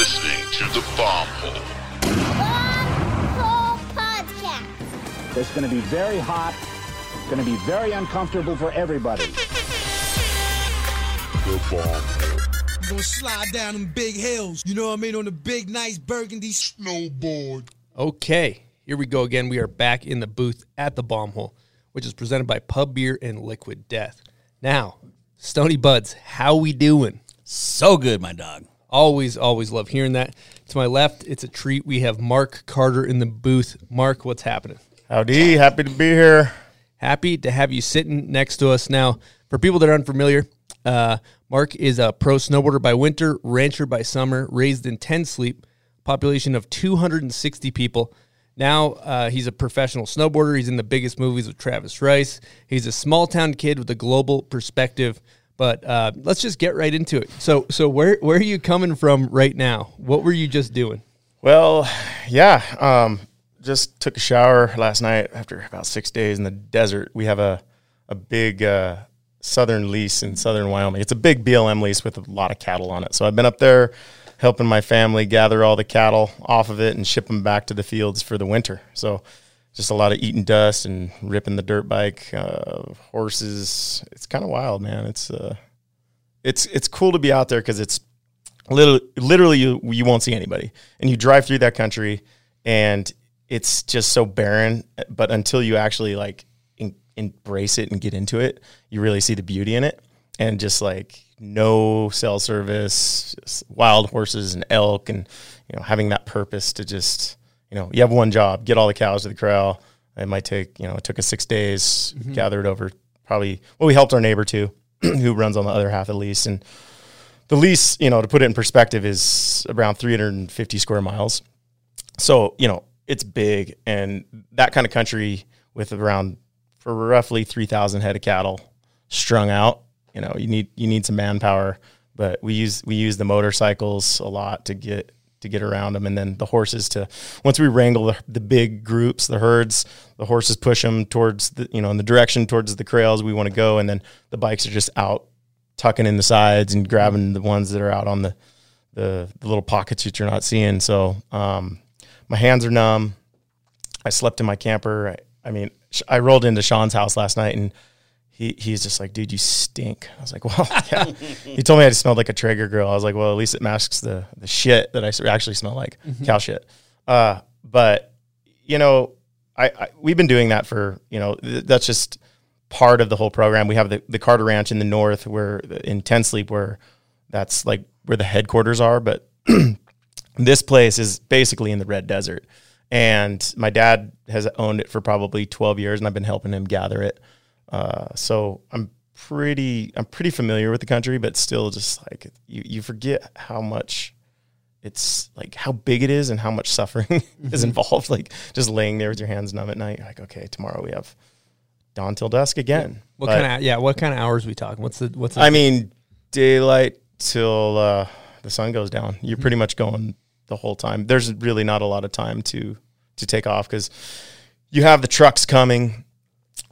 listening to the Bomb Hole. Bomb Hole Podcast. It's going to be very hot. It's going to be very uncomfortable for everybody. The Bomb Hole. Gonna slide down them big hills, you know what I mean, on the big, nice burgundy snowboard. Okay, here we go again. We are back in the booth at the Bomb Hole, which is presented by Pub Beer and Liquid Death. Now, Stony Buds, how we doing? So good, my dog. Always, always love hearing that. To my left, it's a treat. We have Mark Carter in the booth. Mark, what's happening? Howdy, happy to be here. Happy to have you sitting next to us. Now, for people that are unfamiliar, uh, Mark is a pro snowboarder by winter, rancher by summer, raised in Ten Sleep, population of 260 people. Now uh, he's a professional snowboarder. He's in the biggest movies with Travis Rice. He's a small town kid with a global perspective. But uh, let's just get right into it. So, so where where are you coming from right now? What were you just doing? Well, yeah, um, just took a shower last night after about six days in the desert. We have a a big uh, southern lease in southern Wyoming. It's a big BLM lease with a lot of cattle on it. So I've been up there helping my family gather all the cattle off of it and ship them back to the fields for the winter. So just a lot of eating dust and ripping the dirt bike, uh, horses. It's kind of wild, man. It's uh, it's it's cool to be out there because it's literally literally you you won't see anybody, and you drive through that country, and it's just so barren. But until you actually like in, embrace it and get into it, you really see the beauty in it, and just like no cell service, wild horses and elk, and you know having that purpose to just you know you have one job, get all the cows to the corral. It might take you know it took us six days, mm-hmm. gathered over probably. Well, we helped our neighbor too, who runs on the other half of the lease, and the lease, you know, to put it in perspective, is around 350 square miles. So, you know, it's big and that kind of country with around for roughly 3,000 head of cattle strung out, you know, you need you need some manpower, but we use we use the motorcycles a lot to get to get around them and then the horses to once we wrangle the, the big groups, the herds, the horses push them towards the you know, in the direction towards the trails we want to go and then the bikes are just out tucking in the sides and grabbing the ones that are out on the the, the little pockets that you're not seeing. So um, my hands are numb. I slept in my camper. I, I mean, I rolled into Sean's house last night and he he's just like, dude, you stink. I was like, well, yeah. he told me I smelled like a Traeger grill. I was like, well, at least it masks the the shit that I actually smell like cow shit. Uh, but you know, I, I we've been doing that for you know th- that's just part of the whole program. We have the the Carter Ranch in the north, where in Ten Sleep, where that's like where the headquarters are. But this place is basically in the Red Desert, and my dad has owned it for probably twelve years, and I've been helping him gather it. Uh, so I'm pretty I'm pretty familiar with the country, but still, just like you you forget how much it's like how big it is and how much suffering is involved. Like just laying there with your hands numb at night. You're like, okay, tomorrow we have dawn till dusk again. What But, kind of yeah? What kind of hours we talking? What's the what's the, I mean, daylight till uh, the sun goes down. You're pretty much going the whole time. There's really not a lot of time to to take off because you have the trucks coming.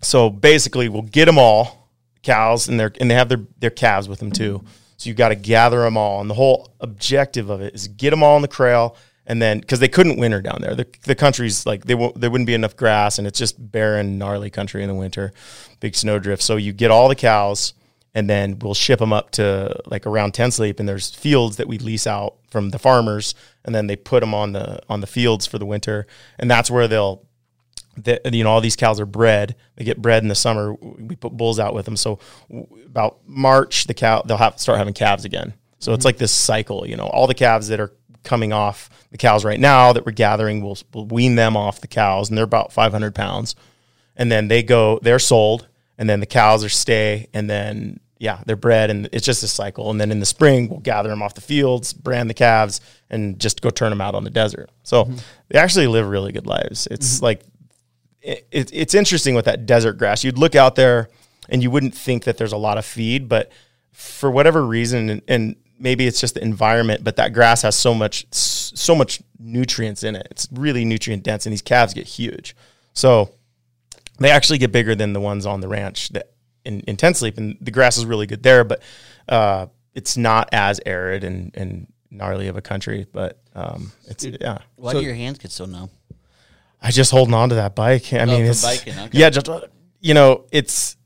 So basically, we'll get them all cows and their and they have their their calves with them too. So you got to gather them all, and the whole objective of it is get them all in the corral, and then because they couldn't winter down there, the the country's like they won't there wouldn't be enough grass, and it's just barren, gnarly country in the winter, big snowdrift. So you get all the cows, and then we'll ship them up to like around Ten Sleep, and there's fields that we lease out from the farmers, and then they put them on the on the fields for the winter, and that's where they'll that you know all these cows are bred. They get bred in the summer. We put bulls out with them. So about March, the cow they'll have start having calves again. So it's mm-hmm. like this cycle. You know, all the calves that are coming off the cows right now that we're gathering, we'll, we'll wean them off the cows, and they're about 500 pounds. And then they go, they're sold, and then the cows are stay, and then yeah, they're bred, and it's just a cycle. And then in the spring, we'll gather them off the fields, brand the calves, and just go turn them out on the desert. So mm-hmm. they actually live really good lives. It's mm-hmm. like it, it, it's interesting with that desert grass. You'd look out there and you wouldn't think that there's a lot of feed, but for whatever reason, and, and maybe it's just the environment, but that grass has so much so much nutrients in it. It's really nutrient dense, and these calves get huge. So they actually get bigger than the ones on the ranch that in, in Ten Sleep, and the grass is really good there, but uh, it's not as arid and and gnarly of a country, but um, it's yeah. Why So- do your hands get so numb? I just holding on to that bike. I oh, mean, it's biking, okay. yeah, just you know, it's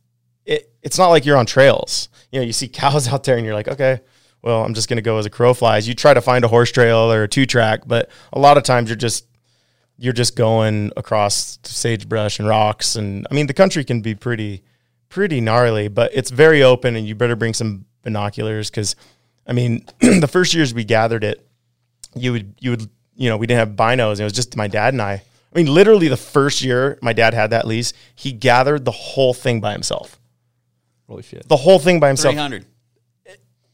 it, it's not like you're on trails. You know, you see cows out there, and you're like, okay, well, I'm just gonna go as a crow flies. You try to find a horse trail or a two track, but a lot of times you're just you're just going across sagebrush and rocks, and I mean, the country can be pretty pretty gnarly, but it's very open, and you better bring some binoculars because, I mean, the first years we gathered it, you would you would you know we didn't have binos. It was just my dad and I. I mean, literally the first year my dad had that lease, he gathered the whole thing by himself. Holy shit. The whole thing by himself. Three hundred.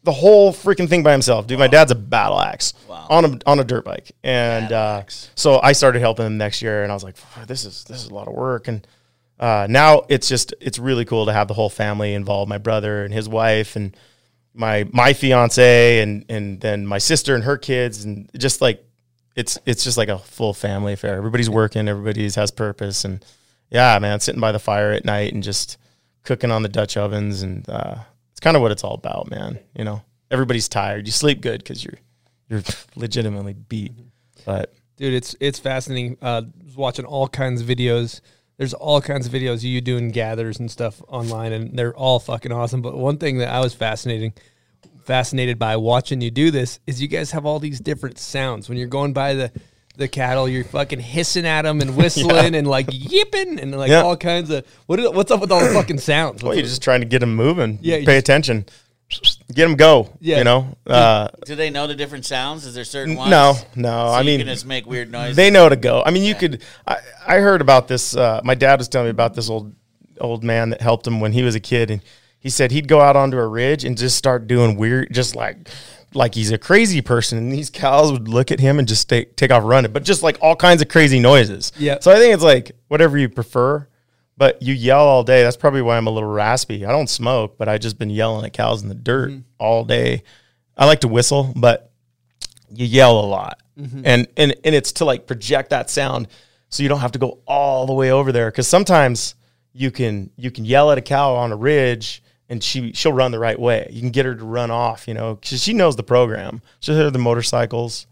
The whole freaking thing by himself. Dude, my dad's a battle axe Wow. on a on a dirt bike, and uh, so I started helping him next year, and I was like, this is this is a lot of work, and uh, now it's just it's really cool to have the whole family involved. My brother and his wife, and my my fiance, and and then my sister and her kids, and just like it's it's just like a full family affair. Everybody's working, everybody's has purpose, and yeah, man, sitting by the fire at night and just cooking on the Dutch ovens, and uh, it's kind of what it's all about, man. You know, everybody's tired. You sleep good because you're you're legitimately beat, but dude it's it's fascinating uh watching all kinds of videos. There's all kinds of videos of you doing gathers and stuff online and they're all fucking awesome. But one thing that i was fascinating fascinated by watching you do this is you guys have all these different sounds when you're going by the the cattle you're fucking hissing at them and whistling and like yipping and like Yeah. all kinds of what is, what's up with all the fucking sounds well, you're just trying to get them moving. Yeah, Yeah, pay just- attention, get them go. Yeah. you know. Uh, Do they know the different sounds? Is there certain ones? no, no. So I you mean, can just make weird noises. they know to go. I mean, you could. I, I heard about this. Uh, my dad was telling me about this old old man that helped him when he was a kid, and he said he'd go out onto a ridge and just start doing weird, just like like he's a crazy person, and these cows would look at him and just take take off running, but just like all kinds of crazy noises. Yeah. So I think it's like whatever you prefer. But you yell all day. That's probably why I'm a little raspy. I don't smoke, but I just been yelling at cows in the dirt mm-hmm. all day. I like to whistle, but you yell a lot mm-hmm. and and and it's to like project that sound so you don't have to go all the way over there because sometimes you can you can yell at a cow on a ridge and she she'll run the right way. You can get her to run off you know because she knows the program. She'll hear the motorcycles.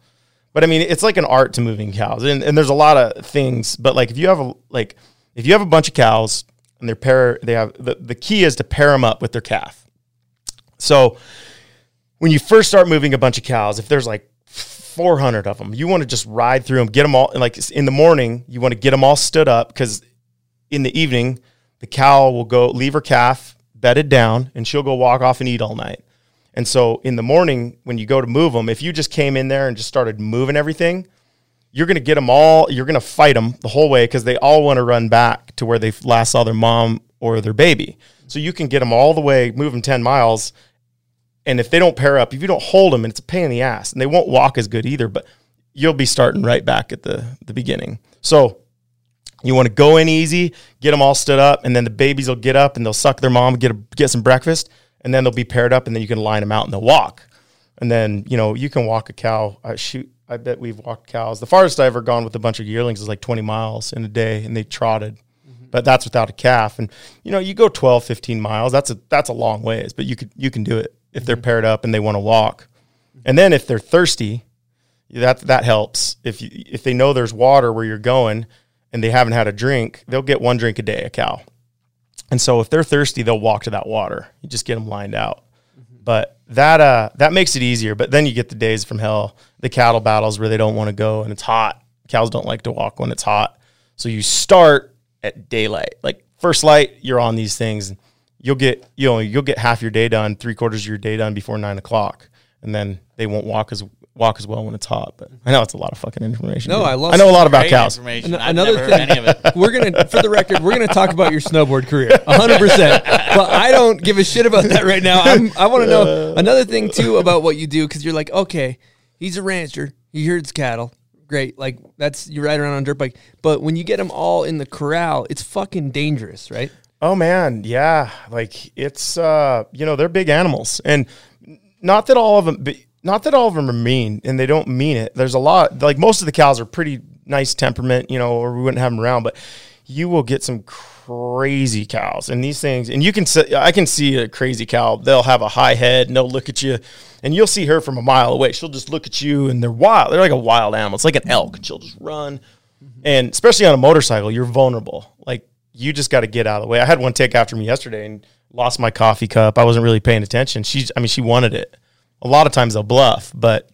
But i mean it's like an art to moving cows. And, and there's a lot of things but like if you have a like if you have a bunch of cows and they're pair they have the, the key is to pair them up with their calf. So when you first start moving a bunch of cows, if there's like 400 of them, you want to just ride through them, get them all. And like in the morning, you want to get them all stood up because in the evening, the cow will go leave her calf bedded down and she'll go walk off and eat all night. And so in the morning, when you go to move them, if you just came in there and just started moving everything, you're going to get them all, you're going to fight them the whole way because they all want to run back to where they last saw their mom or their baby. So you can get them all the way, move them 10 miles. And if they don't pair up, if you don't hold them, and it's a pain in the ass, and they won't walk as good either, but you'll be starting right back at the, the beginning. So you want to go in easy, get them all stood up, and then the babies will get up and they'll suck their mom, get a, get some breakfast, and then they'll be paired up, and then you can line them out and they'll walk. And then you know you can walk a cow. I shoot, I bet we've walked cows. The farthest I ever gone with a bunch of yearlings is like 20 miles in a day, and they trotted. Mm-hmm. But that's without a calf, and you know you go 12, 15 miles. That's a that's a long ways, but you could you can do it if they're mm-hmm. paired up and they want to walk. Mm-hmm. And then if they're thirsty, that that helps. If you, if they know there's water where you're going and they haven't had a drink, they'll get one drink a day, a cow. And so if they're thirsty, they'll walk to that water. You just get them lined out. But that uh that makes it easier. But then you get the days from hell, the cattle battles where they don't want to go and it's hot. Cows don't like to walk when it's hot. So you start at daylight. Like first light, you're on these things. You'll get you know you'll get half your day done, three quarters of your day done before nine o'clock, and then they won't walk as walk as well when it's hot. But I know it's a lot of fucking information. No, dude. I love I know a lot about cows. information. An- another thing- heard any of it. we're gonna for the record we're gonna talk about your snowboard career 100% but i don't give a shit about that right now I'm, i want to know another thing too about what you do because you're like okay he's a rancher he herds cattle great like that's you ride around on dirt bike but when you get them all in the corral it's fucking dangerous right Oh man, yeah. Like it's uh, you know, they're big animals, and not that all of them, be, not that all of them are mean, and they don't mean it. There's a lot. Like most of the cows are pretty nice temperament, you know, or we wouldn't have them around. But you will get some crazy cows. And these things and you can see i can see a crazy cow. They'll have a high head and they'll look at you and you'll see her from a mile away. She'll just look at you and they're wild. They're like a wild animal. It's like an elk and she'll just run. Mm-hmm. And especially on a motorcycle you're vulnerable. Like you just got to get out of the way. I had one take after me yesterday and lost my coffee cup. I wasn't really paying attention. She's i mean she wanted it a lot of times they'll bluff but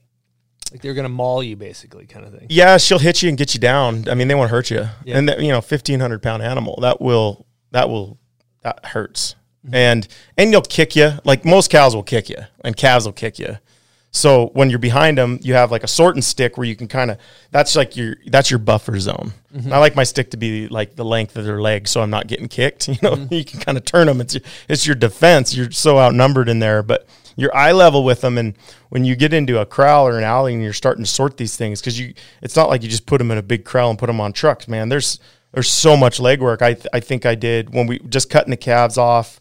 Like they're gonna maul you, basically, kind of thing. yeah, she'll hit you and get you down. I mean, they won't hurt you. Yeah. And that, you know, fifteen hundred pound animal that will that will that hurts. Mm-hmm. And and you'll kick you. Like most cows will kick you, and calves will kick you. So when you're behind them, you have like a sorting stick where you can kind of that's like your that's your buffer zone. And I like my stick to be like the length of their legs, so I'm not getting kicked. You know, mm-hmm. you can kind of turn them. It's your, it's your defense. You're so outnumbered in there, but you're eye level with them. And when you get into a corral or an alley and you're starting to sort these things, because you it's not like you just put them in a big corral and put them on trucks, man. There's there's so much legwork. I th- I think I did when we just cutting the calves off.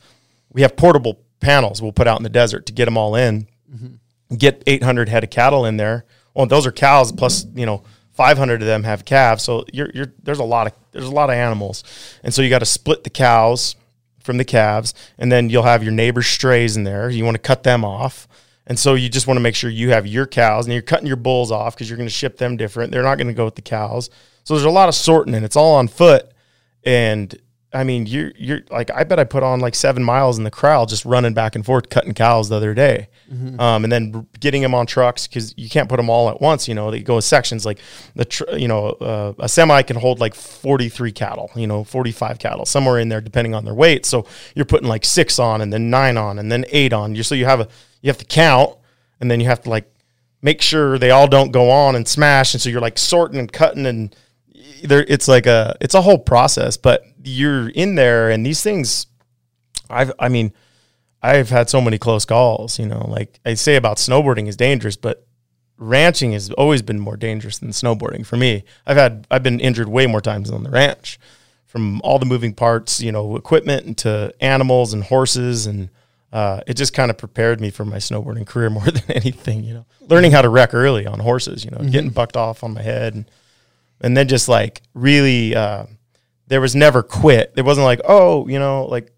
We have portable panels we'll put out in the desert to get them all in mm-hmm. get 800 head of cattle in there. Well, those are cows plus, you know, 500 of them have calves. So you're, you're, there's a lot of, there's a lot of animals. And so you got to split the cows from the calves and then you'll have your neighbor's strays in there. You want to cut them off. And so you just want to make sure you have your cows and you're cutting your bulls off because you're going to ship them different. They're not going to go with the cows. So there's a lot of sorting and it's all on foot. And I mean, you're you're like I bet I put on like seven miles in the corral just running back and forth cutting cows the other day, um, and then getting them on trucks because you can't put them all at once. You know, they go in sections. Like the tr- you know uh, a semi can hold like forty three cattle, you know, forty five cattle somewhere in there depending on their weight. So you're putting like six on and then nine on and then eight on. You so you have a you have to count and then you have to like make sure they all don't go on and smash. And so you're like sorting and cutting and there it's like a it's a whole process but you're in there and these things i've i mean i've had so many close calls you know like i say about snowboarding is dangerous but ranching has always been more dangerous than snowboarding for me. I've had i've been injured way more times on the ranch from all the moving parts you know equipment and to animals and horses and uh, it just kind of prepared me for my snowboarding career more than anything you know. Learning how to wreck early on horses you know getting bucked off on my head and and then just like really uh, there was never quit. There wasn't like oh you know like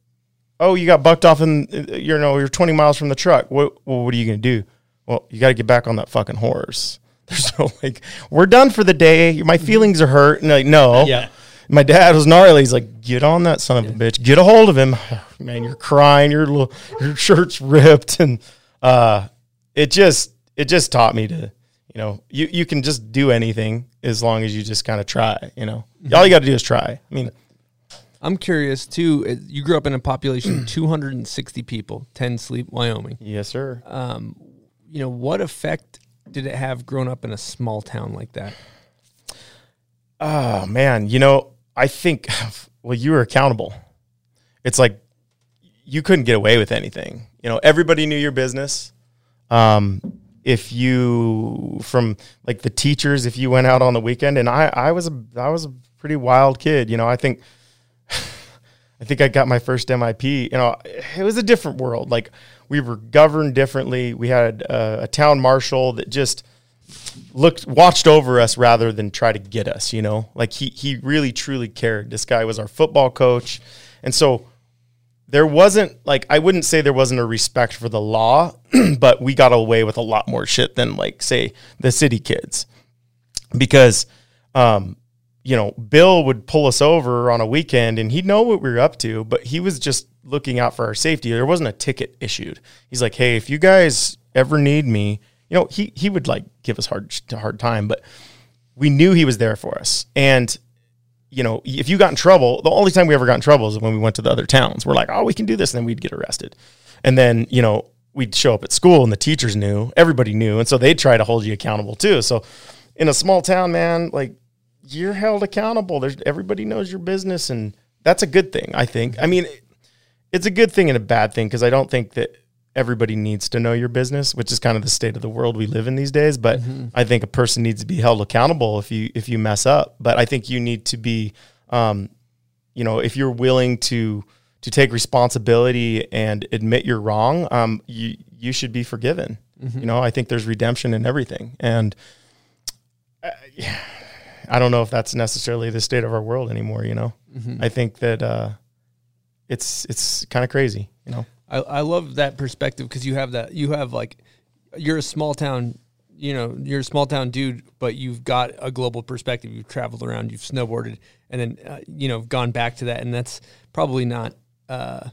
oh you got bucked off and you know you're 20 miles from the truck. What well, what are you gonna do? Well you got to get back on that fucking horse. There's no like we're done for the day. My feelings are hurt. And like no. Yeah. my dad was gnarly. He's like get on that son of a bitch. Get a hold of him. Man you're crying. Your little your shirt's ripped. And uh it just it just taught me to you know you you can just do anything as long as you just kind of try you know all you got to do is try i mean I'm curious too. You grew up in a population of 260 people, Ten Sleep, Wyoming. yes sir Um, You know, what effect did it have growing up in a small town like that? Oh man, you know, I think well, you were accountable. It's like you couldn't get away with anything. You know, everybody knew your business. Um, if you from like the teachers, if you went out on the weekend, and I, I was a, I was a pretty wild kid. You know, I think, I think I got my first MIP. You know, it was a different world. Like we were governed differently. We had uh, a town marshal that just looked watched over us rather than try to get us you know like he he really truly cared this guy was our football coach and so there wasn't like i wouldn't say there wasn't a respect for the law but we got away with a lot more shit than like say the city kids. Because um you know bill would pull us over on a weekend and he'd know what we were up to but he was just looking out for our safety. There wasn't a ticket issued. He's like hey if you guys ever need me you know he he would like give us hard hard time but we knew he was there for us. And you know if you got in trouble the only time we ever got in trouble is when we went to the other towns. We're like oh we can do this and then we'd get arrested. And then you know we'd show up at school and the teachers knew everybody knew and so they'd try to hold you accountable too. So in a small town man like you're held accountable. There's everybody knows your business and that's a good thing i think. I mean it's a good thing and a bad thing because i don't think that everybody needs to know your business which is kind of the state of the world we live in these days but i think a person needs to be held accountable if you if you mess up. But i think you need to be um, you know if you're willing to to take responsibility and admit you're wrong um, you you should be forgiven. You know i think there's redemption in everything. And uh, I don't know if that's necessarily the state of our world anymore. You know, I think that uh, it's it's kind of crazy. You know, I, I love that perspective because you have that you have like you're a small town you know you're a small town dude but you've got a global perspective. You've traveled around you've snowboarded and then uh, you know gone back to that and that's probably not uh,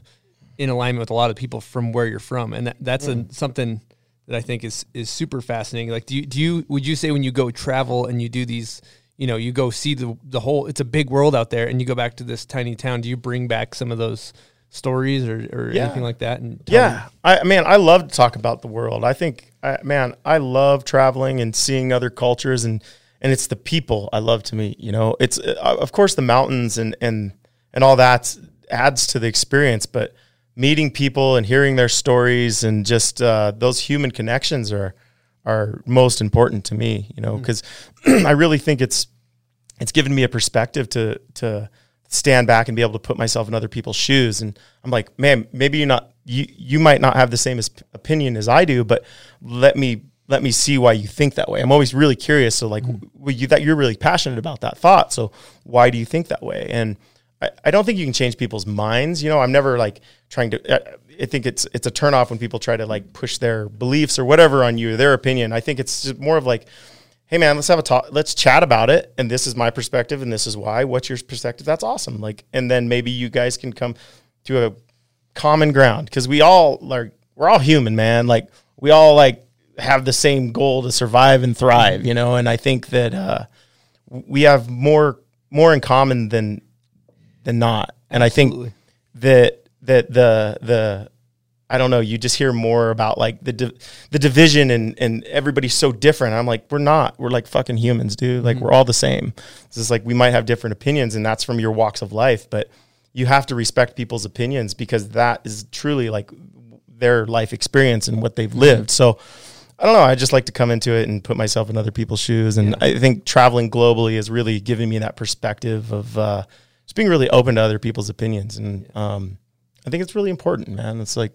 in alignment with a lot of people from where you're from and that, that's a, something that I think is is super fascinating. Like do you do you would you say when you go travel and you do these you know you go see the the whole it's a big world out there and you go back to this tiny town do you bring back some of those stories or, or Yeah. anything like that and Yeah, I I mean, I love to talk about the world. I think, I, man, I love traveling and seeing other cultures, and and it's the people I love to meet. You know, it's uh, of course the mountains and and and all that adds to the experience, but meeting people and hearing their stories and just uh, those human connections are are most important to me. You know, because I really think it's it's given me a perspective to to stand back and be able to put myself in other people's shoes. And i'm like man maybe you're not you you might not have the same as opinion as i do but let me let me see why you think that way. I'm always really curious. So like well, you that you're really passionate about that thought. So why do you think that way? And I, I don't think you can change people's minds. You know i'm never like trying to uh, i think it's it's a turnoff when people try to like push their beliefs or whatever on you their opinion. I think it's just more of like hey man, let's have a talk. Let's chat about it. And this is my perspective, and this is why. What's your perspective? That's awesome. Like, and then maybe you guys can come to a common ground because we all like we're all human, man. Like we all like have the same goal to survive and thrive, you know. And I think that uh, we have more more in common than than not. And I think that that the the I don't know. You just hear more about like the di- the division and and everybody's so different. I'm like, we're not. We're like fucking humans, dude. Like we're all the same. It's just like we might have different opinions, and that's from your walks of life. But you have to respect people's opinions because that is truly like their life experience and what they've lived. So I don't know. I just like to come into it and put myself in other people's shoes. And I think traveling globally is really giving me that perspective of uh, just being really open to other people's opinions. And um, I think it's really important, man. It's like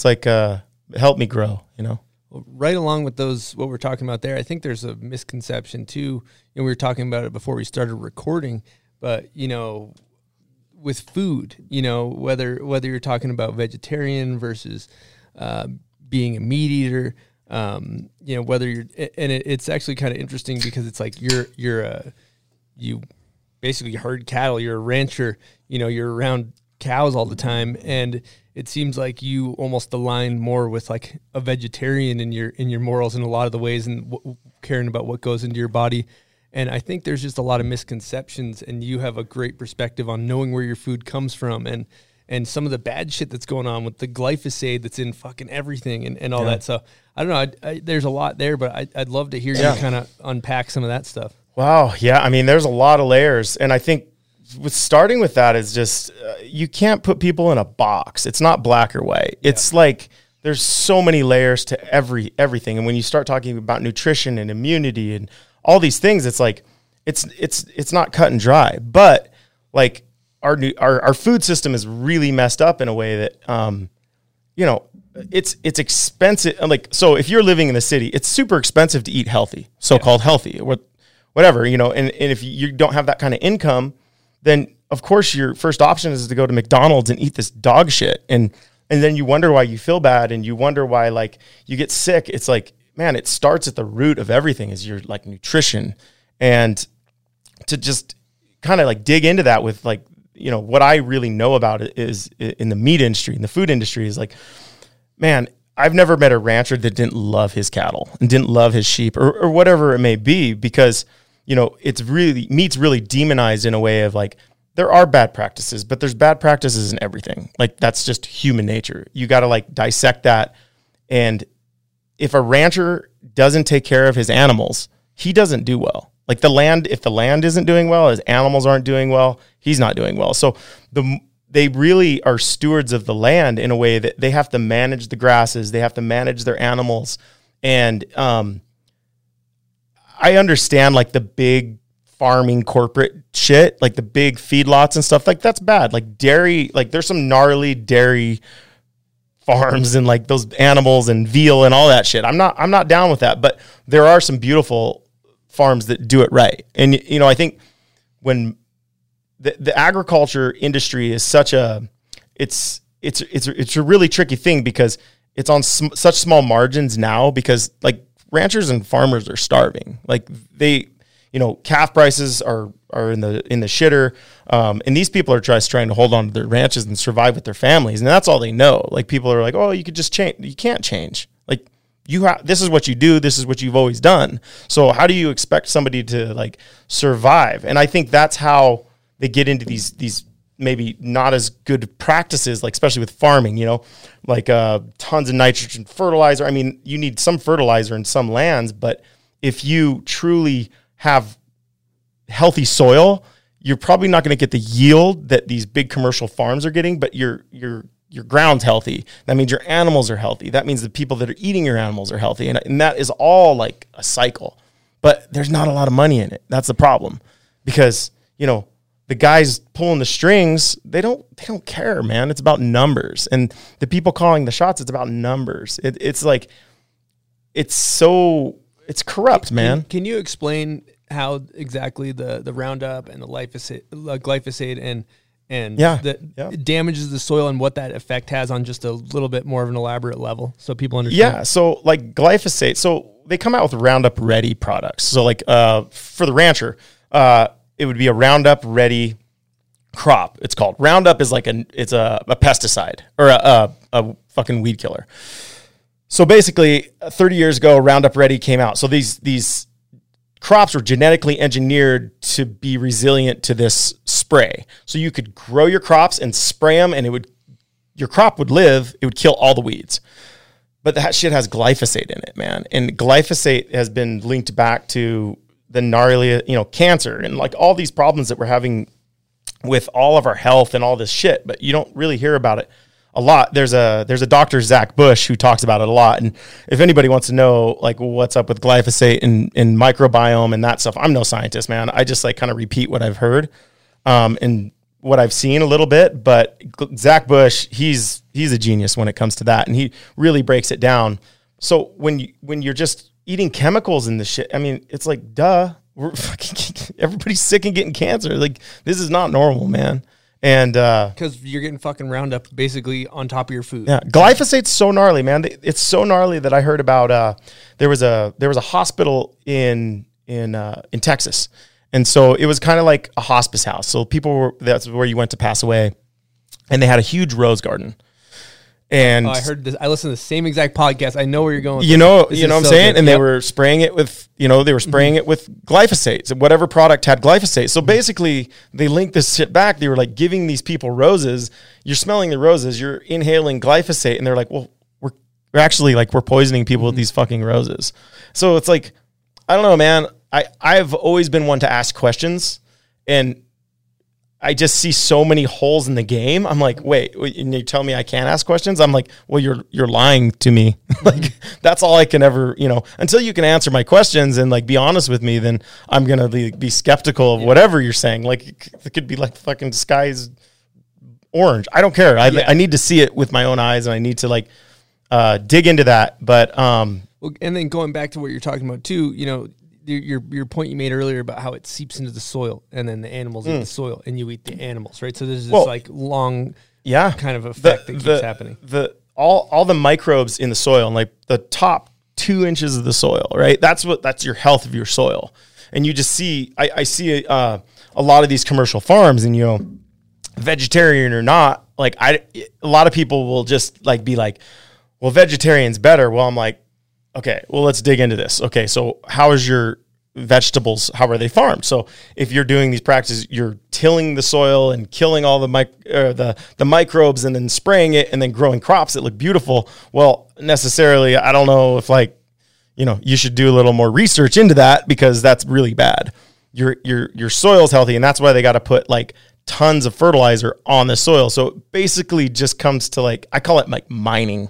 it's like uh, help me grow. You know. right along with those what we're talking about there i think there's a misconception too and we were talking about it before we started recording but you know with food you know whether whether you're talking about vegetarian versus uh, being a meat eater um, you know whether you're and it, it's actually kind of interesting because it's like you're you're a you basically herd cattle. You're a rancher. You know, you're around cows all the time, and it seems like you almost align more with like a vegetarian in your in your morals in a lot of the ways, and w- caring about what goes into your body. And I think there's just a lot of misconceptions, and you have a great perspective on knowing where your food comes from, and and some of the bad shit that's going on with the glyphosate that's in fucking everything, and, and all that. So I don't know. I, I, there's a lot there, but I, I'd love to hear Yeah. you kind of unpack some of that stuff. Wow. Yeah. I mean, there's a lot of layers. And I think with starting with that is just uh, you can't put people in a box. It's not black or white. It's like there's so many layers to every everything. And when you start talking about nutrition and immunity and all these things, it's like it's it's it's not cut and dry. But like our nu- our our food system is really messed up in a way that um you know it's it's expensive like so if you're living in the city it's super expensive to eat healthy so-called healthy what whatever you know and, and if you don't have that kind of income then of course your first option is to go to mcdonald's and eat this dog shit. And and then you wonder why you feel bad and you wonder why like you get sick. It's like man it starts at the root of everything is your like nutrition. And to just kind of like dig into that with like you know what I really know about it is in the meat industry in the food industry is like man I've never met a rancher that didn't love his cattle and didn't love his sheep or, or whatever it may be because you know it's really meat's really demonized in a way of like there are bad practices but there's bad practices in everything like that's just human nature you got to like dissect that and if a rancher doesn't take care of his animals, he doesn't do well. Like the land, if the land isn't doing well, his animals aren't doing well, he's not doing well. So the they really are stewards of the land in a way that they have to manage the grasses, they have to manage their animals, and um, I understand like the big farming corporate shit, like the big feedlots and stuff. Like that's bad. Like dairy, like there's some gnarly dairy farms and like those animals and veal and all that shit. I'm not I'm not down with that, but there are some beautiful farms that do it right. And you know, I think when the, the agriculture industry is such a it's it's it's it's a really tricky thing because it's on sm- such small margins now because like ranchers and farmers are starving. Like they you know, calf prices are are in the in the shitter, um, and these people are just trying to hold on to their ranches and survive with their families, and that's all they know. Like people are like, oh, you could just change. You can't change. Like you have this is what you do. This is what you've always done. So how do you expect somebody to like survive? And I think that's how they get into these these maybe not as good practices, like especially with farming, you know, like uh, tons of nitrogen fertilizer. I mean, you need some fertilizer in some lands, but if you truly have healthy soil, you're probably not going to get the yield that these big commercial farms are getting, but your your your ground's healthy. That means your animals are healthy. That means the people that are eating your animals are healthy. And, and that is all like a cycle. But there's not a lot of money in it. That's the problem. Because, you know, the guys pulling the strings, they don't they don't care, man. It's about numbers. And the people calling the shots, it's about numbers. It, it's like it's so it's corrupt, man. Can, can you explain how exactly the the Roundup and the glyphosate, uh, glyphosate and and Yeah, that yeah. damages the soil and what that effect has on just a little bit more of an elaborate level, so people understand. Yeah. So like glyphosate. So they come out with Roundup Ready products. So like uh, for the rancher, uh, it would be a Roundup Ready crop. It's called Roundup is like a it's a, a pesticide or a, a, a fucking weed killer. So basically, uh, 30 years ago, Roundup Ready came out. So these these crops were genetically engineered to be resilient to this spray. So you could grow your crops and spray them, and it would your crop would live. It would kill all the weeds. But that shit has glyphosate in it, man. And glyphosate has been linked back to the gnarly, you know, cancer and like all these problems that we're having with all of our health and all this shit. But you don't really hear about it a lot. There's a there's a doctor Zach Bush who talks about it a lot. And if anybody wants to know like what's up with glyphosate and, microbiome and that stuff, I'm no scientist, man. I just like kind of repeat what I've heard um, and what I've seen a little bit. But Zach Bush, he's he's a genius when it comes to that, and he really breaks it down. So when you when you're just eating chemicals in the shit, I mean, it's like duh. We're fucking, everybody's sick and getting cancer. Like this is not normal, man. And uh, because you're getting fucking Roundup basically on top of your food. yeah, glyphosate's so gnarly, man. It's so gnarly that I heard about. Uh, there was a there was a hospital in in uh, in Texas, and so it was kind of like a hospice house. So people were that's where you went to pass away, and they had a huge rose garden. And Oh, I heard this. I listened to the same exact podcast. I know where you're going. With you know, you know what I'm so saying? good. And they were spraying it with, you know, they were mm-hmm. spraying it with glyphosate. So whatever product had glyphosate. So basically, they linked this shit back. They were like giving these people roses. You're smelling the roses. You're inhaling glyphosate, and they're like, well, we're we're actually like we're poisoning people with mm-hmm. these fucking roses. So it's like, I don't know, man. I I've always been one to ask questions, and I just see so many holes in the game. I'm like, wait, and you tell me I can't ask questions? I'm like, well, you're you're lying to me. like that's all I can ever, you know, until you can answer my questions and like be honest with me, then I'm gonna be, be skeptical of whatever you're saying. Like it could be like fucking skies orange. I don't care. I I need to see it with my own eyes, and I need to like uh, dig into that. But um, Well, and then going back to what you're talking about too, you know, your your, your point you made earlier about how it seeps into the soil, and then the animals eat the soil, and you eat the animals, right? So there's this. Well, like long, yeah kind of effect that keeps happening. the all all the microbes in the soil and like the top two inches of the soil right that's what that's your health of your soil and you just see i, I see uh, a lot of these commercial farms and you know vegetarian or not like i a lot of people will just like be like well vegetarian's better well i'm like okay well let's dig into this. Okay so how is your vegetables how are they farmed? So if you're doing these practices you're tilling the soil and killing all the mic- uh, the the microbes and then spraying it and then growing crops that look beautiful. Well necessarily i don't know if like you know you should do a little more research into that because that's really bad. Your your your soil's healthy and that's why they got to put like tons of fertilizer on the soil. So it basically just comes to like i call it like mining.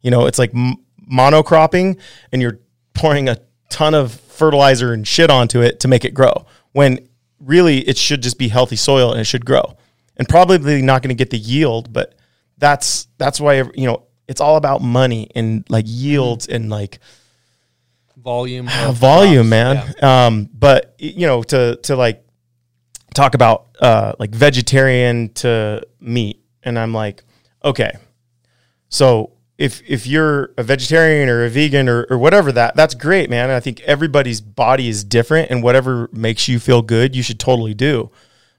You know, it's like m- monocropping and you're pouring a ton of fertilizer and shit onto it to make it grow. When really it should just be healthy soil and it should grow. And probably not going to get the yield, but that's that's why you know, it's all about money and like yields and like volume. volume, crops. man. Um, but you know, to to like talk about uh, like vegetarian to meat, and I'm like, okay, so if if you're a vegetarian or a vegan or, or whatever that that's great, man. I think everybody's body is different, and whatever makes you feel good, you should totally do.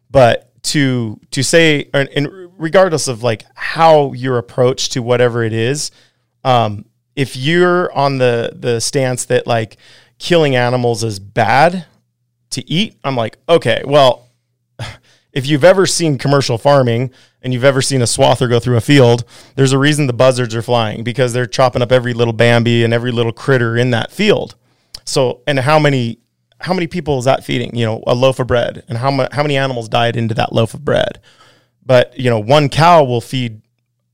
But to to say, and regardless of like how your approach to whatever it is, um, if you're on the the stance that like killing animals is bad to eat, I'm like, okay, well, if you've ever seen commercial farming and you've ever seen a swather go through a field, there's a reason the buzzards are flying because they're chopping up every little bambi and every little critter in that field. So, and how many how many people is that feeding? You know, a loaf of bread, and how how many animals died into that loaf of bread? But you know, one cow will feed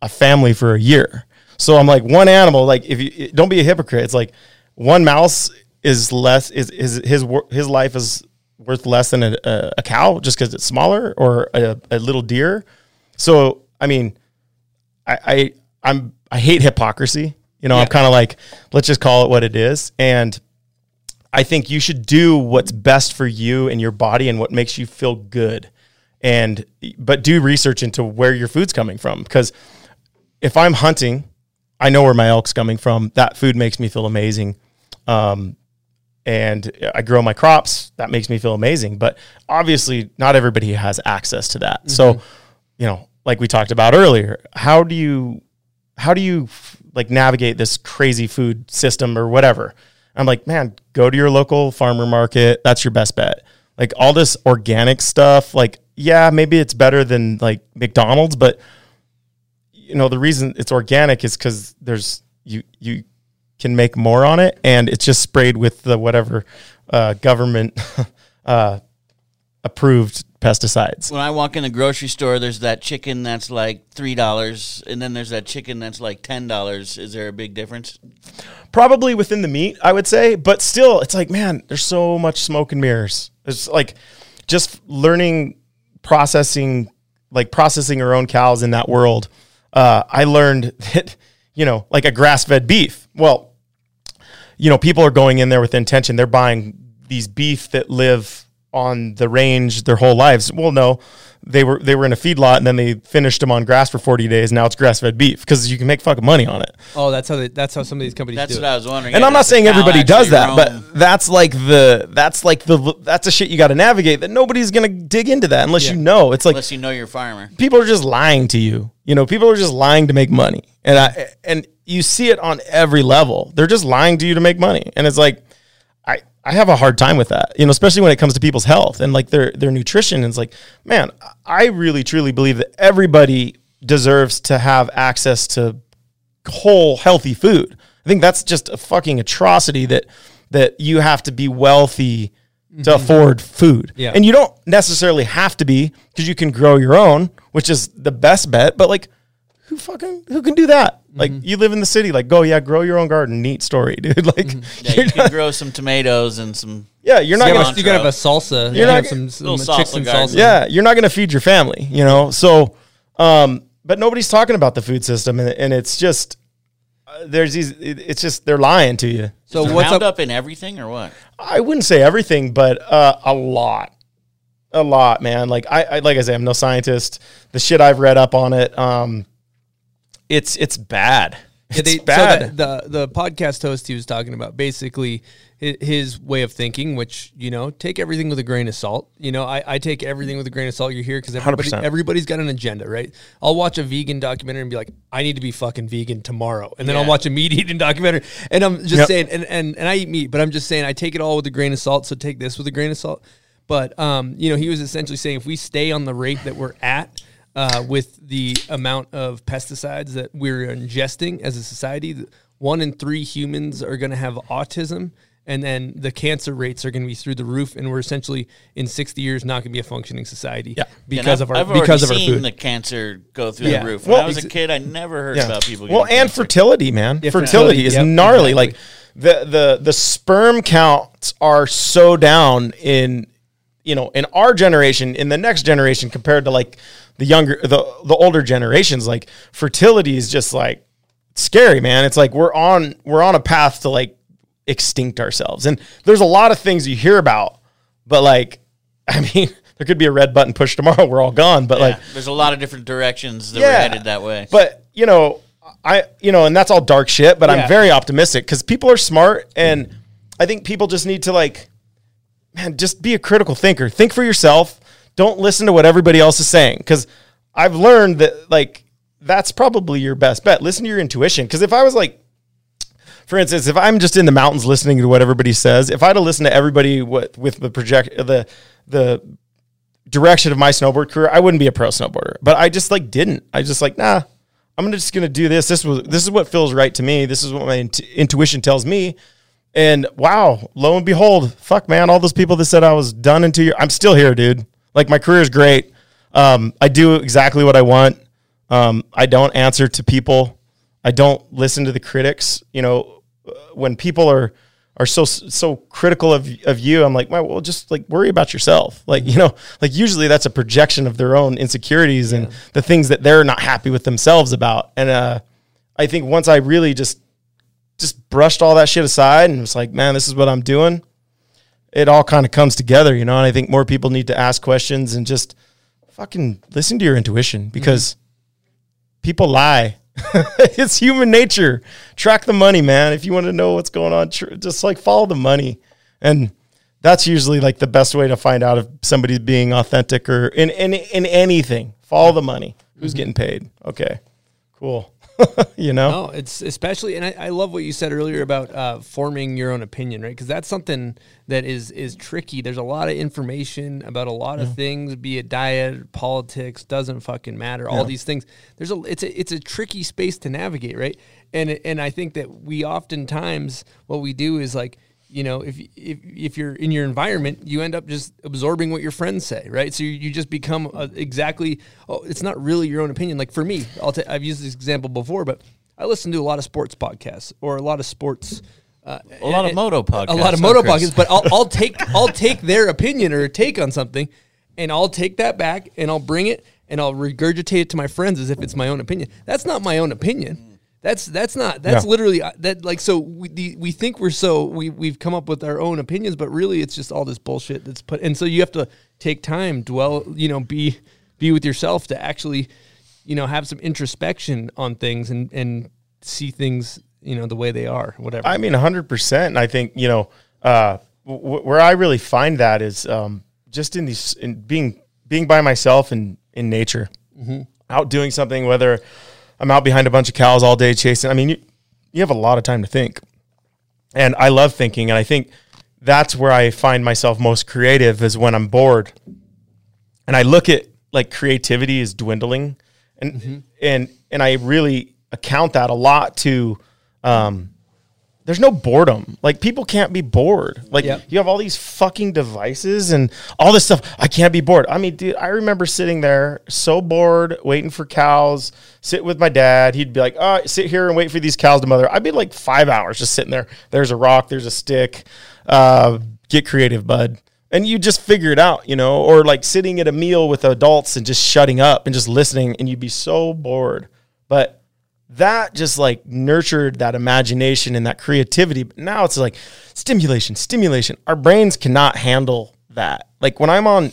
a family for a year. So I'm like, one animal, like if you don't be a hypocrite, it's like one mouse is less is is his his life is worth less than a, a, cow just because it's smaller or a, a little deer. So I mean, I, I I'm I hate hypocrisy. You know, I'm kind of like, let's just call it what it is. And I think you should do what's best for you and your body and what makes you feel good. And but do research into where your food's coming from because if I'm hunting, I know where my elk's coming from. That food makes me feel amazing. Um, and I grow my crops. That makes me feel amazing. But obviously, not everybody has access to that. So, mm-hmm. you know, like we talked about earlier, how do you, how do you like navigate this crazy food system or whatever? I'm like, man, go to your local farmer market. That's your best bet. Like all this organic stuff, like, yeah, maybe it's better than like McDonald's, but you know the reason it's organic is because there's you you can make more on it and it's just sprayed with the whatever uh, government uh, approved pesticides When I walk in the grocery store, there's that chicken that's like three dollars, and then there's that chicken that's like ten dollars. Is there a big difference? probably within the meat i would say but still it's like man there's so much smoke and mirrors it's like just learning processing like processing our own cows in that world uh, i learned that you know like a grass-fed beef well you know, people are going in there with intention. They're buying these beef that live on the range their whole lives. Well, no, they were they were in a feedlot and then they finished them on grass for 40 days. Now it's grass fed beef because you can make fucking money on it. Oh, that's how they, that's how some of these companies That's do what it. I was wondering. And Yeah, I'm not saying everybody does that, roam? but that's like the that's like the that's a shit you got to navigate that nobody's gonna dig into that unless you know. It's like unless you know your farmer. people are just lying to you. You know, people are just lying to make money, and I and you see it on every level. They're just lying to you to make money, and it's like I I have a hard time with that. You know, especially when it comes to people's health and like their their nutrition. And it's like, man, I really truly believe that everybody deserves to have access to whole healthy food. I think that's just a fucking atrocity that that you have to be wealthy to mm-hmm. afford food. Yeah. And you don't necessarily have to be because you can grow your own, which is the best bet, but like who fucking who can do that? Like you live in the city, like go yeah, grow your own garden. Neat story, dude. Like Yeah, you're you can grow some tomatoes and some. yeah, you're not You gonna gotta, you gotta have a salsa. You You're gotta not have some, some Little chicks salsa and garden. salsa. yeah, you're not going to feed your family, you know? So, um, but nobody's talking about the food system and, and it's just, uh, there's these, it- it's just, they're lying to you. So Is there what's up? Roundup in everything or what? I wouldn't say everything, but, uh, a lot, a lot, man. Like I, I, like I say, I'm no scientist. The shit I've read up on it, um, it's, it's bad. Yeah, It's they, bad. So the, the podcast host he was talking about basically his, way of thinking, which you know, take everything with a grain of salt. You know, I, I take everything with a grain of salt. You're here because everybody 100%. everybody's got an agenda, right? I'll watch a vegan documentary and be like, I need to be fucking vegan tomorrow, and then I'll watch a meat eating documentary, and I'm just Yep. saying, and, and and I eat meat, but I'm just saying I take it all with a grain of salt. So take this with a grain of salt. But um, you know, he was essentially saying if we stay on the rate that we're at uh, with the amount of pesticides that we're ingesting as a society, one in three humans are going to have autism. And then the cancer rates are going to be through the roof, and we're essentially in sixty years not going to be a functioning society Yeah. because And of our I've because of already our seen food. the cancer go through Yeah. the roof. When Well, I was a kid, I never heard Yeah. about people. Well, getting and cancer. fertility, man. Yeah, fertility, fertility, is yep, gnarly. exactly. Like the the the sperm counts are so down in you know in our generation, in the next generation compared to like the younger the the older generations. Like fertility is just like scary, man. It's like we're on we're on a path to like extinct ourselves. And there's a lot of things you hear about, but like, I mean, there could be a red button push tomorrow. We're all gone. But Yeah, like, there's a lot of different directions that we're headed that way. but you know, I you know, and that's all dark shit. But Yeah. I'm very optimistic because people are smart, and I think people just need to like, man, just be a critical thinker. Think for yourself. Don't listen to what everybody else is saying because I've learned that like that's probably your best bet. Listen to your intuition because if I was like for instance, if I'm just in the mountains listening to what everybody says, if I had to listen to everybody with, with the project the the direction of my snowboard career, I wouldn't be a pro snowboarder. But I just like didn't. I just like nah. I'm just gonna do this. This was this is what feels right to me. This is what my int- intuition tells me. And wow, lo and behold, fuck man, all those people that said I was done in two years, I'm still here, dude. Like my career is great. Um, I do exactly what I want. Um, I don't answer to people. I don't listen to the critics. You know, uh, when people are are so so critical of of you, I'm like, well, well, just like worry about yourself. Like you know, like usually that's a projection of their own insecurities and the things that they're not happy with themselves about. And uh, I think once I really just just brushed all that shit aside and was like, man, this is what I'm doing. It all kind of comes together, you know. And I think more people need to ask questions and just fucking listen to your intuition mm-hmm. because people lie. it's human nature. Track the money, man. If you want to know what's going on, tr- just like follow the money. And that's usually like the best way to find out if somebody's being authentic or in in, in anything. Follow the money. Who's mm-hmm. getting paid? Okay. Cool. you know? No, it's especially, and I, I love what you said earlier about uh, forming your own opinion, right? Because that's something that is is tricky. There's a lot of information about a lot of things, be it diet, politics, doesn't fucking matter. All these things. There's a it's a it's a tricky space to navigate, right? And and I think that we oftentimes what we do is like you know if if if you're in your environment you end up just absorbing what your friends say right? So you, you just become uh exactly oh it's not really your own opinion. Like for me I'll ta- I've used this example before but I listen to a lot of sports podcasts or a lot of sports uh, A lot of and- moto a lot of moto Chris? podcasts but I'll, I'll take I'll take their opinion or take on something and I'll take that back and I'll bring it and I'll regurgitate it to my friends as if it's my own opinion. That's not my own opinion that's that's not that's Yeah. literally uh, that like so we the, we think we're so we we've come up with our own opinions but really it's just all this bullshit that's put and so you have to take time dwell you know be be with yourself to actually you know have some introspection on things and and see things you know the way they are whatever I mean, hundred percent. And I think you know uh, w- where I really find that is um, just in these in being being by myself and in nature, out doing something. Whether I'm out behind a bunch of cows all day chasing. I mean, you you have a lot of time to think, and I love thinking. And I think that's where I find myself most creative is when I'm bored, and I look at like creativity is dwindling, and and and I really account that a lot to. Um, there's no boredom. Like people can't be bored. Like Yep. you have all these fucking devices and all this stuff. I can't be bored. I mean, dude, I remember sitting there so bored, waiting for cows. Sit with my dad. He'd be like, "Oh, sit here and wait for these cows to mother." I'd be like five hours just sitting there. There's a rock. There's a stick. Uh, get creative, bud. And you just figure it out, you know, or like sitting at a meal with adults and just shutting up and just listening, and you'd be so bored. But that just like nurtured that imagination and that creativity. But now it's like stimulation, stimulation. Our brains cannot handle that. Like when I'm on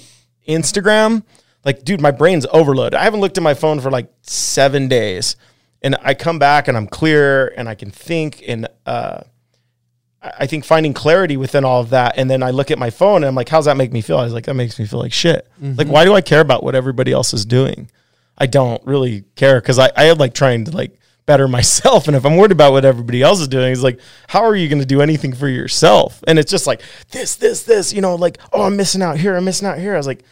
Instagram, like, dude, my brain's overloaded. I haven't looked at my phone for like seven days. And I come back and I'm clear and I can think and uh I think finding clarity within all of that, and then I look at my phone and I'm like, "How's that make me feel?" I was like, "That makes me feel like shit." Like, why do I care about what everybody else is doing? I don't really care because I, I like trying to like better myself. And if I'm worried about what everybody else is doing, it's like, how are you going to do anything for yourself? And it's just like this, this, this, you know, like, oh, I'm missing out here. I'm missing out here. I was like,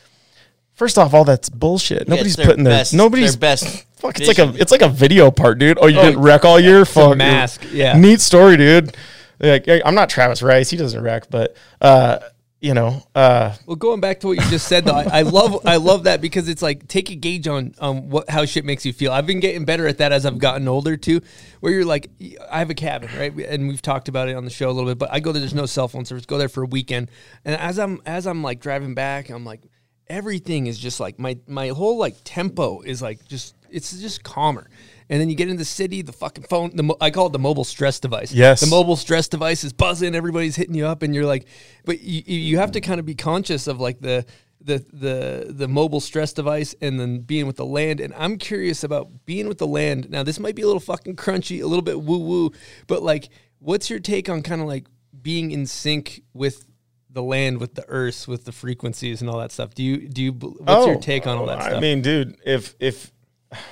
first off, all that's bullshit. Nobody's their putting their, best- nobody's their best Fuck, it's like a, it's like a video part, dude. Oh, you didn't wreck all year? Fuck. mask, yeah. Neat story, dude. Like, I'm not Travis Rice. He doesn't wreck, but, uh, you know, uh, Well, going back to what you just said, though, I, I love I love that because it's like take a gauge on um what how shit makes you feel. I've been getting better at that as I've gotten older too. Where you're like, I have a cabin, right, and we've talked about it on the show a little bit. But I go there. There's no cell phone service. Go there for a weekend, and as I'm as I'm like driving back, I'm like, everything is just like my my whole like tempo is like just it's just calmer. And then you get in the city, the fucking phone, the mo- I call it the mobile stress device. Yes. the mobile stress device is buzzing. Everybody's hitting you up, and you're like, but you you have to kind of be conscious of like the the the the mobile stress device and then being with the land. And I'm curious about being with the land. Now this might be a little fucking crunchy, a little bit woo woo, but like, what's your take on kind of like being in sync with the land, with the earth, with the frequencies and all that stuff? Do you do you what's your Oh, take on all that stuff I mean, dude, if if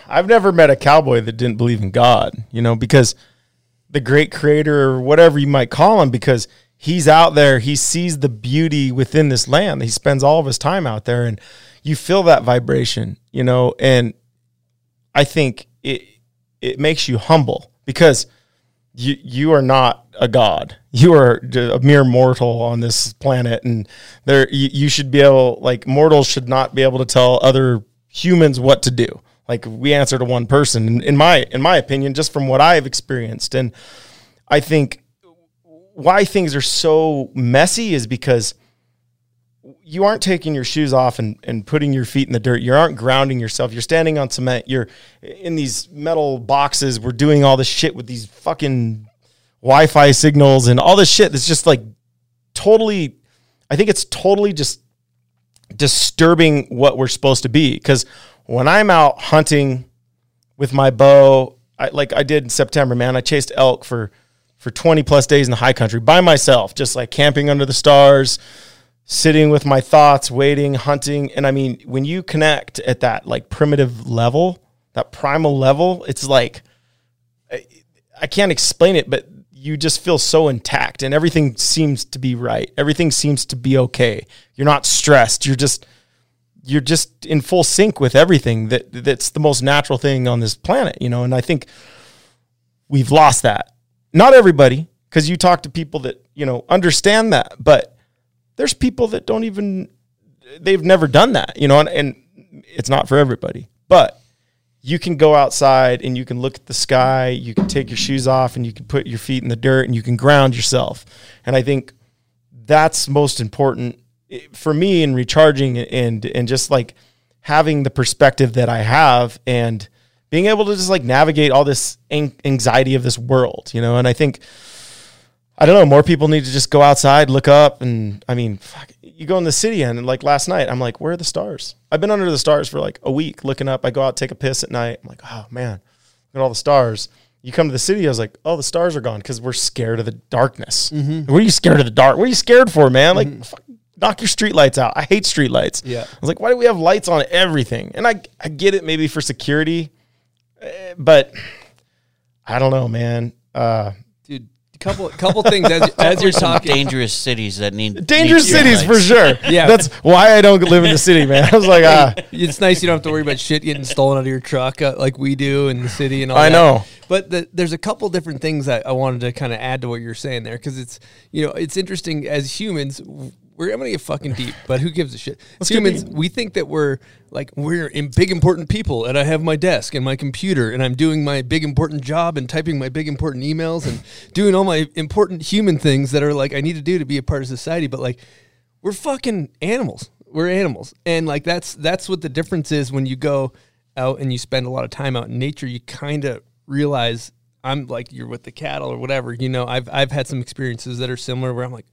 I've never met a cowboy that didn't believe in God, you know, because the great creator or whatever you might call him, because he's out there, he sees the beauty within this land. He spends all of his time out there, and you feel that vibration, you know, and I think it it makes you humble because you you are not a god. You are a mere mortal on this planet, and there you, you should be able like mortals should not be able to tell other humans what to do. Like we answer to one person, in, my in my opinion, just from what I've experienced, and I think why things are so messy is because you aren't taking your shoes off and, and putting your feet in the dirt. You aren't grounding yourself. You're standing on cement. You're in these metal boxes. We're doing all this shit with these fucking Wi Fi signals and all this shit that's just like totally, I think it's totally just disturbing what we're supposed to be. Because when I'm out hunting with my bow, I, like I did in September, man, I chased elk for for 20 plus days in the high country by myself, just like camping under the stars, sitting with my thoughts, waiting, hunting. And I mean, when you connect at that like primitive level, that primal level, it's like I, I can't explain it, but you just feel so intact and everything seems to be right. Everything seems to be okay. You're not stressed. You're just you're just in full sync with everything that that's the most natural thing on this planet, you know. And I think we've lost that. Not everybody, because you talk to people that you know understand that, but there's people that don't even they've never done that, you know, and, and it's not for everybody. But you can go outside and you can look at the sky, you can take your shoes off and you can put your feet in the dirt and you can ground yourself. And I think that's most important for me in recharging and and just like having the perspective that I have and being able to just like navigate all this anxiety of this world, you know. And I think I don't know, more people need to just go outside, look up, and I mean, fuck, you go in the city and like last night, I'm like, where are the stars? I've been under the stars for like a week, looking up. I go out, take a piss at night. I'm like, oh man, look at all the stars. You come to the city, I was like, oh, the stars are gone because we're scared of the darkness. Mm-hmm. What are you scared of the dark? What are you scared for, man? Like, mm-hmm. fuck, knock your street lights out. I hate street lights. Yeah. I was like, why do we have lights on everything? And I, I get it maybe for security, eh, but I don't know, man. Uh, Dude, A couple couple things as, as you're talking. dangerous cities that need dangerous need cities for sure. Yeah. that's why I don't live in the city, man. I was like, ah, It's nice you don't have to worry about shit getting stolen out of your truck uh, like we do in the city and all I that. know. But the, there's a couple different things that I wanted to kind of add to what you're saying there because it's you know it's interesting as humans. We're I'm gonna get fucking deep, but who gives a shit? Get humans, we think that we're like we're in big important people, and I have my desk and my computer, and I'm doing my big important job and typing my big important emails and doing all my important human things that are like I need to do to be a part of society. But like we're fucking animals. We're animals, and like that's that's what the difference is when you go out and you spend a lot of time out in nature. You kind of realize I'm like you're with the cattle or whatever. You know, I've I've had some experiences that are similar where I'm like.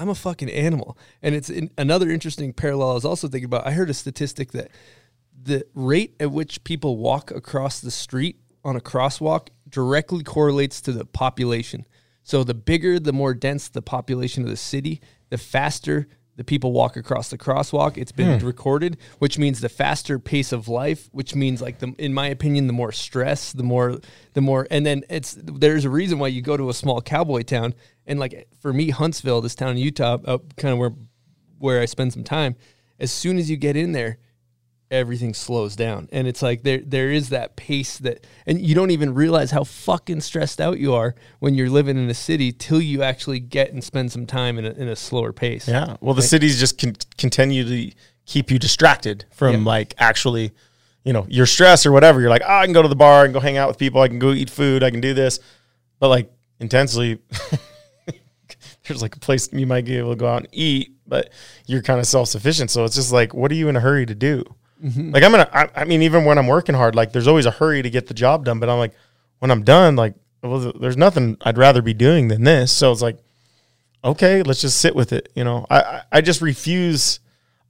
I'm a fucking animal, and it's in, another interesting parallel. I was also thinking about. I heard a statistic that the rate at which people walk across the street on a crosswalk directly correlates to the population. So the bigger, the more dense the population of the city, the faster the people walk across the crosswalk. It's been hmm. recorded, which means the faster pace of life, which means like the in my opinion, the more stress, the more the more and then it's there's a reason why you go to a small cowboy town and like for me, Huntsville, this town in Utah, uh, up kind of where where I spend some time, as soon as you get in there, everything slows down. And it's like there there is that pace that and you don't even realize how fucking stressed out you are when you're living in a city till you actually get and spend some time in a, in a slower pace. yeah. Well, the cities just con- continue to keep you distracted from Yeah. like actually, you know, your stress or whatever. You're like, oh, I can go to the bar, and go hang out with people, I can go eat food, I can do this, but like intensely. There's like a place you might be able to go out and eat, but you're kind of self sufficient. So it's just like, what are you in a hurry to do? Mm-hmm. Like I'm gonna. I, I mean, even when I'm working hard, like there's always a hurry to get the job done. But I'm like, when I'm done, like, well, there's nothing I'd rather be doing than this. So it's like, okay, let's just sit with it. You know, I I, I just refuse.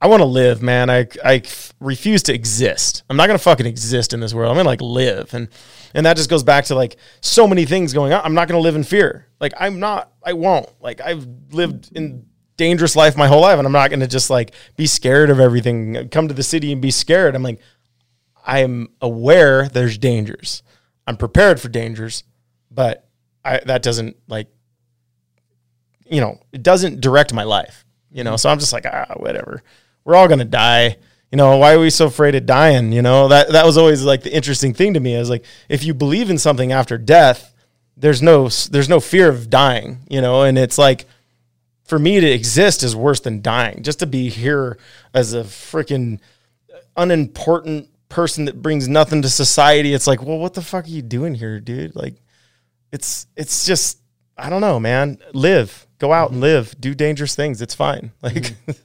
I want to live, man. I, I refuse to exist. I'm not gonna fucking exist in this world. I'm gonna like live, and and that just goes back to like so many things going on. I'm not gonna live in fear. Like I'm not. I won't. Like I've lived in dangerous life my whole life, and I'm not gonna just like be scared of everything. Come to the city and be scared. I'm like, I'm aware there's dangers. I'm prepared for dangers, but I, that doesn't like, you know, it doesn't direct my life. You know, so I'm just like, ah, whatever. We're all gonna die. You know, why are we so afraid of dying? You know, that that was always like the interesting thing to me. Is like, if you believe in something after death, there's no there's no fear of dying. You know, and it's like for me to exist is worse than dying. Just to be here as a freaking unimportant person that brings nothing to society. It's like, well, what the fuck are you doing here, dude? Like, it's it's just I don't know, man. Live, go out and live, do dangerous things. It's fine. Like, mm-hmm.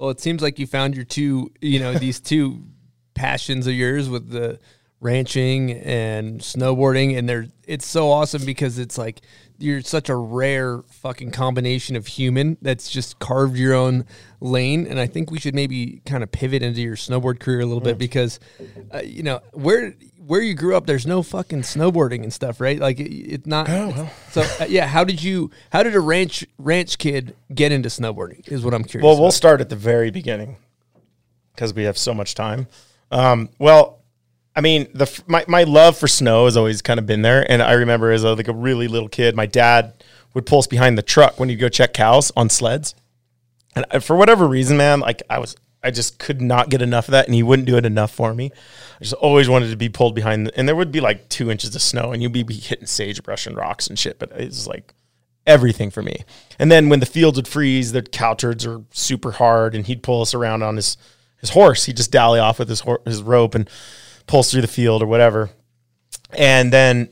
Well, it seems like you found your two, you know, these two passions of yours with the ranching and snowboarding, and they're it's so awesome because it's like you're such a rare fucking combination of human that's just carved your own lane. And I think we should maybe kind of pivot into your snowboard career a little bit because, uh, you know, where where you grew up, there's no fucking snowboarding and stuff, right? Like it, it's not. So uh, yeah, how did you? How did a ranch ranch kid get into snowboarding? Is what I'm curious. well, we'll start at the very beginning because we have so much time. Um, well, I mean, the my my love for snow has always kind of been there, and I remember as a, like a really little kid, my dad would pull us behind the truck when he'd go check cows on sleds, and I- for whatever reason, man, like I was, I just could not get enough of that, and he wouldn't do it enough for me. I just always wanted to be pulled behind, the, and there would be like two inches of snow, and you'd be, hitting sagebrush and rocks and shit, but it's like everything for me. And then when the fields would freeze, the cow turds are super hard, and he'd pull us around on his his horse. He'd just dally off with his his rope and pull us through the field or whatever. And then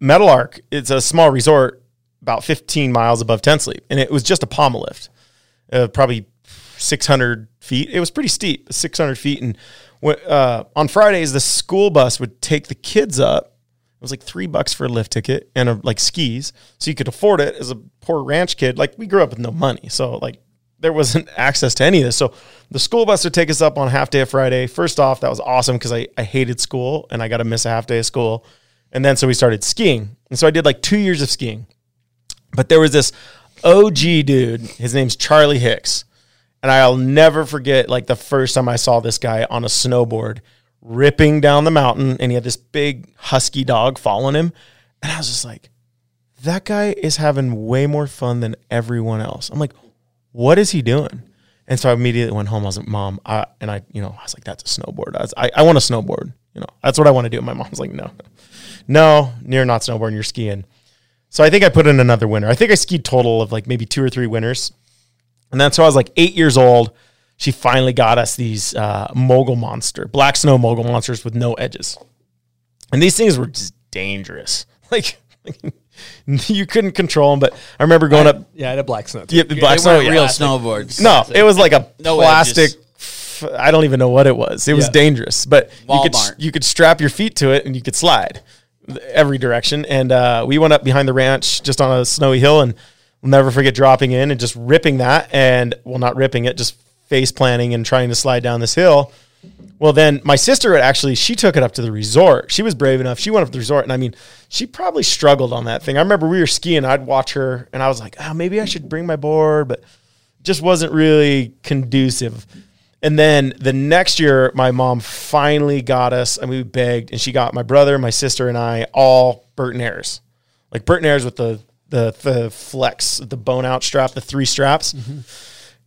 Meadowlark, it's a small resort about 15 miles above Ten Sleep, and it was just a pommel lift, uh, probably 600 feet. It was pretty steep, 600 feet. And uh, on Fridays, the school bus would take the kids up. It was like three bucks for a lift ticket and a, like skis, so you could afford it as a poor ranch kid. Like we grew up with no money, so like there wasn't access to any of this. So the school bus would take us up on half day of Friday. First off, that was awesome because I, I hated school and I got to miss a half day of school. And then so we started skiing. And so I did like two years of skiing. But there was this OG dude, his name's Charlie Hicks. And I'll never forget like the first time I saw this guy on a snowboard ripping down the mountain and he had this big husky dog following him. And I was just like, that guy is having way more fun than everyone else. I'm like, what is he doing? And so I immediately went home. I was like, Mom, I, and I, you know, I was like, that's a snowboard. I, I, I want a snowboard. You know, that's what I want to do. And my mom's like, no, no, you're not snowboarding. You're skiing. So I think I put in another winter. I think I skied total of like maybe two or three winters. And then so I was like eight years old. She finally got us these uh, mogul monster, black snow mogul monsters with no edges. And these things were just dangerous. Like, you couldn't control them. But I remember going up. yeah, I had a black snow. Yeah, They black snow. yeah. real snowboards. No, it was like a No plastic. edges. f- I don't even know what it was. It was Yeah. dangerous, but you could you could strap your feet to it and you could slide every direction. And uh, we went up behind the ranch just on a snowy hill, and we'll never forget dropping in and just ripping that, and well, not ripping it, just face planting and trying to slide down this hill. Well, then my sister actually she took it up to the resort. She was brave enough. She went up to the resort, and I mean, she probably struggled on that thing. I remember we were skiing. I'd watch her, and I was like, oh, maybe I should bring my board, but just wasn't really conducive. And then the next year, my mom finally got us, and we begged, and she got my brother, my sister, and I all Burton Airs, like Burton Airs with the the the flex, the bone out strap, the three straps.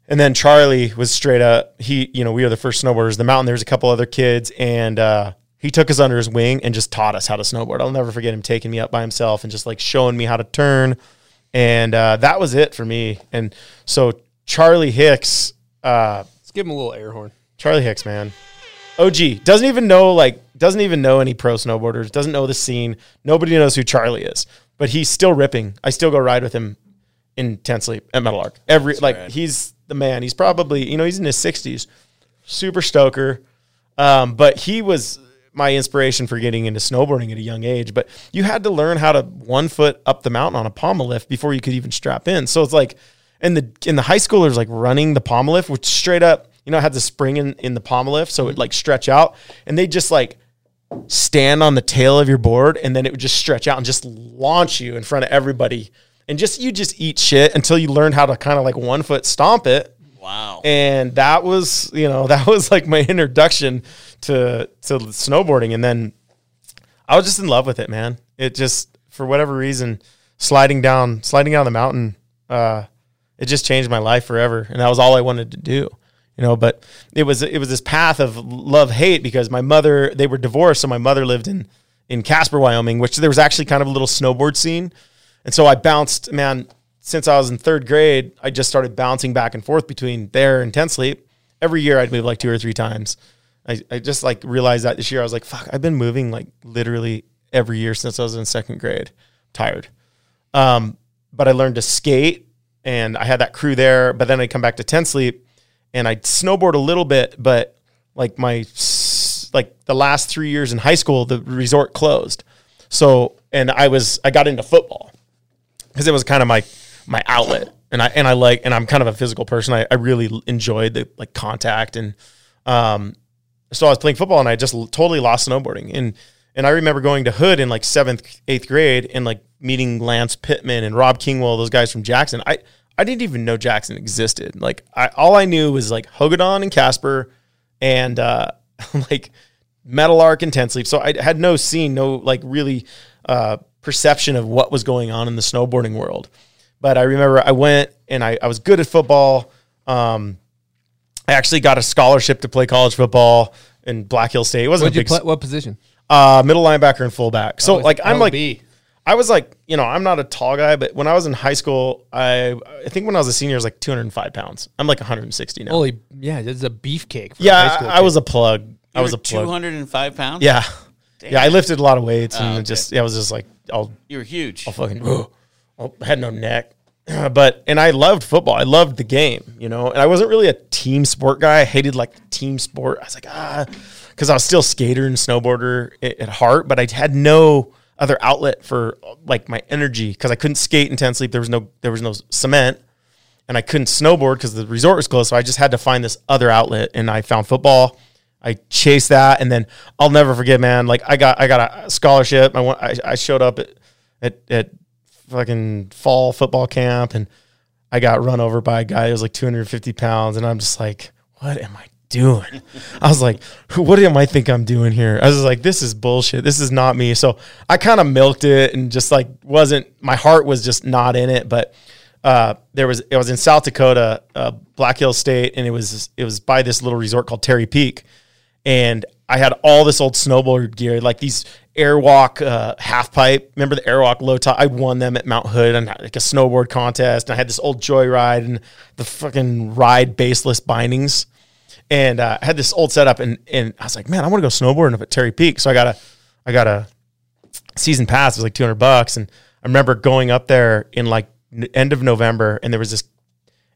And then Charlie was straight up. He, you know, we were the first snowboarders. The mountain. There's a couple other kids, and uh, he took us under his wing and just taught us how to snowboard. I'll never forget him taking me up by himself and just like showing me how to turn. And uh, that was it for me. And so Charlie Hicks, uh, Let's give him a little air horn. Charlie Hicks, man, OG doesn't even know like doesn't even know any pro snowboarders. Doesn't know the scene. Nobody knows who Charlie is, but he's still ripping. I still go ride with him intensely at Meadowlark. Every like he's the man. He's probably, you know, he's in his 60s, super stoker. Um, but he was my inspiration for getting into snowboarding at a young age. But you had to learn how to one foot up the mountain on a pommel lift before you could even strap in. So it's like, and the in the high schoolers like running the pommel lift, which straight up, you know, had the spring in, in the pommel lift, so it like stretch out, and they just like stand on the tail of your board, and then it would just stretch out and just launch you in front of everybody, and just you just eat shit until you learned how to kind of like one foot stomp it, Wow. and that was you know that was like my introduction to to snowboarding. And then i was just in love with it man. It just for whatever reason sliding down sliding down the mountain uh it just changed my life forever. And that was all i wanted to do you know but it was it was this path of love hate because my mother they were divorced. So my mother lived in in casper wyoming which there was actually kind of a little snowboard scene. And so i bounced man since i was in third grade i just started bouncing back and forth between there and Ten Sleep every year i'd move like two or three times. I, I just like realized that this year i was like fuck i've been moving like literally every year since i was in second grade. Tired. Um, but I learned to skate and I had that crew there. But then i'd come back to Ten Sleep and I snowboard a little bit, but like my like the last three years in high school, the resort closed. So and I was I got into football because it was kind of my my outlet. And I and I like and I'm kind of a physical person. I, I really enjoyed the like contact and um so I was playing football and I just totally lost snowboarding. And and I remember going to Hood in like seventh, eighth grade and like meeting Lance Pittman and Rob Kingwill, those guys from Jackson. I I didn't even know Jackson existed. Like I all I knew was like Hogadon and Casper and uh like Meadowlark and So I had no scene, no like really uh perception of what was going on in the snowboarding world. But I remember I went and I, I was good at football. Um I actually got a scholarship to play college football in Black Hill State. It wasn't What'd a you big play? What position? uh, middle linebacker and fullback. So Oh, like I'm like. I was like you know I'm not a tall guy, but when I was in high school, I I think when I was a senior, I was like 205 pounds. I'm like 160 now. Holy, yeah, this is a beefcake. for a high yeah, school I, I was a plug. I was were a plug. 205 pounds? Yeah, yeah. I lifted a lot of weights and Oh, okay. just yeah, I was just like I'll You were huge. I'll fucking I'll- I had no neck. But and I loved football. I loved the game, you know. And I wasn't really a team sport guy. I hated like team sport. I was like ah, because I was still skater and snowboarder at, at heart, but I had no other outlet for like my energy because I couldn't skate in Ten Sleep. There was no there was no cement, and I couldn't snowboard because the resort was closed. So I just had to find this other outlet, and I found football. I chased that, and then I'll never forget, man. Like I got I got a scholarship. I went, I, I showed up at at at fucking fall football camp, and I got run over by a guy who was like 250 pounds, and I'm just like, what am I doing? I was like, what am I think I'm doing here? I was like, this is bullshit. This is not me. So I kind of milked it and just like wasn't. My heart was just not in it, but. Uh, there was it was in South Dakota, uh, Black Hill State, and it was it was by this little resort called Terry Peak, and I had all this old snowboard gear, like these Airwalk uh, half pipe. Remember the Airwalk low top? I won them at Mount Hood and like a snowboard contest. And I had this old Joyride and the fucking ride baseless bindings, and uh, I had this old setup. And and I was like, man, I want to go snowboarding up at Terry Peak. So I got a I got a season pass. It was like two hundred bucks, and I remember going up there in like n- end of November, and there was this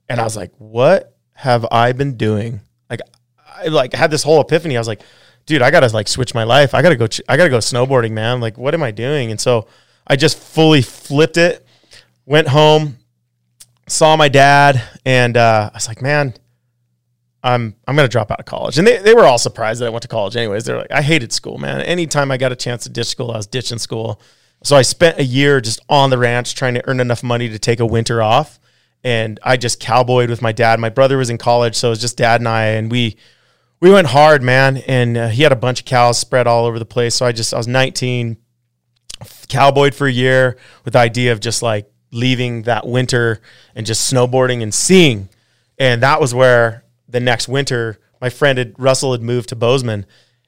and I was like, "What have I been doing?" Like, I like had this whole epiphany. I was like, "Dude, I gotta like switch my life. I gotta go. Ch- I gotta go snowboarding, man. Like, what am I doing?" And so I just fully flipped it. Went home, saw my dad, and uh, I was like, "Man, I'm I'm gonna drop out of college." And they they were all surprised that I went to college. Anyways, they're like, "I hated school, man. Anytime I got a chance to ditch school, I was ditching school." So I spent a year just on the ranch trying to earn enough money to take a winter off and I just cowboyed with my dad. My brother was in college, so it was just dad and I, and we we went hard, man. And uh, he had a bunch of cows spread all over the place. So I just I was 19, cowboyed for a year with the idea of just like leaving that winter and just snowboarding and seeing. And that was where the next winter, my friend had Russell had moved to Bozeman.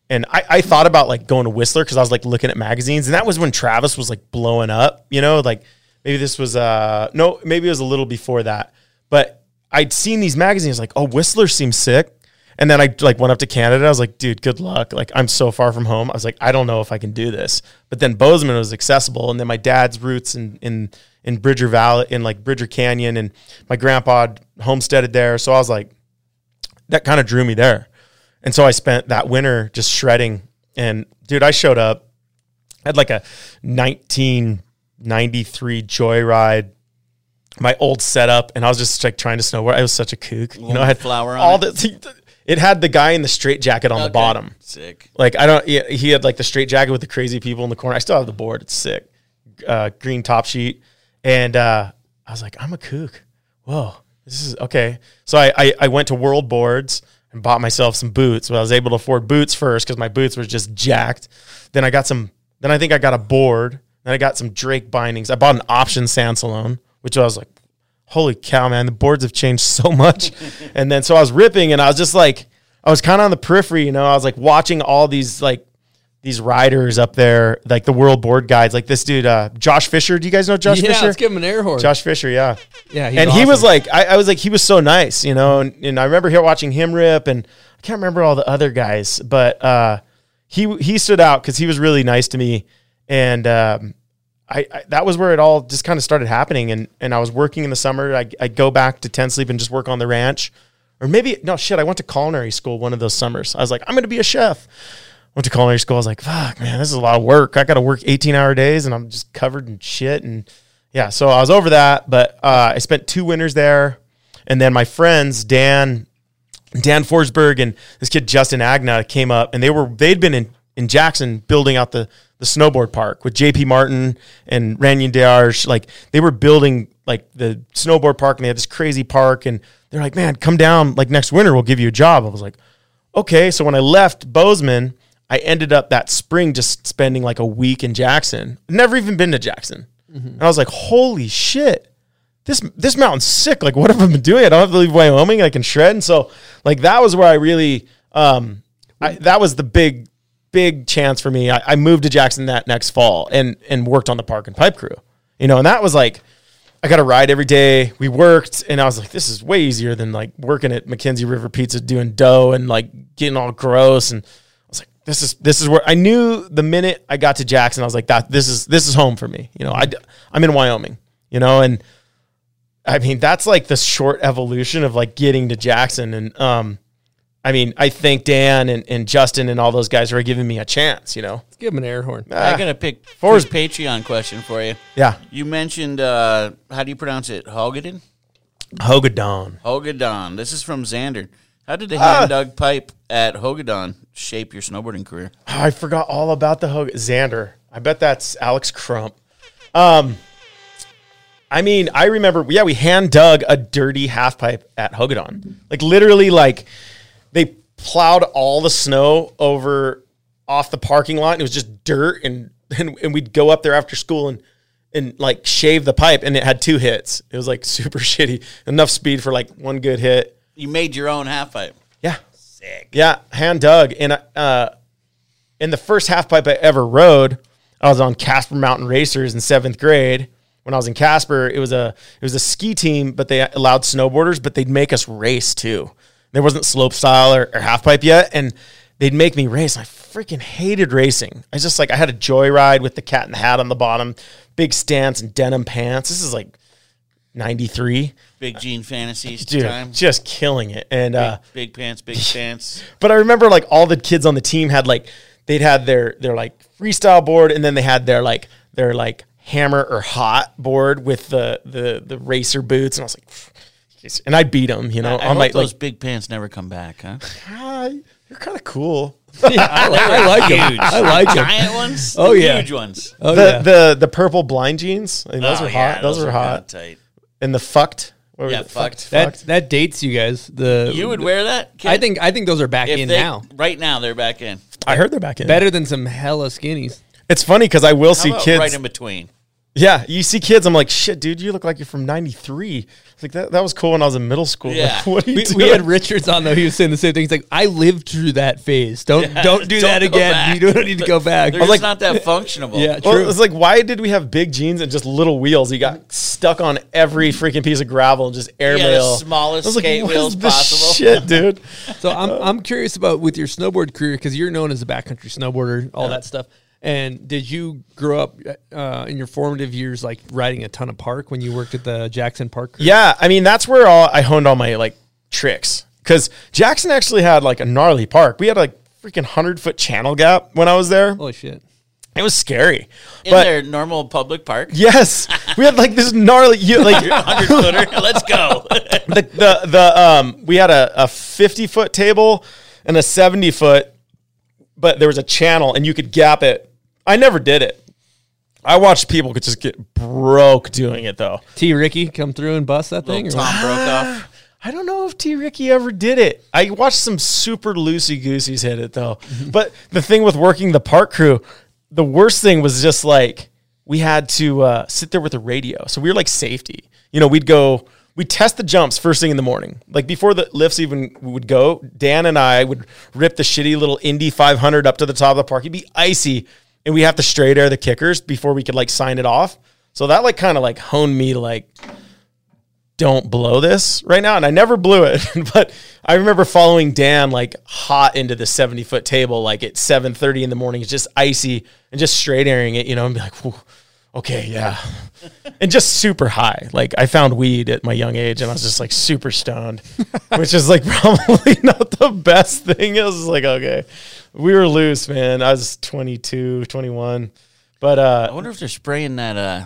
And I, I thought about like going to Whistler because I was like looking at magazines, and that was when Travis was like blowing up, you know, like maybe this was uh no, maybe it was a little before that. But I'd seen these magazines like, oh, Whistler seems sick. And then I like went up to Canada. I was like, dude, good luck. Like I'm so far from home. I was like, I don't know if I can do this. But then Bozeman was accessible, and then my dad's roots in in in Bridger Valley in like Bridger Canyon, and my grandpa homesteaded there. So I was like, that kind of drew me there. And so I spent that winter just shredding. And dude, I showed up, I had like a 1993 Joyride, my old setup, and I was just like trying to snowboard. I was such a kook, you know. I had flower on all it? the. It had the guy in the straight jacket on the bottom. Sick. Like I don't. He, he had like the straight jacket with the crazy people in the corner. I still have the board. It's sick. Uh, green top sheet, and uh, I was like, I'm a kook. Whoa, this is okay. So I, I I went to World Boards and bought myself some boots. Well, I was able to afford boots first because my boots were just jacked. Then I got some. Then I think I got a board. Then I got some Drake bindings. I bought an option Sansalone, which I was like, holy cow, man, the boards have changed so much. and then so I was ripping and I was just like, I was kind of on the periphery, you know, I was like watching all these like these riders up there, like the world board guides, like this dude, uh, Josh Fisher. Do you guys know Josh yeah, Fisher? let's give him an air horn. Josh Fisher, yeah. yeah, and he was like, I, I was like, he was so nice, you know, and, and I remember here watching him rip and I can't remember all the other guys, but, uh, he, he stood out cause he was really nice to me. And, um, I, I that was where it all just kind of started happening. And, and I was working in the summer. I, I'd go back to Ten Sleep and just work on the ranch or maybe, no shit. I went to culinary school one of those summers. I was like, I'm going to be a chef. Went to culinary school. I was like, fuck, man, this is a lot of work. I got to work 18 hour days and I'm just covered in shit. And yeah, so I was over that, but uh, I spent two winters there. And then my friends, Dan, Dan Forsberg and this kid, Justin Agna, came up and they were, they'd been in, in Jackson building out the, the snowboard park with JP Martin and Ranyan Dearj. Like they were building like the snowboard park and they had this crazy park. And they're like, man, come down like next winter, we'll give you a job. I was like, okay. So when I left Bozeman, I ended up that spring just spending like a week in Jackson. Never even been to Jackson. And I was like, holy shit. This this mountain's sick. Like, what have I been doing? I don't have to leave Wyoming. I can shred. And so, like, that was where I really, um, I, that was the big, big chance for me. I, I moved to Jackson that next fall and and worked on the park and pipe crew. You know, and that was like, I got to ride every day. We worked, and I was like, this is way easier than like working at Mackenzie River Pizza doing dough and like getting all gross. And I was like, this is this is where I knew the minute I got to Jackson, I was like, that this is this is home for me. You know, I I'm in Wyoming. You know, and I mean that's like the short evolution of like getting to Jackson. And um, I mean, I thank Dan and, and Justin and all those guys for giving me a chance. You know, Let's give him an air horn. I got to pick Forrest- first Patreon question for you. yeah, You mentioned uh, how do you pronounce it? Hogadon? Hogadon. Hogadon. This is from Xander. How did the Ah. hand dug pipe at Hogadon shape your snowboarding career? Oh, I forgot all about the Hogan Xander. I bet that's Alex Crump. Um, I mean, I remember, yeah, we hand dug a dirty half pipe at Hogadon. Like literally, like they plowed all the snow over off the parking lot. And it was just dirt, and and, and we'd go up there after school and and like shave the pipe, and it had two hits. It was like super shitty. Enough speed for like one good hit. You made your own half pipe. Yeah. Sick. Yeah, hand dug. And uh, in the first half pipe I ever rode, I was on Casper Mountain Racers in seventh grade. When I was in Casper, it was a it was a ski team, but they allowed snowboarders, but they'd make us race too. There wasn't slope style or, or half pipe yet, and they'd make me race. I freaking hated racing. I just like I had a joyride with the cat and the hat on the bottom, big stance and denim pants. This is like ninety three, Big Gene Fantasies dude, time. just killing it. And uh, Big pants, big pants. but I remember like all the kids on the team had like they'd had their their like freestyle board and then they had their like their like hammer or hot board with the the the racer boots and I was like "Pfft." and I beat them, you know. I on hope my those like big pants never come back, huh? ah, you're kind of cool. Yeah, I, like, I like him. I like him. Giant ones? Oh, The yeah. Huge ones. Oh the yeah. the the purple blind jeans, I mean, those Oh, were yeah, hot. Those, were are hot. Tight. And the fucked. What Yeah, the fucked. that fucked. that dates you guys. The You would wear that? Kid? I think I think those are back if in they, now. Right now, they're back in. I heard they're back in. Better than some hella skinnies. It's funny because I will How see about kids. right in between. yeah, you see kids. I'm like, shit, dude, you look like you're from '93. Like that. That was cool when I was in middle school. Yeah. Like, what are you We, doing? we had Richards on though. He was saying the same thing. He's like, I lived through that phase. Don't Yeah, don't do don't that again. back. You don't need to go back. They're was just like- not that functional. yeah, Well, true. it's like, why did we have big jeans and just little wheels? He got stuck on every freaking piece of gravel and just Yeah, the airmail. smallest I was like, skate what is wheels this possible. Shit, dude. So I'm I'm curious about with your snowboard career because you're known as a backcountry snowboarder, all that stuff. And did you grow up uh, in your formative years like riding a ton of park when you worked at the Jackson Park? Crew? Yeah, I mean that's where all I honed all my like tricks because Jackson actually had like a gnarly park. We had like freaking hundred foot channel gap when I was there. Holy shit! It was scary, In but their normal public park. yes, we had like this gnarly you like 100 footer. Let's go. the the the um we had a, a 50 foot table and a 70 foot but there was a channel and you could gap it i never did it i watched people could just get broke doing it though T. Ricky come through and bust that thing. Little or what? Tom broke off. i don't know if t ricky ever did it i watched some super loosey gooseys hit it though but the thing with working the park crew the worst thing was just like we had to uh, sit there with a radio so we were like safety you know we'd go we test the jumps first thing in the morning. Like before the lifts even would go, Dan and I would rip the shitty little Indy 500 up to the top of the park. It'd be icy, and we have to straight air the kickers before we could like sign it off. So that like kind of like honed me like don't blow this right now. And I never blew it, but I remember following Dan like hot into the 70 foot table, like at 7:30 in the morning. It's just icy and just straight airing it, you know, and be like, okay, yeah. and just super high. Like I found weed at my young age and I was just like super stoned, which is like probably not the best thing. It was like, okay, we were loose, man. I was 22, 21. But I uh, wonder if they're spraying that uh,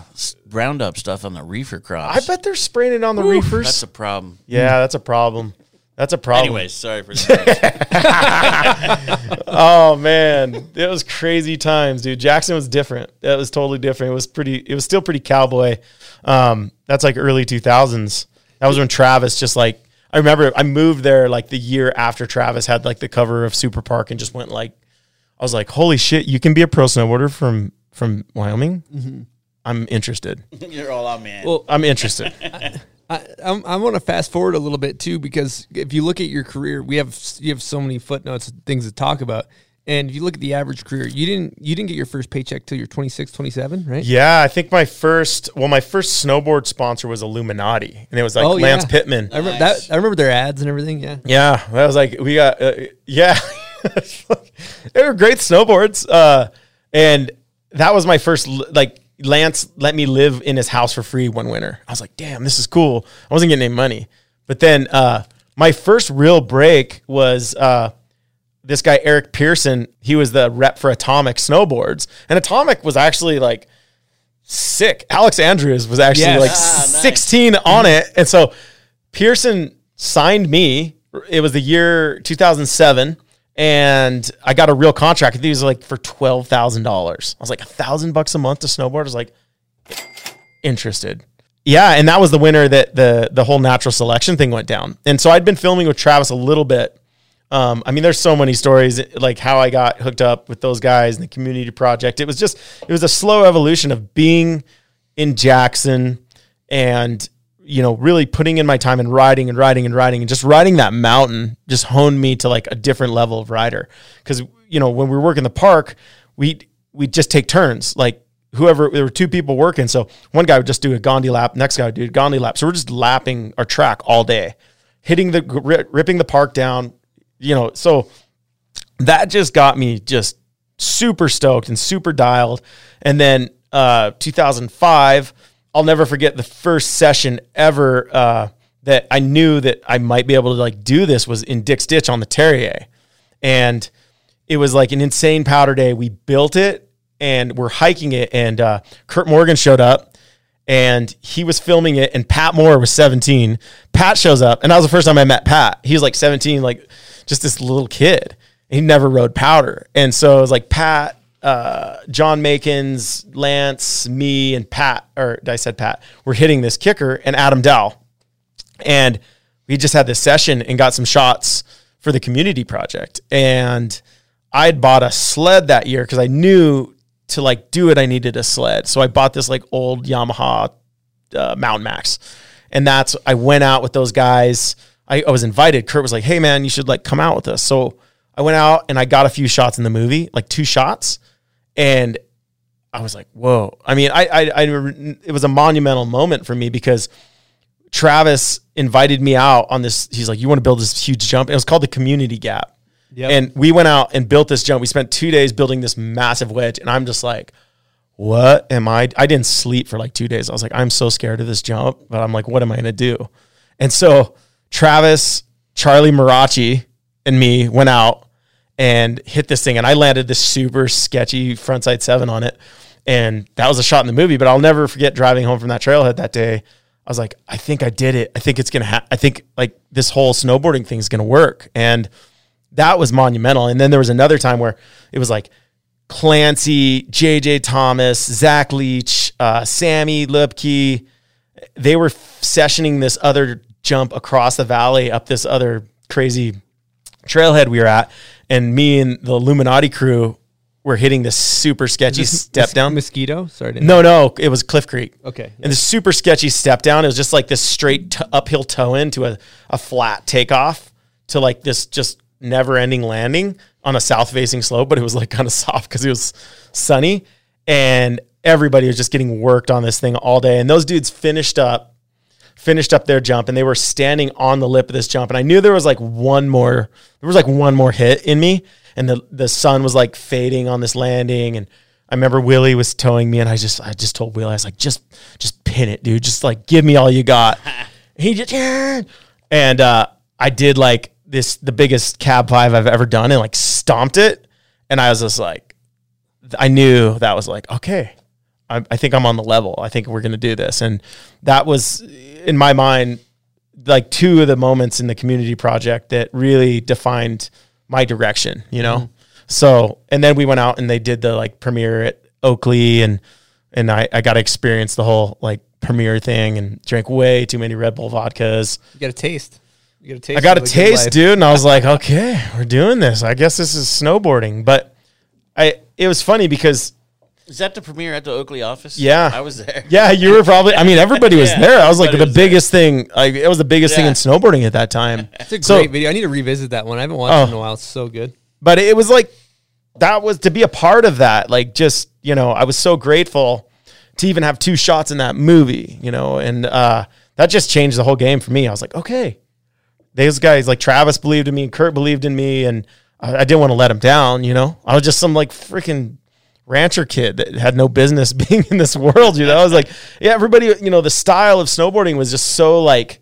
Roundup stuff on the reefer crops. I bet they're spraying it on the reefers. That's a problem. yeah, that's a problem. That's a problem. Anyways, sorry for that. Oh man, it was crazy times, dude. Jackson was different. It was totally different. It was pretty. It was still pretty cowboy. Um, that's like early two thousands. That was when Travis just like I remember. I moved there like the year after Travis had like the cover of Super Park and just went like, I was like, holy shit, you can be a pro snowboarder from from Wyoming. Mm-hmm. I'm interested. You're all on man. Well, I'm interested. I, I'm, I want to fast forward a little bit too because if you look at your career, we have you have so many footnotes, and things to talk about. And if you look at the average career, you didn't you didn't get your first paycheck till you're 26, 27, right? yeah, I think my first well, my first snowboard sponsor was Illuminati, and it was like Oh, Lance yeah. Pittman. I remember Nice. that. I remember their ads and everything. Yeah. Yeah, that was like we got uh, yeah. they were great snowboards, uh, and that was my first like Lance let me live in his house for free one winter. I was like, damn, this is cool. I wasn't getting any money, but then uh, my first real break was uh, this guy Eric Pearson. He was the rep for Atomic Snowboards, and Atomic was actually like sick. Alex Andrews was actually Yes. like Ah, nice. 16 on it. And so Pearson signed me. It was the year 2007. And I got a real contract. I think it was like for $12,000. I was like, a thousand bucks a month to snowboard. I was like, interested. Yeah. And that was the winter that the, the whole natural selection thing went down. And so I'd been filming with Travis a little bit. Um, I mean, there's so many stories like how I got hooked up with those guys and the community project. It was just, it was a slow evolution of being in Jackson and, you know, really putting in my time and riding and riding and riding and just riding that mountain just honed me to like a different level of rider. Cause, you know, when we work in the park, we, we just take turns. Like whoever, there were two people working. So one guy would just do a Gandhi lap, next guy would do a Gandhi lap. So we're just lapping our track all day, hitting the, ripping the park down, you know, so that just got me just super stoked and super dialed. And then uh, 2005, I'll never forget the first session ever uh, that I knew that I might be able to like do this was in Dick's Ditch on the Terrier, and it was like an insane powder day. We built it and we're hiking it, and uh, Curt Morgan showed up and he was filming it and Pat Moore was 17. Pat shows up and that was the first time I met Pat. He was like 17, like just this little kid. He never rode powder. And so it was like Pat, uh, John Makins, Lance, me, and Pat, or I said Pat, we're hitting this kicker and Adam Dow. And we just had this session and got some shots for the community project. And I had bought a sled that year because I knew to like do it, I needed a sled. So I bought this like old Yamaha uh, Mountain Max. And that's, I went out with those guys. I, I was invited. Curt was like, hey man, you should like come out with us. So I went out and I got a few shots in the movie, like two shots. And I was like, whoa. I mean, I, I, I, it was a monumental moment for me because Travis invited me out on this. He's like, you want to build this huge jump? It was called the community gap. Yep. And we went out and built this jump. We spent two days building this massive wedge, and I'm just like, what am I? I didn't sleep for like two days. I was like, I'm so scared of this jump, but I'm like, what am I gonna do? And so Travis, Charlie Marachi, and me went out and hit this thing, and I landed this super sketchy frontside seven on it, and that was a shot in the movie. But I'll never forget driving home from that trailhead that day. I was like, I think I did it. I think it's gonna. I think like this whole snowboarding thing is gonna work, and that was monumental. And then there was another time where it was like Clancy, JJ Thomas, Zach Leach, uh, Sammy Luebke. They were sessioning this other jump across the valley up this other crazy trailhead we were at. And me and the Illuminati crew were hitting this super sketchy this step down. Mosquito? Sorry. No, no, it was Cliff Creek. Okay. And the super sketchy step down, it was just like this straight t- uphill toe in to a, a flat takeoff to like this just never ending landing on a south facing slope, but it was like kind of soft because it was sunny. And everybody was just getting worked on this thing all day. And those dudes finished up, finished up their jump and they were standing on the lip of this jump. And I knew there was like one more, there was like one more hit in me. And the, the sun was like fading on this landing. And I remember Willie was towing me and I just, I just told Willie, I was like, just, just pin it, dude. Just like, give me all you got. he just, yeah. And, uh, I did like this, the biggest cab five I've ever done and like stomped it. And I was just like, I knew that was like, okay, I, I think I'm on the level. I think we're going to do this. And that was in my mind, like two of the moments in the community project that really defined my direction, you know? Mm-hmm. So, and then we went out and they did the like premiere at Oakley and, and I, I got to experience the whole like premiere thing and drank way too many Red Bull vodkas. You got a taste. You got a taste. I got a taste, dude, and I was like, okay, we're doing this. I guess this is snowboarding. But I, it was funny because Is that the premiere at the Oakley office? Yeah. I was there. Yeah, you were probably. I mean, everybody was Yeah, there. I was like the was there. biggest thing. Like it was the biggest thing in snowboarding at that time. It's a So- great video. I need to revisit that one. I haven't watched Oh. it in a while. It's so good. But it was like that was to be a part of that. Like just you know, I was so grateful to even have two shots in that movie. You know, and uh, that just changed the whole game for me. I was like, okay, these guys like Travis believed in me, and Curt believed in me, and I, I didn't want to let him down. You know, I was just some like freaking rancher kid that had no business being in this world. You know, I was like, yeah, everybody. You know, the style of snowboarding was just so like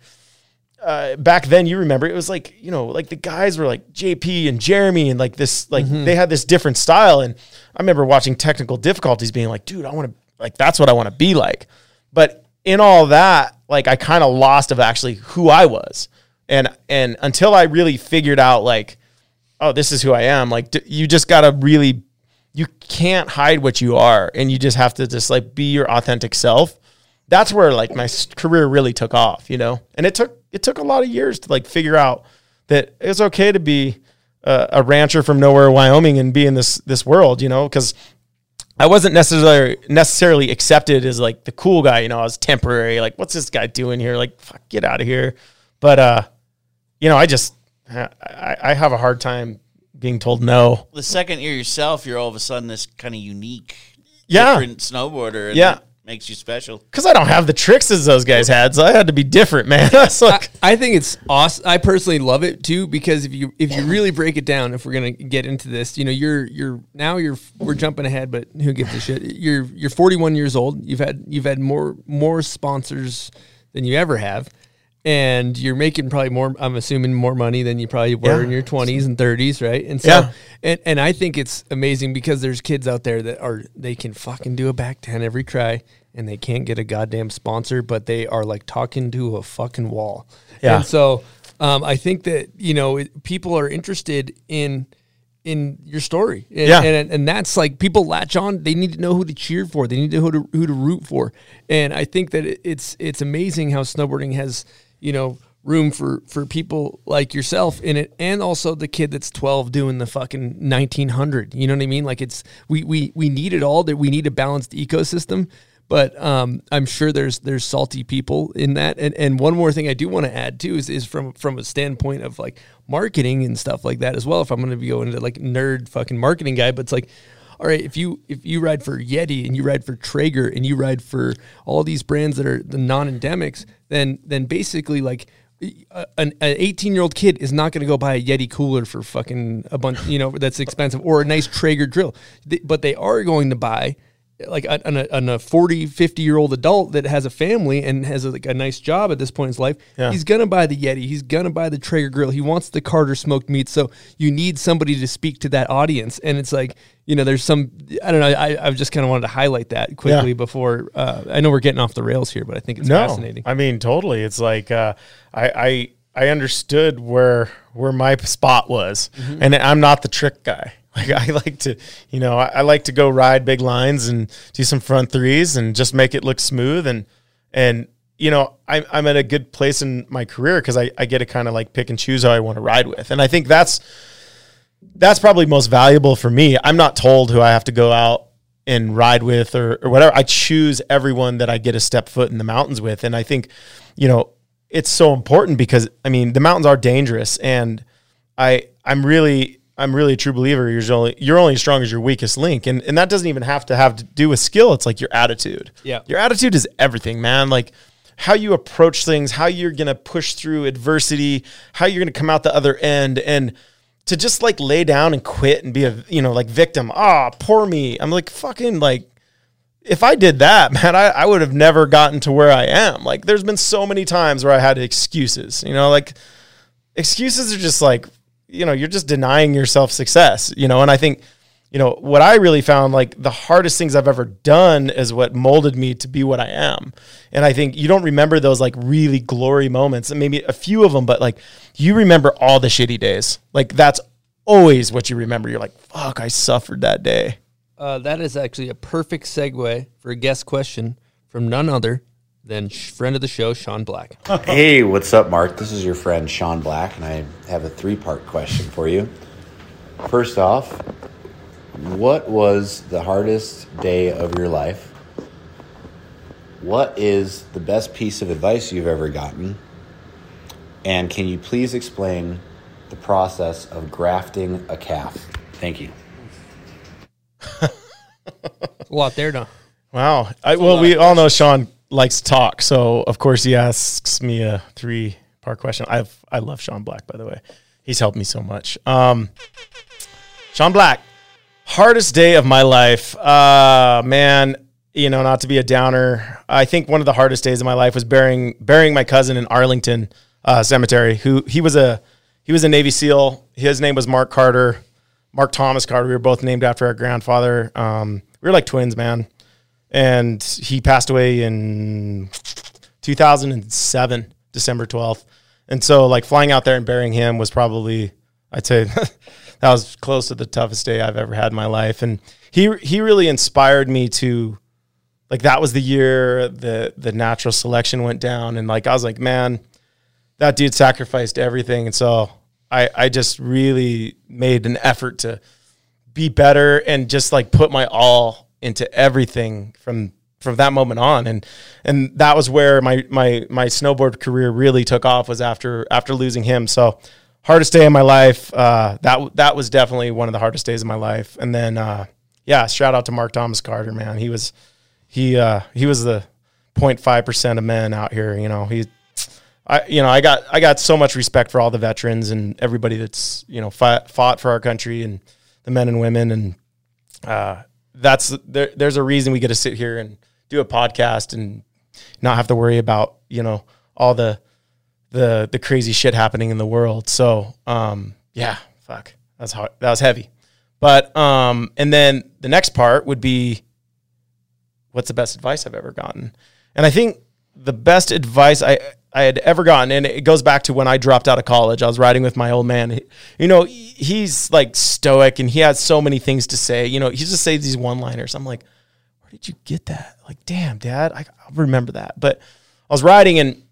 uh, back then you remember it was like you know like the guys were like JP and Jeremy and like this like they had this different style and I remember watching technical difficulties being like dude I want to like that's what I want to be like but in all that like I kind of lost of actually who I was and and until I really figured out like oh this is who I am like d- you just got to really you can't hide what you are and you just have to just like be your authentic self that's where like my career really took off, you know. And it took it took a lot of years to like figure out that it's okay to be a, a rancher from nowhere, Wyoming, and be in this this world, you know, because I wasn't necessarily necessarily accepted as like the cool guy, you know. I was temporary, like, what's this guy doing here? Like, fuck, get out of here. But uh, you know, I just I, I I have a hard time being told no. The second you're yourself, you're all of a sudden this kind of unique, Yeah. different snowboarder. And Yeah. makes you special. Because I don't have the tricks as those guys had, so I had to be different, man. That's like, I think it's awesome. I personally love it too because if you if you really break it down, if we're gonna get into this, you know, you're you're now you're we're jumping ahead, but who gives a shit? You're you're 41 years old. You've had you've had more more sponsors than you ever have, and you're making probably more. I'm assuming more money than you probably were Yeah. in your 20s and 30s, right? And so, Yeah. and and I think it's amazing because there's kids out there that are they can fucking do a back ten every try. And they can't get a goddamn sponsor, but they are like talking to a fucking wall. Yeah. And so um, I think that you know it, people are interested in in your story. And, Yeah. and and that's like people latch on. They need to know who to cheer for. They need to know who to who to root for. And I think that it- it's it's amazing how snowboarding has you know room for for people like yourself in it and also the kid that's 12 doing the fucking 1900 you know what i mean like it's we we we need it all that we need a balanced ecosystem but um, I'm sure there's there's salty people in that. And and one more thing I do want to add too is is from from a standpoint of like marketing and stuff like that as well. If I'm going to be going into like nerd fucking marketing guy, but it's like, all right, if you if you ride for Yeti and you ride for Traeger and you ride for all these brands that are the non-endemics, then then basically like an 18 year old kid is not going to go buy a Yeti cooler for fucking a bunch, you know, that's expensive or a nice Traeger drill. But they are going to buy like a, an- a, an- a 40, 50 year old adult that has a family and has a, like a nice job at this point in his life. Yeah. He's going to buy the Yeti. He's going to buy the Traeger grill. He wants the Carter smoked meat. So you need somebody to speak to that audience. And it's like, you know, there's some, I don't know. I, I just kind of wanted to highlight that quickly Yeah. before. Uh, I know we're getting off the rails here, but I think it's fascinating. I mean, totally. It's like uh, I, I I understood where where my spot was, Mm-hmm. and I'm not the trick guy. Like I like to, you know, I, I like to go ride big lines and do some front threes and just make it look smooth and and you know I'm I'm at a good place in my career because I I get to kind of like pick and choose how I want to ride with, and I think that's that's probably most valuable for me. I'm not told who I have to go out and ride with or, or whatever. I choose everyone that I get a step foot in the mountains with. And I think, you know, it's so important because I mean the mountains are dangerous and I I'm really I'm really a true believer you're only you're only as strong as your weakest link. And and that doesn't even have to have to do with skill. It's like your attitude. Yeah. Your attitude is everything, man. Like how you approach things, how you're gonna push through adversity, how you're gonna come out the other end and to just like lay down and quit and be a you know like victim. Ah poor me. I'm like fucking like if i did that man I, I would have never gotten to where i am. Like there's been so many times where i had excuses you know like excuses are just like you know you're just denying yourself success you know and i think you know what i really found like the hardest things i've ever done is what molded me to be what i am and i think you don't remember those like really glory moments and maybe a few of them but like you remember all the shitty days like that's always what you remember you're like fuck i suffered that day Uh, that is actually a perfect segue for a guest question from none other than friend of the show, Sean Black. Hey, what's up, Mark? This is your friend Sean Black, and I have a three part question for you. First off, what was the hardest day of your life? What is the best piece of advice you've ever gotten? And can you please explain the process of grafting a calf? Thank you. A lot there, no? wow I, well we all know sean likes to talk so of course he asks me a three part question i've i love sean black by the way he's helped me so much um sean black hardest day of my life. Uh man you know not to be a downer. I think one of the hardest days of my life was burying burying my cousin in arlington uh, cemetery who he was a he was a navy seal. His name was mark carter mark thomas carter. We were both named after our grandfather. Um we were like twins man. And he passed away in 2007 december 12th and so like flying out there and burying him was probably i'd say that was close to the toughest day i've ever had in my life. And he he really inspired me to like that was the year the the natural selection went down. And like i was like man that dude sacrificed everything. And so i i just really made an effort to be better and just like put my all into everything from from that moment on. And and that was where my my my snowboard career really took off was after after losing him. So hardest day of my life uh that that was definitely one of the hardest days of my life. And then uh yeah shout out to Mark Thomas Carter man. He was he uh he was the 0.5% of men out here you know. He I you know I got I got so much respect for all the veterans and everybody that's you know fought, fought for our country and the men and women. And uh, that's there, there's a reason we get to sit here and do a podcast and not have to worry about you know all the the the crazy shit happening in the world. So um, yeah, fuck, that's how that was heavy. But um, and then the next part would be what's the best advice I've ever gotten, and I think the best advice I I had ever gotten, and it goes back to when I dropped out of college. I was riding with my old man. You know, he's like stoic, and he has so many things to say. You know, he just says these one liners. I'm like, where did you get that? Like, damn, dad, I, I'll remember that. But I was riding, and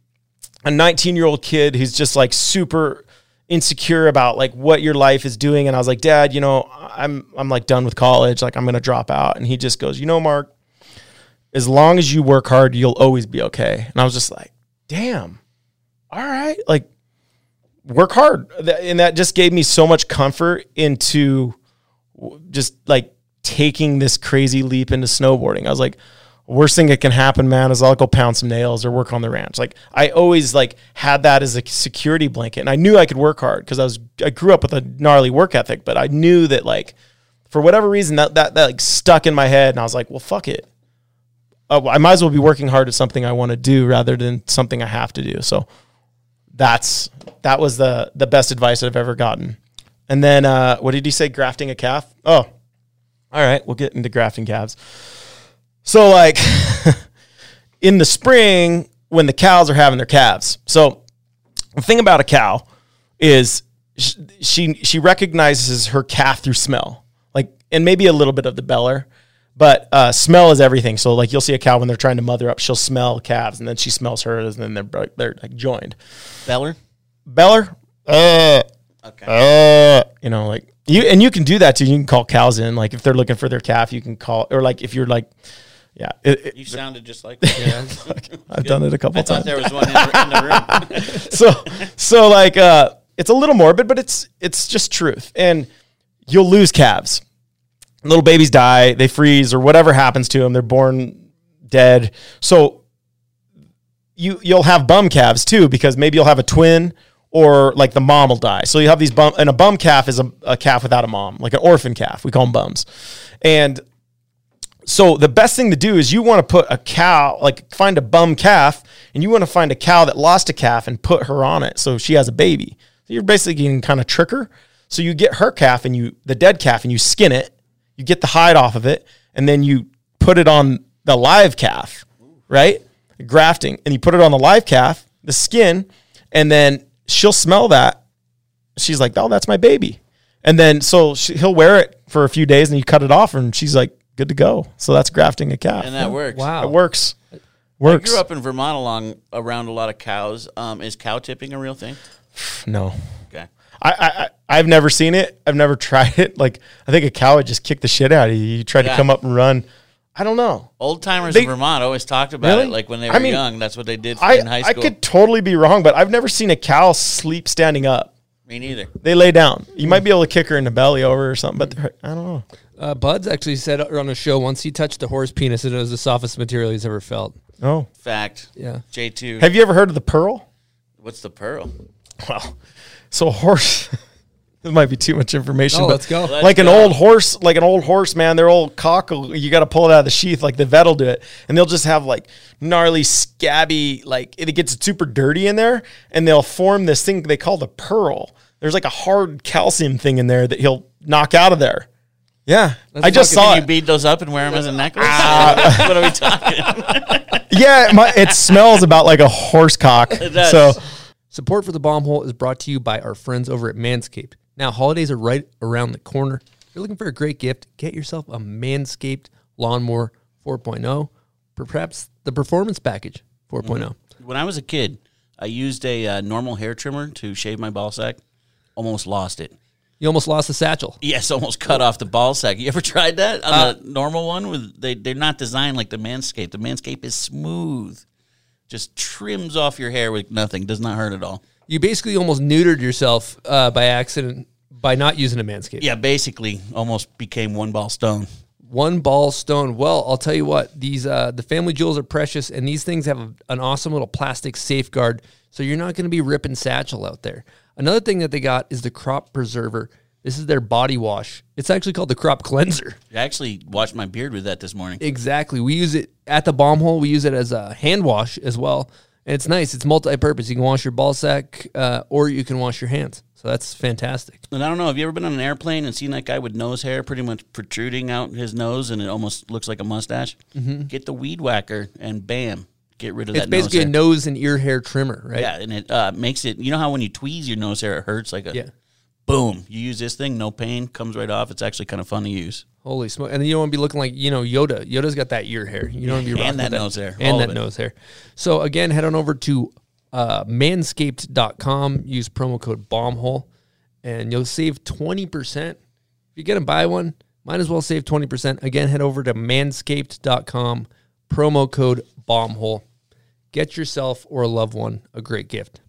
a 19 year old kid who's just like super insecure about like what your life is doing, and I was like, dad, you know, I'm I'm like done with college. Like, I'm gonna drop out, and he just goes, you know, Mark. As long as you work hard, you'll always be okay. And I was just like, damn, all right, like work hard. And that just gave me so much comfort into just like taking this crazy leap into snowboarding. I was like, worst thing that can happen, man, is I'll go pound some nails or work on the ranch. Like I always like had that as a security blanket, and I knew I could work hard because I was I grew up with a gnarly work ethic, but I knew that like for whatever reason that that, that like stuck in my head, and I was like, well, fuck it. Uh, I might as well be working hard at something I want to do rather than something I have to do. So that's that was the the best advice I've ever gotten. And then uh, what did he say? Grafting a calf? Oh, all right. We'll get into grafting calves. So like in the spring when the cows are having their calves. So the thing about a cow is sh- she she recognizes her calf through smell, like and maybe a little bit of the beller, but uh, smell is everything. So like you'll see a cow when they're trying to mother up, she'll smell calves, and then she smells hers, and then they're they're like joined. Beller. Beller, uh, Okay. uh, you know, like you and you can do that too. You can call cows in, like if they're looking for their calf, you can call, or like if you're like, yeah, it, it- You sounded just like that. I've done it a couple I thought times. there was one in the, in the room. so so like uh it's a little morbid but it's it's just truth and you'll lose calves little babies die they freeze or whatever happens to them they're born dead so you you'll have bum calves too because maybe you'll have a twin or like the mom will die so you have these bum and a bum calf is a, a calf without a mom like an orphan calf we call them bums and so the best thing to do is you want to put a cow, like find a bum calf, and you want to find a cow that lost a calf and put her on it so she has a baby. You're basically getting kind of trick her. So you get her calf and you the dead calf and you skin it, you get the hide off of it, and then you put it on the live calf, right? Grafting, and you put it on the live calf, the skin, and then she'll smell that. She's like, "Oh, that's my baby," and then so she, he'll wear it for a few days, and you cut it off, and she's like, "Good to go." So that's grafting a calf. And that works. Wow. It works. Works. I grew up in Vermont along around a lot of cows. Um, is cow tipping a real thing? No. Okay. I, I, I- I've never seen it. I've never tried it. Like, I think a cow would just kick the shit out of you. You try to come up and run. I don't know. Old timers in Vermont always talked about Really? it. Like when they were I mean, young, that's what they did I, in high school. I could totally be wrong, but I've never seen a cow sleep standing up. Me neither. They lay down. You might be able to kick her in the belly over or something, but I don't know. Uh, Buds actually said on a show once he touched a horse penis and it was the softest material he's ever felt. Oh. Fact. Yeah. J two. Have you ever heard of the pearl? What's the pearl? Well, so a horse. this might be too much information. Oh, but let's go. Let's like an go. old horse, like an old horse, man. Their old cock, you got to pull it out of the sheath. Like the vet will do it, and they'll just have like gnarly, scabby, like it gets super dirty in there, and they'll form this thing they call the pearl. There's like a hard calcium thing in there that he'll knock out of there. Yeah, I just fucking- saw Can you it. beat those up and wear them as a necklace? Ah. what are we talking? yeah, my, it smells about like a horse cock. does. So Support for the bomb hole is brought to you by our friends over at Manscaped. Now, holidays are right around the corner. If you're looking for a great gift, get yourself a Manscaped Lawnmower 4.0, perhaps the Performance Package 4.0. when I was a kid, I used a uh, normal hair trimmer to shave my ball sack. Almost lost it. You almost lost the satchel. Yes, almost cut off the ball sack. You ever tried that on Uh, the normal one? With they they're not designed like the Manscaped. The Manscaped is smooth, just trims off your hair with nothing. Does not hurt at all. You basically almost neutered yourself uh, by accident by not using a Manscaped. Yeah, basically, almost became one ball stone. One ball stone. Well, I'll tell you what; these uh, the family jewels are precious, and these things have a, an awesome little plastic safeguard, so you're not going to be ripping satchel out there. Another thing that they got is the crop preserver. This is their body wash. It's actually called the crop cleanser. I actually washed my beard with that this morning. Exactly. We use it at the bomb hole. We use it as a hand wash as well. And it's nice. It's multi-purpose. You can wash your ball sack, uh, or you can wash your hands. So that's fantastic. And I don't know, have you ever been on an airplane and seen that guy with nose hair pretty much protruding out his nose and it almost looks like a mustache? Mm-hmm. Get the weed whacker and bam, get rid of It's that basically nose a nose and ear hair trimmer, right? Yeah, and it uh, makes it. You know how when you tweeze your nose hair, it hurts like a Yeah. boom. You use this thing, no pain, comes right off. It's actually kind of fun to use. Holy smoke! And then you don't want to be looking like you know Yoda. Yoda's got that ear hair. You don't want to be And rocking that nose hair, and that nose hair. So again, head on over to uh, manscaped.com. Use promo code bombhole, and you'll save twenty percent. If you're gonna buy one, might as well save twenty percent. Again, head over to manscaped.com. Promo code bombhole. Get yourself or a loved one a great gift.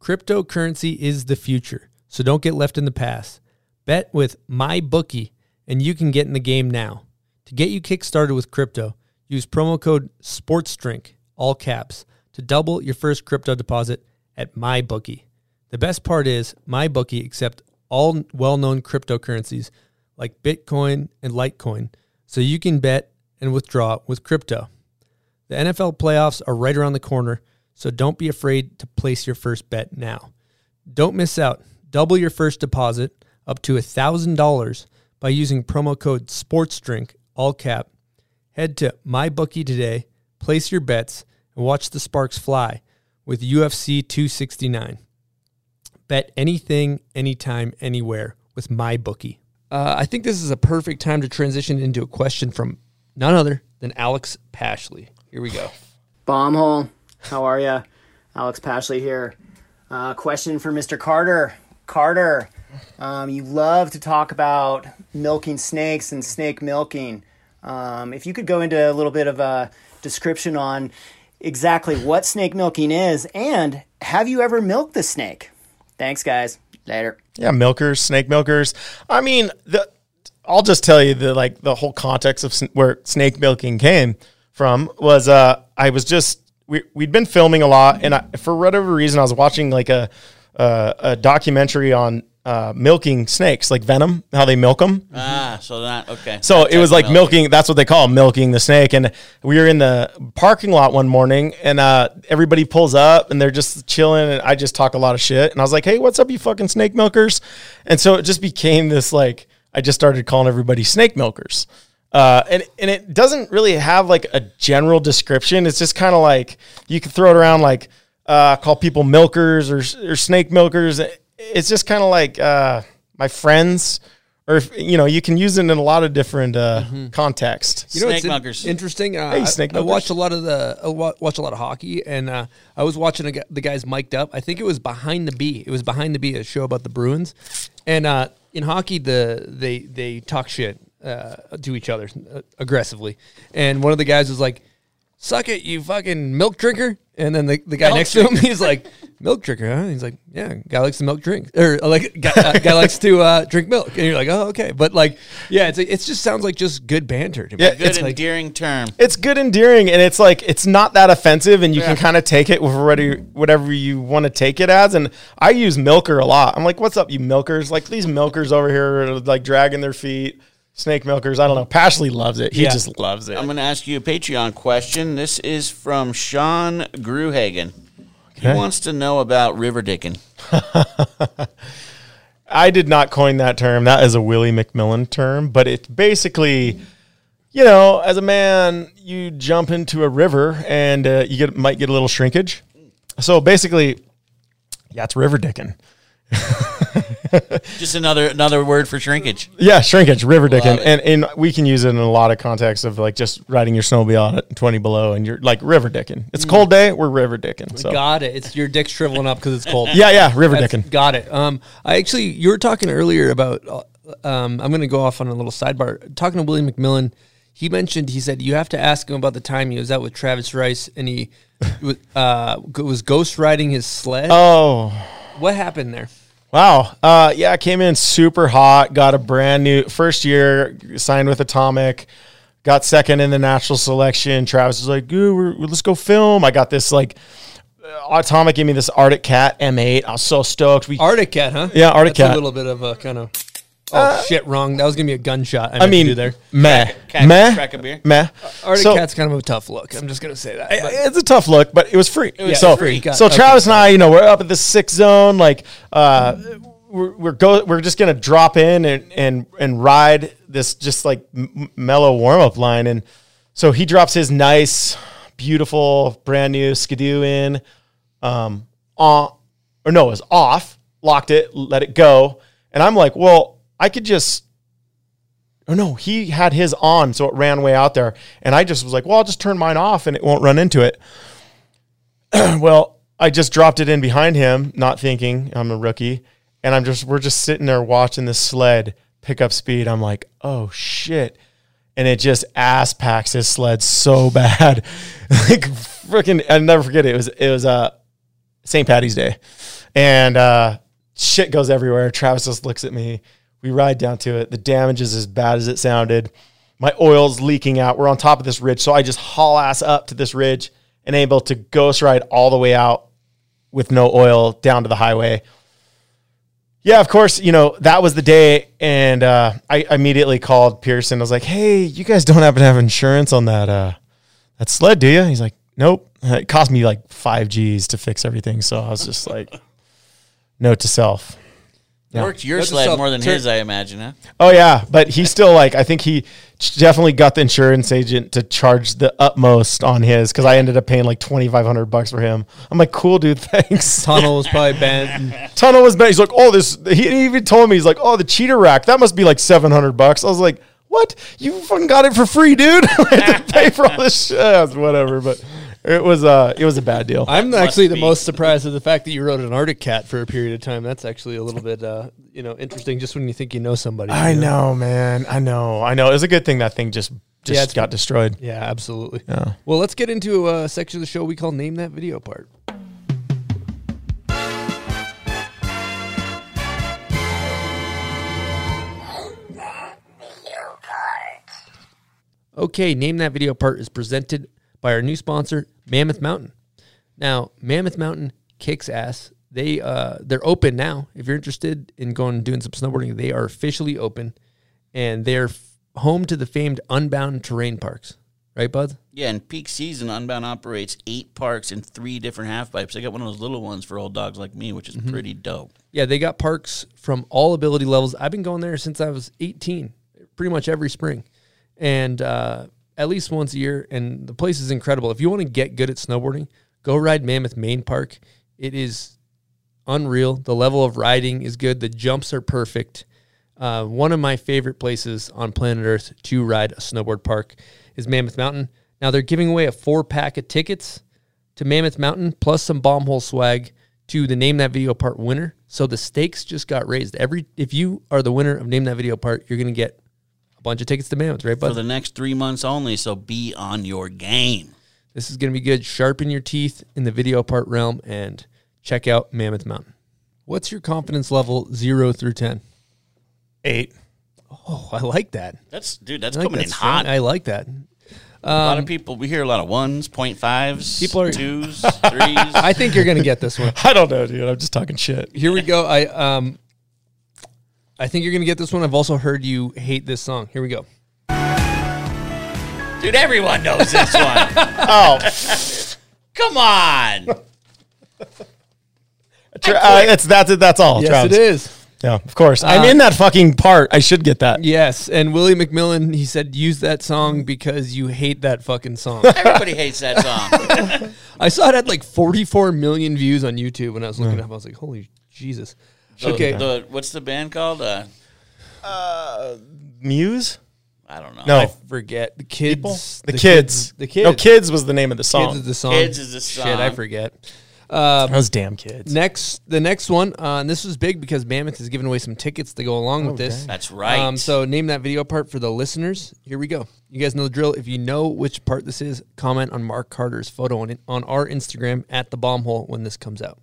Cryptocurrency is the future, so don't get left in the past. Bet with MyBookie, and you can get in the game now. To get you kickstarted with crypto, Use promo code SPORTSDRINK, all caps, to double your first crypto deposit at MyBookie. The best part is MyBookie accept all well-known cryptocurrencies like Bitcoin and Litecoin, so you can bet and withdraw with crypto. The NFL playoffs are right around the corner, so don't be afraid to place your first bet now. Don't miss out. Double your first deposit up to $1,000 by using promo code SPORTSDRINK, all cap. Head to MyBookie today, place your bets, and watch the sparks fly with UFC 269. Bet anything, anytime, anywhere with MyBookie. Uh, I think this is a perfect time to transition into a question from none other than Alex Pashley. Here we go. Bombhole, how are you? Alex Pashley here. Uh, question for Mr. Carter. Carter, um, you love to talk about milking snakes and snake milking. Um, if you could go into a little bit of a description on exactly what snake milking is and have you ever milked the snake? Thanks, guys. Later. Yeah, milkers, snake milkers. I mean, the I'll just tell you the like the whole context of sn- where snake milking came from was uh I was just we we'd been filming a lot and I, for whatever reason I was watching like a uh, a documentary on uh, milking snakes, like venom, how they milk them. Ah, so that okay. So it was like of milking. That's what they call milking the snake. And we were in the parking lot one morning, and uh, everybody pulls up, and they're just chilling. And I just talk a lot of shit. And I was like, "Hey, what's up, you fucking snake milkers?" And so it just became this like I just started calling everybody snake milkers. Uh, and and it doesn't really have like a general description. It's just kind of like you can throw it around like uh, call people milkers or or snake milkers. It's just kind of like uh, my friends, or if, you know, you can use it in a lot of different uh, context. You know, Snake what's in- milkers. interesting. Uh, Hey, I- snake I, milkers. watched a lot of the I watch a lot of hockey, and uh, I was watching a, the guys mic'd up. I think it was behind the B. It was behind the B, a show about the Bruins, and uh, in hockey, the they they talk shit uh, to each other uh, aggressively, and one of the guys was like. Suck it, you fucking milk drinker. And then the, the guy next to him, he's like, milk drinker, huh? He's like, yeah, guy likes to milk drink, or like guy, uh, guy likes to uh, drink milk. And you're like, oh, okay. But like, yeah, it's it's just sounds like just good banter to me. Yeah, Good it's like, endearing term. it's good endearing and it's like it's not that offensive and you can kind of take it with whatever, whatever you want to take it as and i use milker a lot i'm like what's up you milkers like these milkers over here are like dragging their feet snake milkers i don't know pashley loves it he Yeah. just loves it I'm going to ask you a Patreon question. This is from Sean Gruhagen. Okay. He wants to know about river dicking. i did not coin that term that is a willie mcmillan term but it's basically you know as a man you jump into a river and uh, you get might get a little shrinkage so basically yeah it's river dicking Just another another word for shrinkage. Yeah, shrinkage, river dicking, and and we can use it in a lot of contexts of like just riding your snowmobile at twenty below, and you're like river dicking. It's a cold day, we're river dicking. So Got it. It's your dick shriveling up because it's cold. yeah, yeah, river That's- dicking. Got it. Um, I actually, you were talking earlier about. uh, Um, I'm going to go off on a little sidebar. Talking to William McMillan, he mentioned he said you have to ask him about the time he was out with Travis Rice and he uh, was ghost riding his sled. Oh what happened there? Wow, uh, yeah, I came in super hot, got a brand new first year, signed with Atomic, got second in the natural selection. Travis was like, "Ooh, we're, let's go film." I got this like. uh, Atomic gave me this Arctic Cat M8. I was so stoked. We Arctic Cat, huh? Yeah, Arctic That's Cat. a little bit of a kind of. Oh shit! Wrong. That was gonna be a gunshot. I, I mean, do there. meh, Cat- meh, crack a beer? meh. Arctic So- Cat's kind of a tough look. I'm just gonna say that. but- it's a tough look, but it was free. was so, free. So okay. Travis and I, you know, we're up at the six zone. Like, uh, we're we're go we're just gonna drop in and and and ride this just like m- mellow warm up line. And so he drops his nice, beautiful, brand new skidoo in, um, on or no, it was off. Locked it, let it go, and I'm like, well, I could just Oh no, he had his on, so it ran way out there. And I just was like, well, I'll just turn mine off and it won't run into it. well, I just dropped it in behind him, not thinking I'm a rookie. And I'm just, we're just sitting there watching this sled pick up speed. I'm like, oh shit. And it just ass packs his sled so bad. like freaking, I'll never forget it. It was, it was, uh, St. Patty's Day. And, uh, shit goes everywhere. Travis just looks at me. We ride down to it. The damage is as bad as it sounded. My oil's leaking out. We're on top of this ridge, so I just haul ass up to this ridge and able to ghost ride all the way out with no oil down to the highway. Yeah, of course, you know, that was the day. And uh, I immediately called Pearson. I was like, hey, you guys don't happen to have insurance on that uh, that sled, do you? He's like, nope. It cost me like five G's to fix everything. So I was just like, note to self. Yeah. Worked your That's sled self- more than his, I imagine, huh? Oh yeah, but he still like I think he definitely got the insurance agent to charge the utmost on his because I ended up paying like twenty five hundred bucks for him. I'm like, cool, dude, thanks. Tunnel was probably bent. Tunnel was bad. He's like, oh, this. He even told me he's like, oh, the cheater rack that must be like seven hundred bucks. I was like, what? You fucking got it for free, dude. I had to pay for all this shit. Whatever, but it was uh, it was a bad deal. I'm Must actually the be. most surprised at the fact that you rode an Arctic Cat for a period of time. That's actually a little bit, uh, you know, interesting. Just when you think you know somebody. I you know, man. I know. I know. It was a good thing that thing just just Yeah, it's- got destroyed. Yeah, absolutely. Yeah. Well, let's get into a section of the show we call "Name That Video Part." Okay, Name That Video Part is presented by our new sponsor, Mammoth Mountain. Now, Mammoth Mountain kicks ass. They uh they're open now. If you're interested in going and doing some snowboarding, they are officially open, and they're f- home to the famed Unbound Terrain Parks. Right, Bud? Yeah, in peak season, Unbound operates eight parks and three different half pipes. They got one of those little ones for old dogs like me, which is Mm-hmm. pretty dope. Yeah, they got parks from all ability levels. I've been going there since I was 18, pretty much every spring, and uh, at least once a year. And the place is incredible. If you want to get good at snowboarding, go ride Mammoth Main Park. It is unreal. The level of riding is good. The jumps are perfect. Uh, one of my favorite places on planet Earth to ride a snowboard park is Mammoth Mountain. Now they're giving away a four pack of tickets to Mammoth Mountain plus some bomb hole swag to the Name That Video Part winner. So the stakes just got raised. Every if you are the winner of Name That Video Part, you're gonna get a bunch of tickets to Mammoth, right, But For the next three months only, so be on your game. this is gonna be good. Sharpen your teeth in the video part realm and check out Mammoth Mountain. What's your confidence level zero through ten? Eight. Oh, I like that. That's dude, that's I like coming that in strong. hot. I like that. a lot of people we hear a lot of ones, point fives, People are- twos, threes. I think you're gonna get this one. I don't know, dude. I'm just talking shit. Here we go. I um I think you're gonna get this one. I've also heard you hate this song. Here we go. dude, everyone knows this one. Oh, Come on. tra- uh, it's that's it. That's all. Yes, Travis. it is. Yeah, of course. I'm Uh, in that fucking part. I should get that. Yes, and Willie McMillan, he said use that song because you hate that fucking song. Everybody hates that song. I saw it had like 44 million views on YouTube when I was looking up. I was like, holy Jesus. The- Okay. The, what's the band called? Uh, Muse. I don't know. No, I forget the kids. the, kids. The kids. No, kids was the name of the song. Kids is the song. Kids is the Shit, I song. forget. Those damn kids. Next, the next one, uh, and this was big because Mammoth is giving away some tickets to go along with this. That's right. Um, so name that video part for the listeners. Here we go. You guys know the drill. If you know which part this is, comment on Mark Carter's photo on, on our Instagram at the bomb hole when this comes out.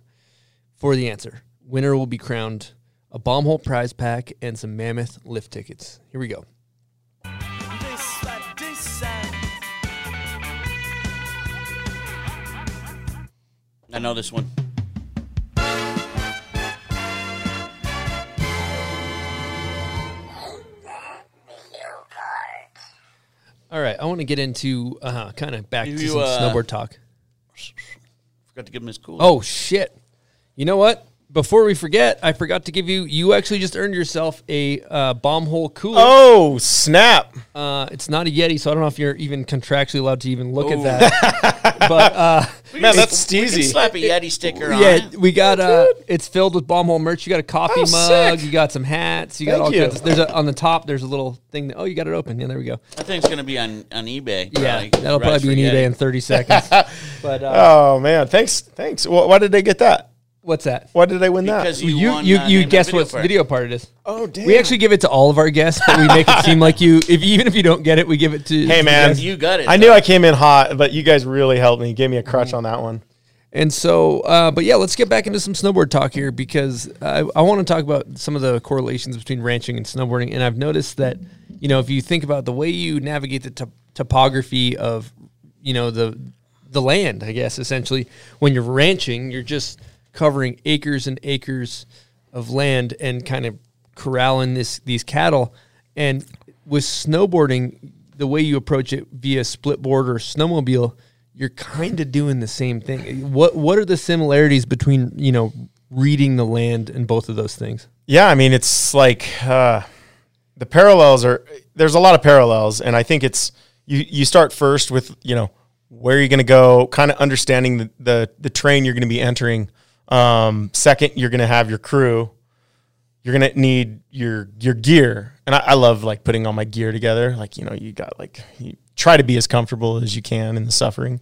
For the answer, winner will be crowned a bomb hole prize pack and some Mammoth lift tickets. Here we go. I know this one. All right, I want to get into uh, kind of back to You, some uh, snowboard talk. Forgot to give him his cool. Oh shit! You know what? Before we forget, I forgot to give you. You actually just earned yourself a uh, bomb hole cooler. Oh snap! Uh, it's not a Yeti, so I don't know if you're even contractually allowed to even look at that. but uh, Man, that's We can steezy. slap a Yeti sticker on yeah, we got uh, it's filled with bomb hole merch. You got a coffee Oh, mug. sick. You got some hats. You got Thank all you. kinds. Of, there's a on the top. There's a little thing. That, oh, you got it open. Yeah, there we go. That thing's gonna be on, on eBay. Yeah, probably. that'll Right probably be for on eBay in 30 seconds. but uh, Oh man, thanks, thanks. Wh- Why did they get that? What's that? Why did they win Because that? you, You won, you uh, you Name guess video what part. video part it is. Oh damn! We actually give it to all of our guests, but we make it seem like you. If even if you don't get it, we give it to. Hey, to man. guests. You got it. I knew I came in hot, but you guys really helped me. Gave me a crutch on that one. And so, uh, but yeah, let's get back into some snowboard talk here because I, I want to talk about some of the correlations between ranching and snowboarding. And I've noticed that you know, if you think about the way you navigate the top- topography of, you know, the the land, I guess essentially when you're ranching, you're just covering acres and acres of land and kind of corralling this these cattle. And with snowboarding, the way you approach it via split board or snowmobile, you're kind of doing the same thing. What what are the similarities between you know reading the land and both of those things? Yeah, I mean, it's like uh, the parallels are. There's a lot of parallels, and I think it's you. You start first with you know where you're going to go, kind of understanding the, the the train you're going to be entering. Um, second, you're going to have your crew. You're going to need your your gear, and I, I love like putting all my gear together. Like you know, you got like you try to be as comfortable as you can in the suffering.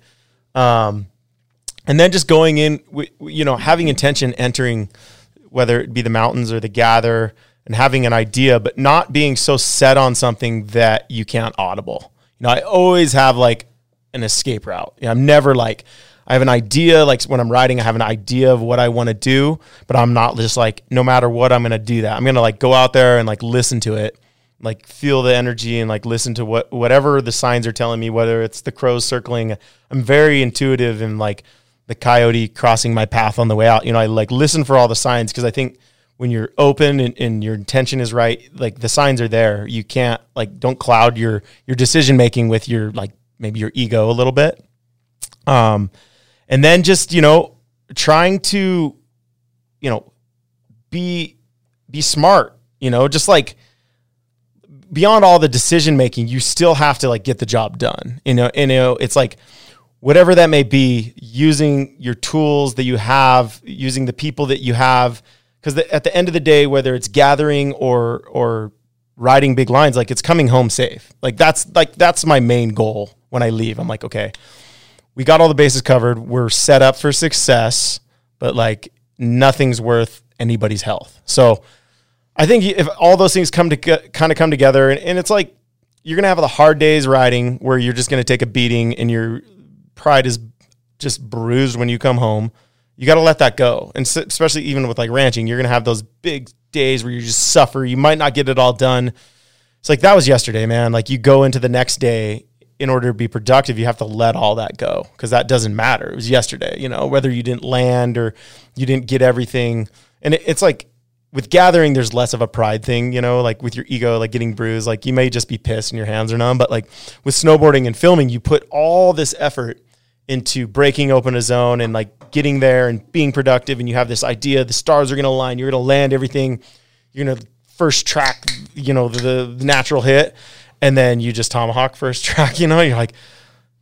Um, and then just going in, you know, having intention entering, whether it be the mountains or the gather, and having an idea, but not being so set on something that you can't audible. You know, I always have like an escape route. You know, I'm never like, I have an idea, like when I'm writing, I have an idea of what I want to do, but I'm not just like, no matter what, I'm going to do that. I'm going to like go out there and like listen to it, like feel the energy and like listen to what, whatever the signs are telling me, whether it's the crows circling. I'm very intuitive and like, the coyote crossing my path on the way out. You know, I like listen for all the signs because I think when you're open and, and, your intention is right, like the signs are there. You can't like don't cloud your your decision making with your like maybe your ego a little bit. Um, and then just you know trying to you know be be smart. You know, just like beyond all the decision making, you still have to like get the job done. You know, you know it's like whatever that may be, using your tools that you have, using the people that you have, because at the end of the day, whether it's gathering or or riding big lines, like it's coming home safe. Like that's like that's my main goal when I leave. I'm like, okay, we got all the bases covered. We're set up for success, but like nothing's worth anybody's health. So I think if all those things come to kind of come together, and, and it's like you're gonna have the hard days riding where you're just gonna take a beating and you're pride is just bruised when you come home. You got to let that go. And so, especially even with like ranching, you're to have those big days where you just suffer. You might not get it all done. It's like that was yesterday, man. Like you go into the next day in order to be productive, you have to let all that go because that doesn't matter. It was yesterday, you know, whether you didn't land or you didn't get everything. And it, it's like with gathering, there's less of a pride thing, you know, like with your ego, like getting bruised, like you may just be pissed and your hands are numb. But like with snowboarding and filming, you put all this effort into breaking open a zone and like getting there and being productive and you have this idea the stars are going to align you're going to land everything you're going to first track you know the, the, natural hit and then you just tomahawk first track you know you're like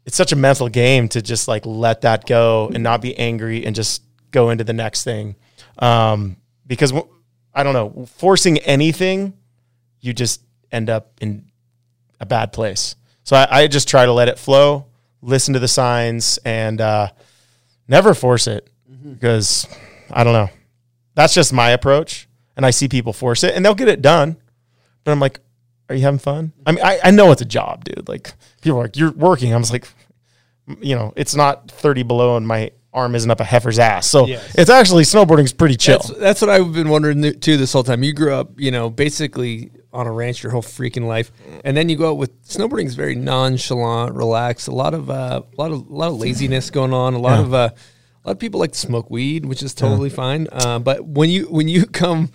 it's such a mental game to just like let that go and not be angry and just go into the next thing um, because i don't know forcing anything you just end up in a bad place so I, I just try to let it flow listen to the signs and uh, never force it because I don't know. That's just my approach. And I see people force it and they'll get it done. But I'm like, are you having fun? I mean, I, I know it's a job, dude. Like people are like, you're working. I was like, you know, it's not 30 below and my arm isn't up a heifer's ass. So yes. it's actually snowboarding's pretty chill. That's, that's, what I've been wondering too this whole time. You grew up, you know, basically on a ranch your whole freaking life, and then you go out with snowboarding is very nonchalant, relaxed. A lot of uh, a lot of a lot of laziness going on. A lot yeah. of uh, a lot of people like to smoke weed, which is totally yeah. fine. Uh, but when you when you come,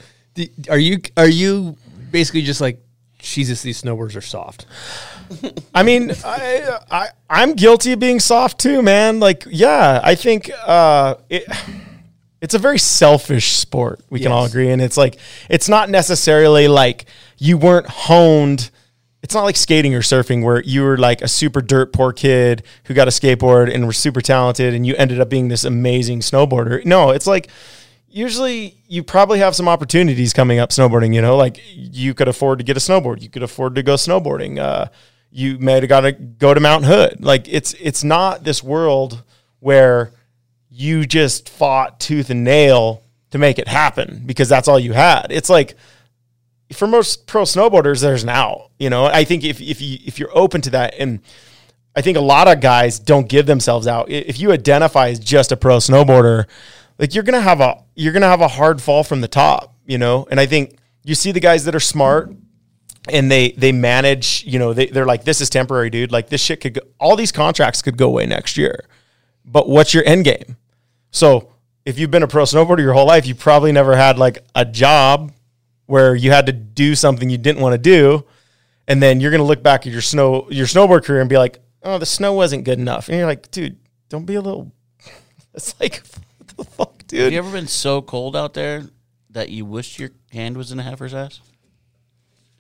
are you are you basically just like Jesus? These snowboards are soft. I mean, I, I I'm guilty of being soft too, man. Like, yeah, I think uh, it it's a very selfish sport. We yes. can all agree, and it's like it's not necessarily like you weren't honed. It's not like skating or surfing where you were like a super dirt poor kid who got a skateboard and were super talented and you ended up being this amazing snowboarder. No, it's like usually you probably have some opportunities coming up snowboarding, you know, like you could afford to get a snowboard, you could afford to go snowboarding. Uh, you may have got to go to Mount Hood. Like it's it's not this world where you just fought tooth and nail to make it happen because that's all you had. It's like for most pro snowboarders, there's an out. You know, I think if if you if you're open to that, and I think a lot of guys don't give themselves out. If you identify as just a pro snowboarder, like you're gonna have a you're gonna have a hard fall from the top. You know, and I think you see the guys that are smart and they they manage. You know, they they're like, this is temporary, dude. Like this shit could go. All these contracts could go away next year. But what's your end game? So if you've been a pro snowboarder your whole life, you probably never had like a job where you had to do something you didn't want to do, and then you're gonna look back at your snow your snowboard career and be like, oh, the snow wasn't good enough, and you're like, dude, don't be a little. It's like, the fuck, Have you ever been so cold out there that you wished your hand was in a heifer's ass?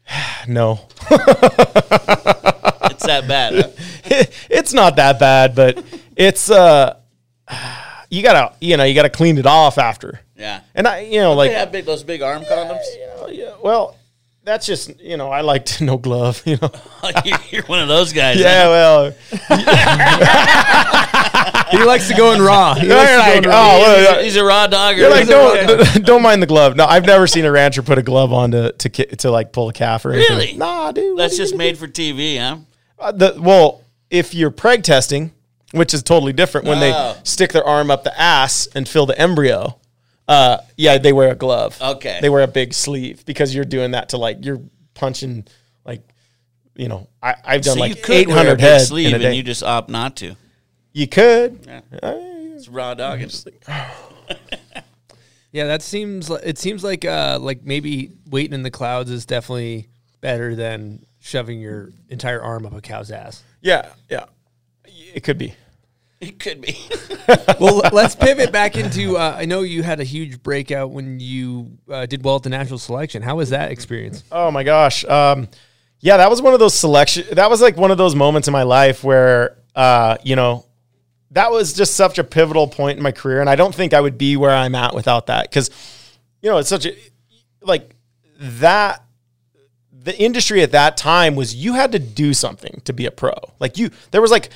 No, It's that bad. huh? it's not that bad, but it's uh, you gotta you know you gotta clean it off after, Yeah. and I you know Like, like they have big, those big arm condoms. Oh, yeah. Well, that's just you know I like to no glove. You know. You're- You're one of those guys. yeah. huh? Well. He likes to go in raw. He You're likes to go like, oh, raw. well, He's, a, he's a raw dog. You're like, He's a raw- don't don't mind the glove. No, I've never seen a rancher put a glove on to to, ki- to like pull a calf or anything. Really? Nah, dude. That's just gonna made for TV, huh? Uh, the, well, if you're preg testing, which is totally different, when Oh. they stick their arm up the ass and fill the embryo, uh, yeah, they wear a glove. Okay. They wear a big sleeve because you're doing that to like you're punching like. You know, I, I've done So you like could eight wear a hundred big heads sleeve in a and you just opt not to. you could. Yeah. Uh, It's raw dogging. Yeah, that seems. li- It seems like uh, like maybe waiting in the clouds is definitely better than shoving your entire arm up a cow's ass. yeah, yeah. It could be. It could be. well, let's pivot back into. Uh, I know you had a huge breakout when you uh, did well at the natural selection. How was that experience? Oh my gosh. Um, yeah, that was one of those selection. That was like one of those moments in my life where, uh, you know, that was just such a pivotal point in my career, and I don't think I would be where I'm at without that. Because, you know, it's such a like that. The industry at that time was you had to do something to be a pro. Like you, there was like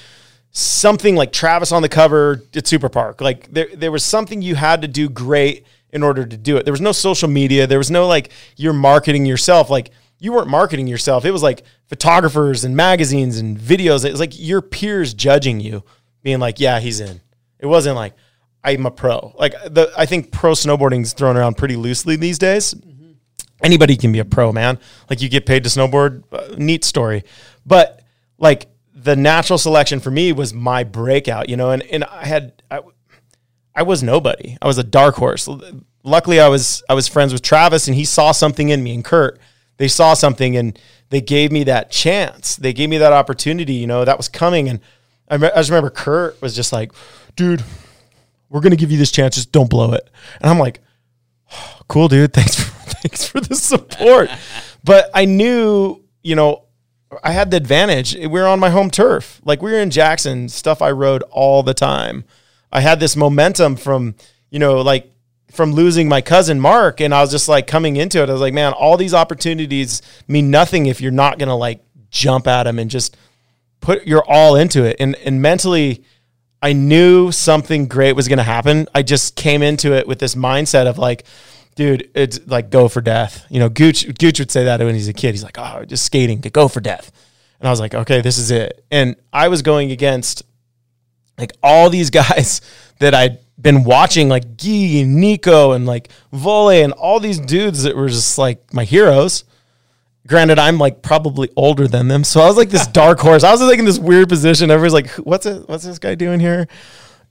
something like Travis on the cover at Super Park. Like there, there was something you had to do great in order to do it. There was no social media. There was no like you're marketing yourself. Like you weren't marketing yourself. It was like photographers and magazines and videos. It was like your peers judging you, being like, "Yeah, he's in." It wasn't like I'm a pro. Like the I think pro snowboarding is thrown around pretty loosely these days. Anybody can be a pro, man. Like you get paid to snowboard, uh, neat story. But like the natural selection for me was my breakout, you know, and, and I had I, I was nobody. I was a dark horse. Luckily I was I was friends with Travis and he saw something in me and Curt. They saw something and they gave me that chance. They gave me that opportunity, you know, that was coming and I, me- I just remember Curt was just like, "Dude, we're going to give you this chance, just don't blow it." And I'm like, cool dude thanks for thanks for the support but i knew you know i had the advantage. We were on my home turf. Like we were in jackson stuff i rode all the time. I had this momentum from you know like from losing my cousin mark and i was just like coming into it. I was like man all these opportunities mean nothing if you're not gonna like jump at them and just put your all into it. And and mentally I knew something great was going to happen. I just came into it with this mindset of like, dude, it's like go for death. You know, Guch Guch would say that when he's a kid. He's like, oh, just skating to go for death. And I was like, okay, this is it. And I was going against like all these guys that I'd been watching, like Gee and Nico and like Volley and all these dudes that were just like my heroes. Granted, I'm like probably older than them, so I was like this dark horse. I was like in this weird position. Everybody's like, "What's it? What's this guy doing here?"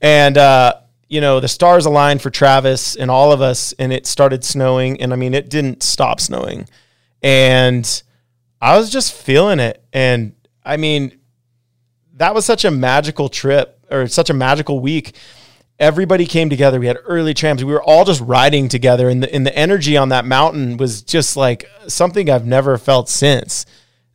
And uh, you know, the stars aligned for Travis and all of us, and it started snowing. And I mean, it didn't stop snowing, and I was just feeling it. And I mean, that was such a magical trip or such a magical week. Everybody came together. We had early trams. We were all just riding together, and the and the energy on that mountain was just like something I've never felt since.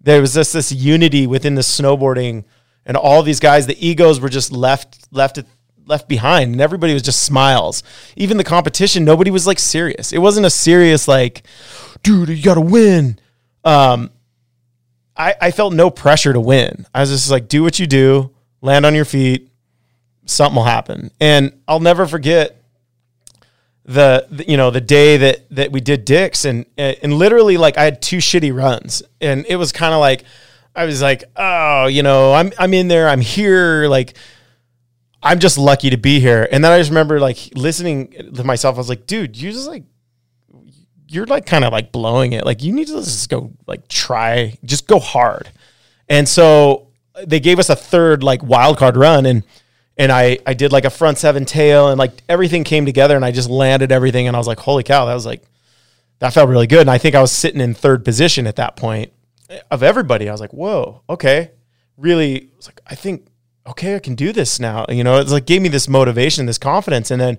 There was just this unity within the snowboarding, and all these guys. The egos were just left left left behind, and everybody was just smiles. Even the competition, nobody was like serious. It wasn't a serious like, dude, you got to win. Um, I, I felt no pressure to win. I was just like, do what you do, land on your feet, something will happen. And I'll never forget the, the- you know the day that that we did Dicks and and literally like I had two shitty runs and it was kind of like I was like, oh, you know, I'm I'm in there, I'm here, like I'm just lucky to be here. And then I just remember like listening to myself. I was like, dude, you just like you're like kind of like blowing it. Like you need to just go like try, just go hard. And so they gave us a third like wild card run and and I I did like a front seven tail and like everything came together and I just landed everything and I was like, holy cow, that was like that felt really good. And I think I was sitting in third position at that point of everybody. I was like, whoa, okay. Really I was like, I think, okay, I can do this now. You know, it's like gave me this motivation, this confidence. And then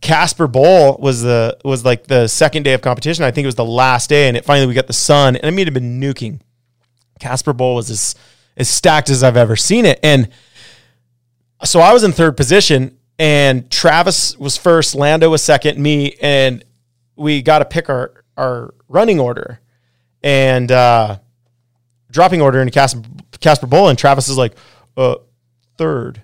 Casper Bowl was the was like the second day of competition. I think it was the last day, and it finally we got the sun, and I mean it had been nuking. Casper Bowl was as as stacked as I've ever seen it, and so I was in third position, and Travis was first, Lando was second, me, and we got to pick our our running order, and uh, dropping order in Casper Casper Bowl, and Travis is like, uh, third,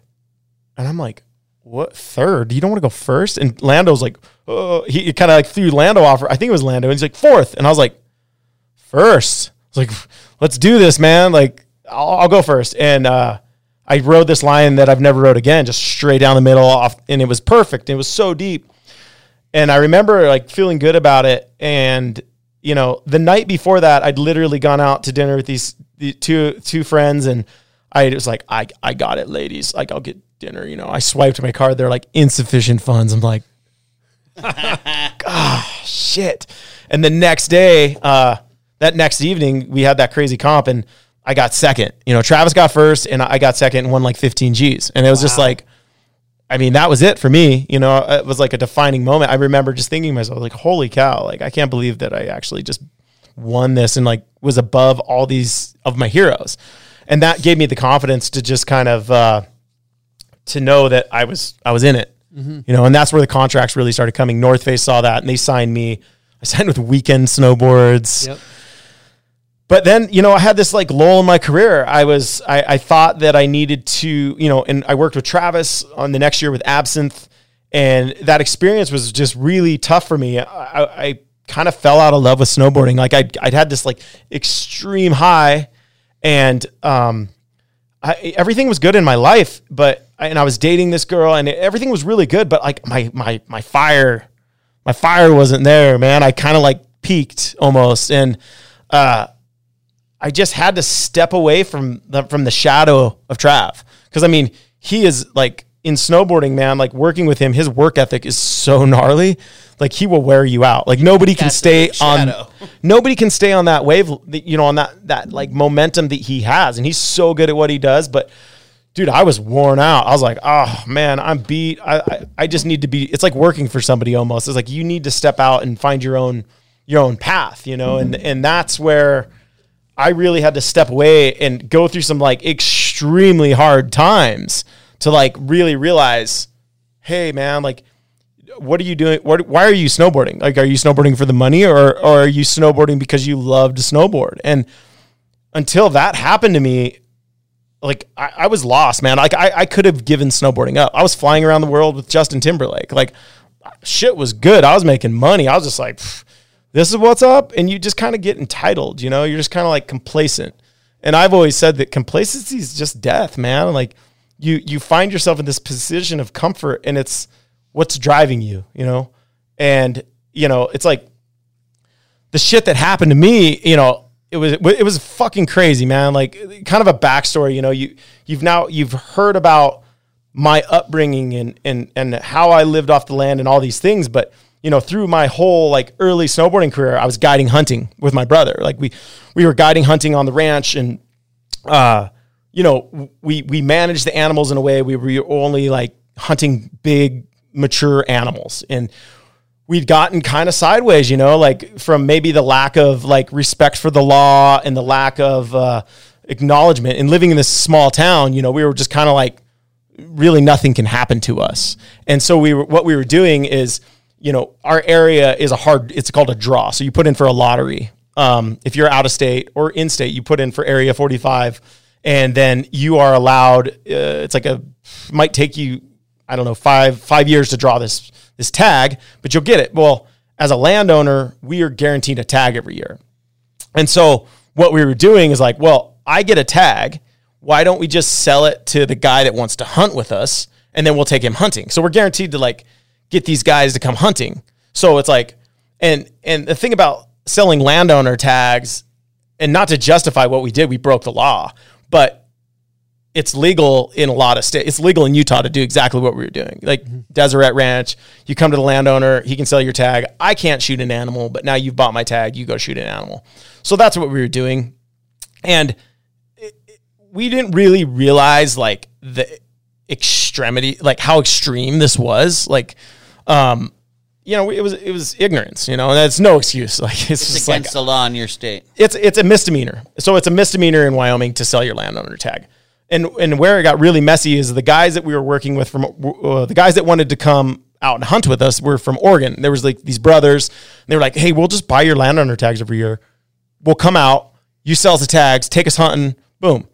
and I'm like, what third? You don't want to go first? And Lando's like, oh, he kind of like threw Lando off. I think it was Lando. And he's like fourth, and I was like, first. I was like, let's do this, man. Like, I'll, I'll go first. And uh, I rode this line that I've never rode again, just straight down the middle off, and it was perfect. It was so deep, and I remember like feeling good about it. And you know, the night before that, I'd literally gone out to dinner with these, these two two friends, and I was like, I I got it, ladies. Like, I'll get dinner. You know, I swiped my card. They're like insufficient funds. I'm like, ah, shit. And the next day, uh, that next evening, we had that crazy comp, and I got second. You know, Travis got first, and I got second and won like 15 G's. And it was just like, I mean, that was it for me. You know, it was like a defining moment. I remember just thinking to myself, like, holy cow, like, I can't believe that I actually just won this and like was above all these of my heroes. And that gave me the confidence to just kind of, uh, to know that I was I was in it. You know, and that's where the contracts really started coming. North Face saw that and they signed me. I signed with Weekend Snowboards. Yep. But then, you know, I had this like lull in my career. I was I, I thought that I needed to, you know, and I worked with Travis on the next year with Absinthe, and that experience was just really tough for me. I, I, I kind of fell out of love with snowboarding. Like I'd, I'd had this like extreme high, and um, I, everything was good in my life, but and I was dating this girl, and everything was really good. But like my my my fire, my fire wasn't there, man. I kind of like peaked almost, and uh, I just had to step away from the from the shadow of Trav because I mean he is like in snowboarding, man. Like working with him, his work ethic is so gnarly. Like he will wear you out. Like nobody can That's stay on. Nobody can stay on that wave. You know, on that that like momentum that he has, and he's so good at what he does. But dude, I was worn out. I was like, oh man, I'm beat. I, I I just need to be. It's like working for somebody almost. It's like you need to step out and find your own your own path. You know, and and that's where. I really had to step away and go through some like extremely hard times to like really realize, hey man, like what are you doing? What, why are you snowboarding? Like, are you snowboarding for the money or, or are you snowboarding because you love to snowboard? And until that happened to me, like I, I was lost, man. Like I, I could have given snowboarding up. I was flying around the world with Justin Timberlake. Like shit was good. I was making money. I was just like, this is what's up. And you just kind of get entitled, you know, you're just kind of like complacent. And I've always said that complacency is just death, man. Like you, you find yourself in this position of comfort and it's what's driving you, you know? And, you know, it's like the shit that happened to me, you know, it was it was fucking crazy, man. Like kind of a backstory, you know. You you've now you've heard about my upbringing and and and how I lived off the land and all these things, but you know, through my whole like early snowboarding career, I was guiding hunting with my brother. Like we we were guiding hunting on the ranch and uh you know, we we managed the animals in a way we were only like hunting big mature animals and we'd gotten kind of sideways, you know, like from maybe the lack of like respect for the law and the lack of uh, acknowledgement. And living in this small town, you know, we were just kind of like, really nothing can happen to us. And so we were, what we were doing is, you know, our area is a hard, it's called a draw. So you put in for a lottery. Um, if you're out of state or in state, you put in for area 45 and then you are allowed, uh, it's like a, might take you, I don't know, five, five years to draw this, this tag, but you'll get it. Well, as a landowner, we are guaranteed a tag every year. And so what we were doing is like, well, I get a tag. Why don't we just sell it to the guy that wants to hunt with us and then we'll take him hunting. So we're guaranteed to like get these guys to come hunting. So it's like, And and the thing about selling landowner tags, and not to justify what we did, we broke the law, but it's legal in a lot of states. It's legal in Utah to do exactly what we were doing. Like Deseret Ranch, you come to the landowner, he can sell your tag. I can't shoot an animal, but now you've bought my tag, you go shoot an animal. So that's what we were doing. And it, it- we didn't really realize like the extremity, like how extreme this was. Like, um, you know, it was it was ignorance, you know, and that's no excuse. Like it's, It's just against like the law in your state. it's it's a misdemeanor. So it's a misdemeanor in Wyoming to sell your landowner tag. And and where it got really messy is the guys that we were working with from uh, the guys that wanted to come out and hunt with us were from Oregon. There was like these brothers. And they were like, "Hey, we'll just buy your landowner tags every year. We'll come out. You sell us the tags. Take us hunting. Boom."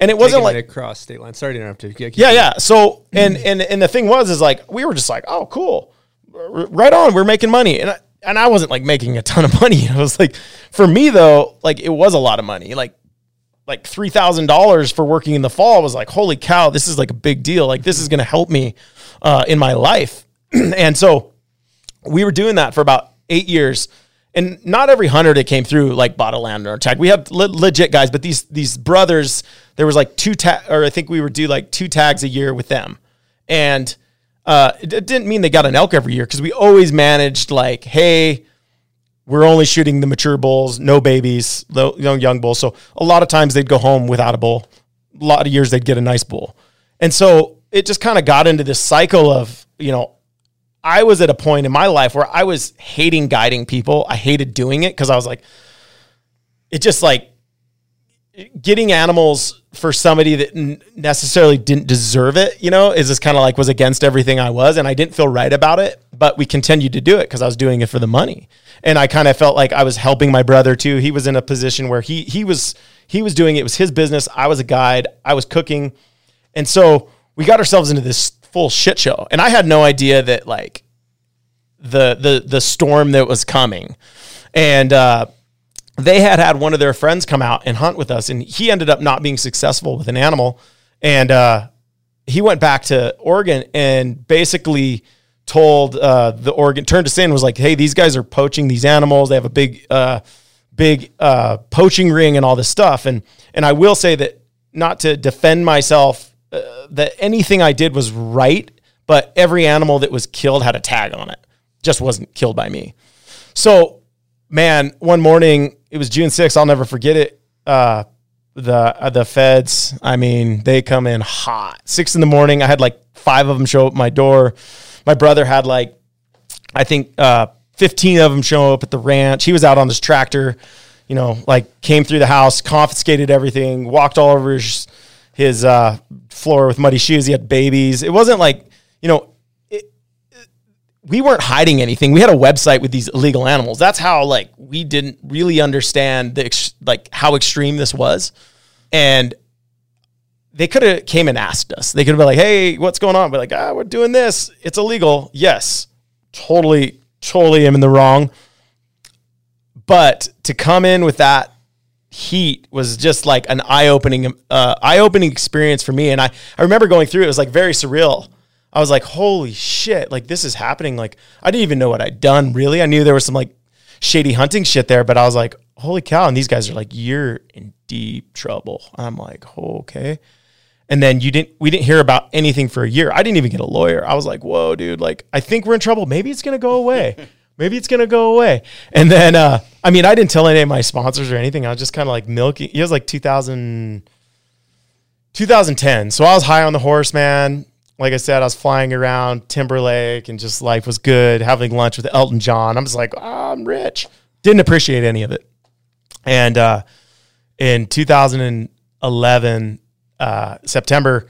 And it wasn't like it across state line. Sorry to interrupt you. yeah, yeah. So and and and the thing was is like we were just like, oh, cool, R- right on. We're making money, and I, and I wasn't like making a ton of money. I was like, for me though, like it was a lot of money. Like like three thousand dollars for working in the fall was like, holy cow, this is like a big deal. Like this is to help me uh, in my life, and so we were doing that for about eight years. And not every hunter that came through like bought a landowner tag. We have le- legit guys, but these these brothers, there was like two tag, or I think we would do like two tags a year with them, and uh, it, didn't mean they got an elk every year because we always managed like, hey, we're only shooting the mature bulls, no babies, no young bulls. So a lot of times they'd go home without a bull. A lot of years they'd get a nice bull, and so it just kind of got into this cycle of you know I was at a point in my life where I was hating guiding people. I hated doing it because I was like, it just like getting animals for somebody that necessarily didn't deserve it, you know, is just kind of like was against everything I was. And I didn't feel right about it, but we continued to do it because I was doing it for the money. And I kind of felt like I was helping my brother too. He was in a position where he, he was, he was doing it. It was his business. I was a guide. I was cooking. And so we got ourselves into this full shit show. And I had no idea that like the the the storm that was coming. And uh they had had one of their friends come out and hunt with us and he ended up not being successful with an animal. And uh he went back to Oregon and basically told uh the Oregon turned us in was like hey these guys are poaching these animals. They have a big uh big uh poaching ring and all this stuff. And and I will say that not to defend myself uh, that anything I did was right but every animal that was killed had a tag on it. Just wasn't killed by me. So man, one morning it was June 6th. I'll never forget it. Uh, the uh, the feds, I mean, they come in hot. Six in the morning. I had like five of them show up at my door. My brother had like, I think, uh, 15 of them show up at the ranch. He was out on his tractor, you know, like came through the house, confiscated everything, walked all over his, his uh, floor with muddy shoes. He had babies. It wasn't like, you know, we weren't hiding anything. We had a website with these illegal animals. That's how like we didn't really understand the ex- like how extreme this was, and they could have came and asked us. They could have been like, "Hey, what's going on?" We're like, "Ah, we're doing this. It's illegal." Yes, totally, totally am in the wrong. But to come in with that heat was just like an eye-opening uh, eye-opening experience for me and I I remember going through it, it was like very surreal. I was like, "Holy shit, like this is happening." Like I didn't even know what I'd done really. I knew there was some like shady hunting shit there, but I was like, "Holy cow." And these guys are like, "You're in deep trouble." I'm like, oh, "Okay." And then you didn't we didn't hear about anything for a year. I didn't even get a lawyer. I was like, "Whoa, dude, like I think we're in trouble. Maybe it's going to go away." Maybe it's gonna go away. And then, uh, I mean, I didn't tell any of my sponsors or anything. I was just kind of like milking. It was like 2000, 2010. So I was high on the horse, man. Like I said, I was flying around Timberlake and just life was good. Having lunch with Elton John. I'm just like, oh, I'm rich. Didn't appreciate any of it. And uh, in 2011, uh, September,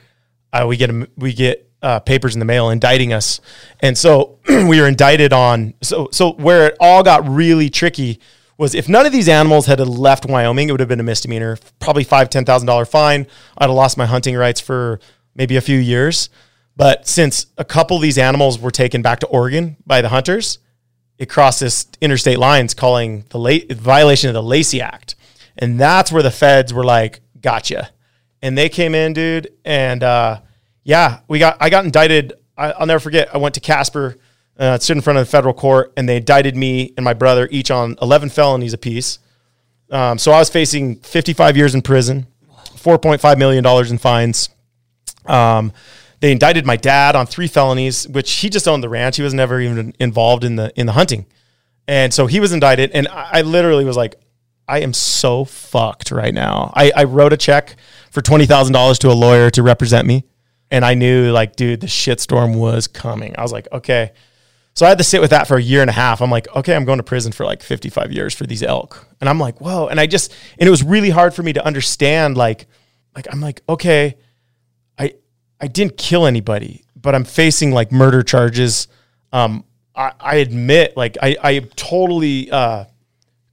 uh, we get a, we get uh, papers in the mail indicting us, and so we were indicted on. So so where it all got really tricky was if none of these animals had left Wyoming, it would have been a misdemeanor, probably five ten thousand dollar fine. I'd have lost my hunting rights for maybe a few years. But since a couple of these animals were taken back to Oregon by the hunters, it crossed this interstate lines calling the violation of the Lacey Act. And that's where the feds were like, gotcha. And they came in, dude. And uh, yeah, we got I got indicted. I, I'll never forget. I went to Casper Uh, stood in front of the federal court, and they indicted me and my brother each on 11 felonies apiece. Um, so I was facing 55 years in prison, 4.5 million dollars in fines. Um, they indicted my dad on three felonies, which he just owned the ranch. He was never even involved in the in the hunting, and so he was indicted. And I, I literally was like, I am so fucked right now. I, I wrote a check for twenty thousand dollars to a lawyer to represent me, and I knew like, dude, the shitstorm was coming. I was like, okay. So I had to sit with that for a year and a half. I'm like, okay, I'm going to prison for like 55 years for these elk. And I'm like, whoa. And I just, and it was really hard for me to understand, like, like, I'm like, okay, I, didn't kill anybody, but I'm facing like murder charges. Um, I, I admit, like, I, I totally, uh,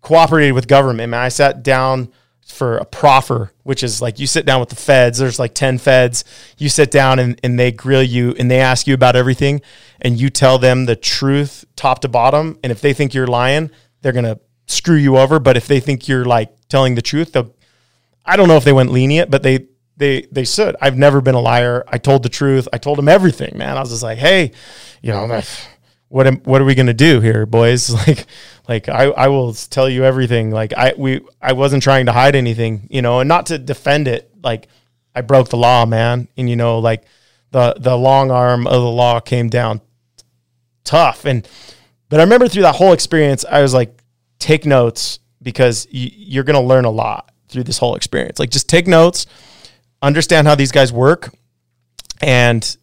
cooperated with government. Man, I sat down for a proffer, which is like you sit down with the feds. There's like 10 feds. You sit down and, and they grill you and they ask you about everything and you tell them the truth top to bottom. And if they think you're lying, they're going to screw you over. But if they think you're like telling the truth, they'll, I don't know if they went lenient, but they, they, they should. I've never been a liar. I told the truth. I told them everything, man. I was just like, Hey, you know, what am, what are we going to do here, boys? Like, like I, I will tell you everything. Like I, we, I wasn't trying to hide anything, you know, and not to defend it. Like I broke the law, man. And you know, like the, the long arm of the law came down tough. And, but I remember through that whole experience, I was like, take notes because you're going to learn a lot through this whole experience. Like just take notes, understand how these guys work. And,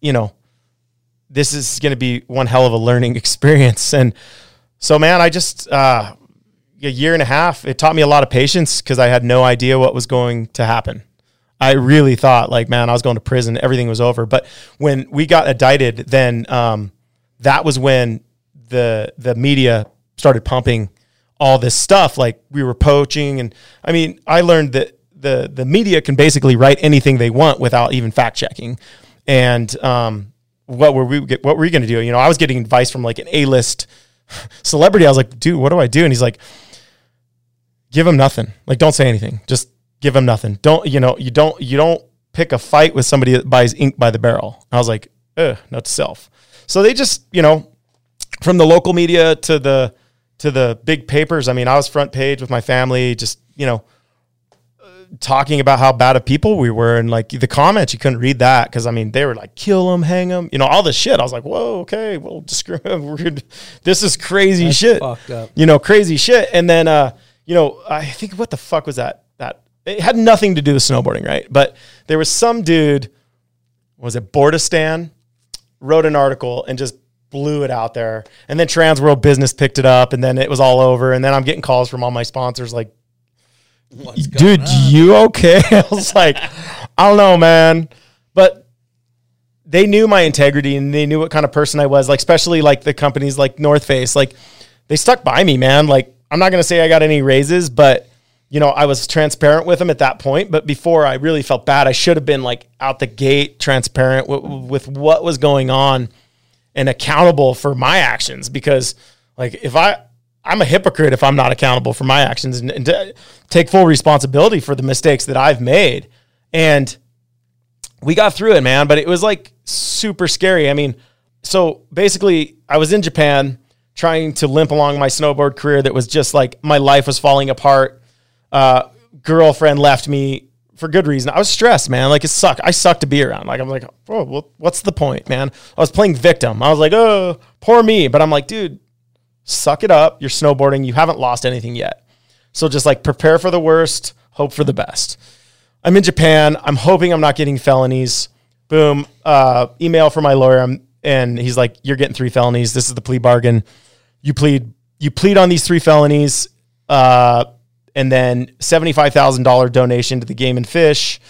you know, this is going to be one hell of a learning experience. And so, man, I just, uh, a year and a half, it taught me a lot of patience because I had no idea what was going to happen. I really thought, like, man, I was going to prison, everything was over. But when we got indicted, then um, that was when the the media started pumping all this stuff, like we were poaching, and I mean, I learned that the the media can basically write anything they want without even fact checking, and um, what were we what were we going to do? You know, I was getting advice from like an A list celebrity. I was like, dude, what do I do? And he's like, give him nothing. Like, don't say anything. Just give him nothing. Don't you know? You don't you don't pick a fight with somebody that buys ink by the barrel. I was like, ugh, not self. So they just you know, from the local media to the to the big papers. I mean, I was front page with my family, just you know talking about how bad of people we were and like the comments you couldn't read that because i mean they were like kill them hang them you know all this shit. I was like whoa okay well this is crazy That's shit. you know crazy shit. And then uh you know i think what the fuck was that that it had nothing to do with snowboarding right? But there was some dude was it Boardistan? Wrote an article and just blew it out there. And then trans world business picked it up and then it was all over. And then i'm getting calls from all my sponsors like dude, you okay? I was like, I don't know, man. But they knew my integrity and they knew what kind of person I was. Like, especially like the companies like North Face, like they stuck by me, man. Like, I'm not gonna say I got any raises, but you know, I was transparent with them at that point. But before I really felt bad, I should have been like out the gate transparent w- with what was going on and accountable for my actions because like if I I'm a hypocrite if I'm not accountable for my actions and, and take full responsibility for the mistakes that I've made. And we got through it, man, but it was like super scary. I mean, so basically, I was in Japan trying to limp along my snowboard career that was just like my life was falling apart. Uh, girlfriend left me for good reason. I was stressed, man. Like it sucked. I sucked to be around. Like I'm like, oh, well, what's the point, man? I was playing victim. I was like, oh, poor me. But I'm like, dude, suck it up. You're snowboarding. You haven't lost anything yet. So just like prepare for the worst, hope for the best. I'm in Japan. I'm hoping I'm not getting felonies. Boom. Uh, email from my lawyer. I'm, and he's like, you're getting three felonies. This is the plea bargain. You plead, you plead on these three felonies. Uh, and then $75,000 donation to the game and fish.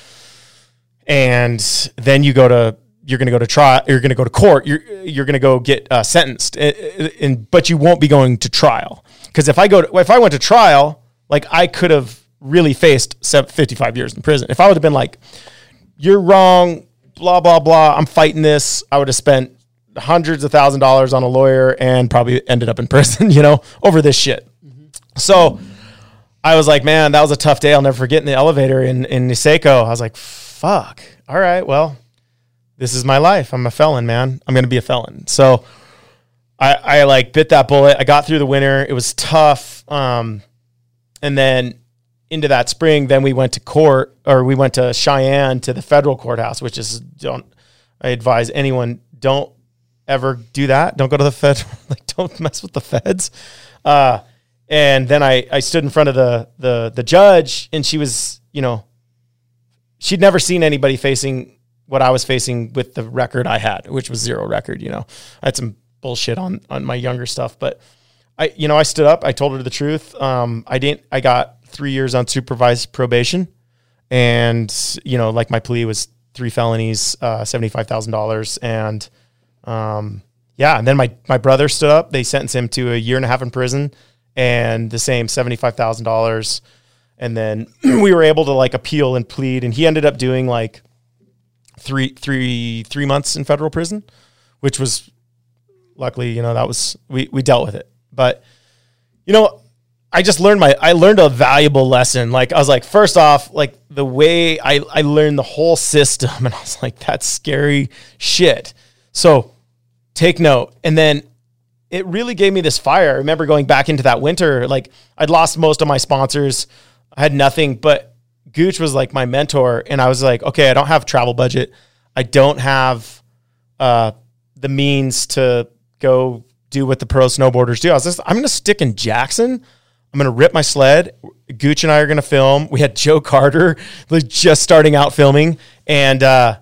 And then you go to you're going to go to trial. You're going to go to court. You're you're going to go get uh, sentenced, and, and but you won't be going to trial because if I go to, if I went to trial, like I could have really faced 55 years in prison. If I would have been like, you're wrong, blah blah blah. I'm fighting this. I would have spent hundreds of thousand dollars on a lawyer and probably ended up in prison. You know, over this shit. Mm-hmm. So. I was like, man, that was a tough day. I'll never forget in the elevator in, in Niseko. I was like, fuck. All right, well, this is my life. I'm a felon, man. I'm going to be a felon. So I, I like bit that bullet. I got through the winter. It was tough. Um, and then into that spring, then we went to court or we went to Cheyenne to the federal courthouse, which is don't I advise anyone don't ever do that. Don't go to the fed. Like don't mess with the feds. Uh, and then I, I stood in front of the, the, the judge and she was, you know, she'd never seen anybody facing what I was facing with the record I had, which was zero record, you know, I had some bullshit on, on my younger stuff, but I, you know, I stood up, I told her the truth. Um, I didn't, I got three years on supervised probation and, you know, like my plea was three felonies, uh, $75,000 and, um, yeah, and then my my brother stood up. They sentenced him to a year and a half in prison and the same seventy five thousand dollars. And then we were able to like appeal and plead, and he ended up doing like three three three months in federal prison, which was luckily you know that was we we dealt with it. But you know, I just learned my I learned a valuable lesson. Like I was like, first off, like the way I I learned the whole system, and I was like, that's scary shit. So take note. And then it really gave me this fire. I remember going back into that winter, like I'd lost most of my sponsors. I had nothing, but Guch was like my mentor. And I was like, okay, I don't have travel budget. I don't have uh, the means to go do what the pro snowboarders do. I was just, I'm going to stick in Jackson. I'm going to rip my sled. Guch and I are going to film. We had Joe Carter like just starting out filming. And, uh,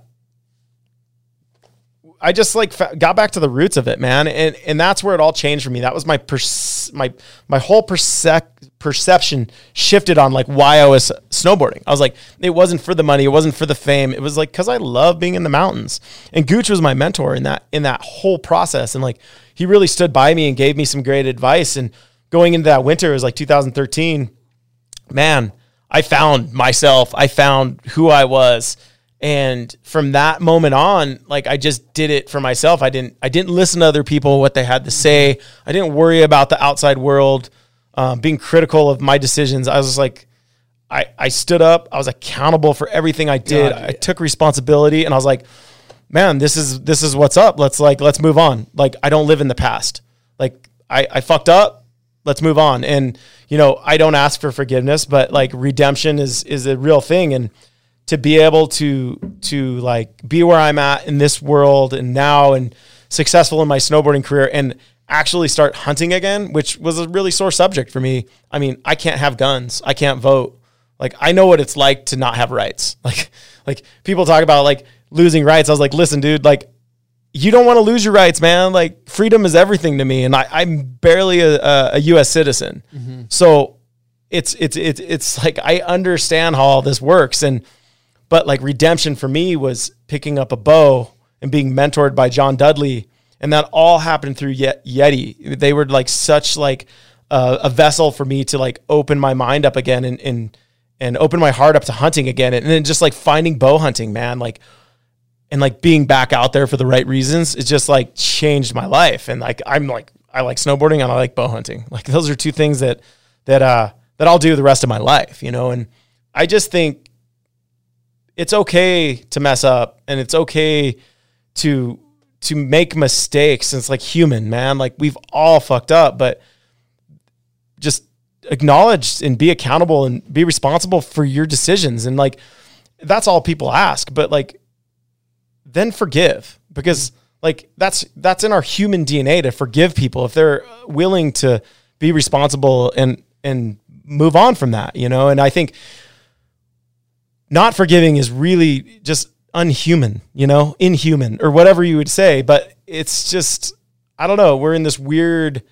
I just like got back to the roots of it, man, and and that's where it all changed for me. That was my perce- my my whole perce- perception shifted on like why I was snowboarding. I was like, it wasn't for the money, it wasn't for the fame. It was like because I love being in the mountains. And Guch was my mentor in that in that whole process, and like he really stood by me and gave me some great advice. And going into that winter, it was like 2013. Man, I found myself. I found who I was and from that moment on like i just did it for myself. I didn't i didn't listen to other people what they had to say. I didn't worry about the outside world um, being critical of my decisions. I was like i i stood up. I was accountable for everything i did. God, i took responsibility and i was like man this is this is what's up. Let's like let's move on. Like i don't live in the past. Like i i fucked up. Let's move on. And you know i don't ask for forgiveness but like redemption is is a real thing. And to be able to to like be where I'm at in this world and now and successful in my snowboarding career and actually start hunting again, which was a really sore subject for me. I mean, I can't have guns. I can't vote. Like I know what it's like to not have rights. Like like people talk about like losing rights. I was like, listen, dude, like you don't want to lose your rights, man. Like freedom is everything to me, and I, I'm barely a, a, a U.S. citizen. Mm-hmm. So it's it's it's it's like I understand how all this works, and but like redemption for me was picking up a bow and being mentored by John Dudley, and that all happened through Ye- Yeti. They were like such like uh, a vessel for me to like open my mind up again and and and open my heart up to hunting again, and then just like finding bow hunting, man, like and like being back out there for the right reasons. It just like changed my life, and like I'm like I like snowboarding and I like bow hunting. Like those are two things that that uh that I'll do the rest of my life, you know. And I just think it's okay to mess up and it's okay to to make mistakes. And it's like human, man. Like we've all fucked up, but just acknowledge and be accountable and be responsible for your decisions. And like that's all people ask. But like then forgive because like that's that's in our human DNA to forgive people if they're willing to be responsible and and move on from that, you know? And I think not forgiving is really just unhuman, you know, inhuman or whatever you would say, but it's just I don't know, we're in this weird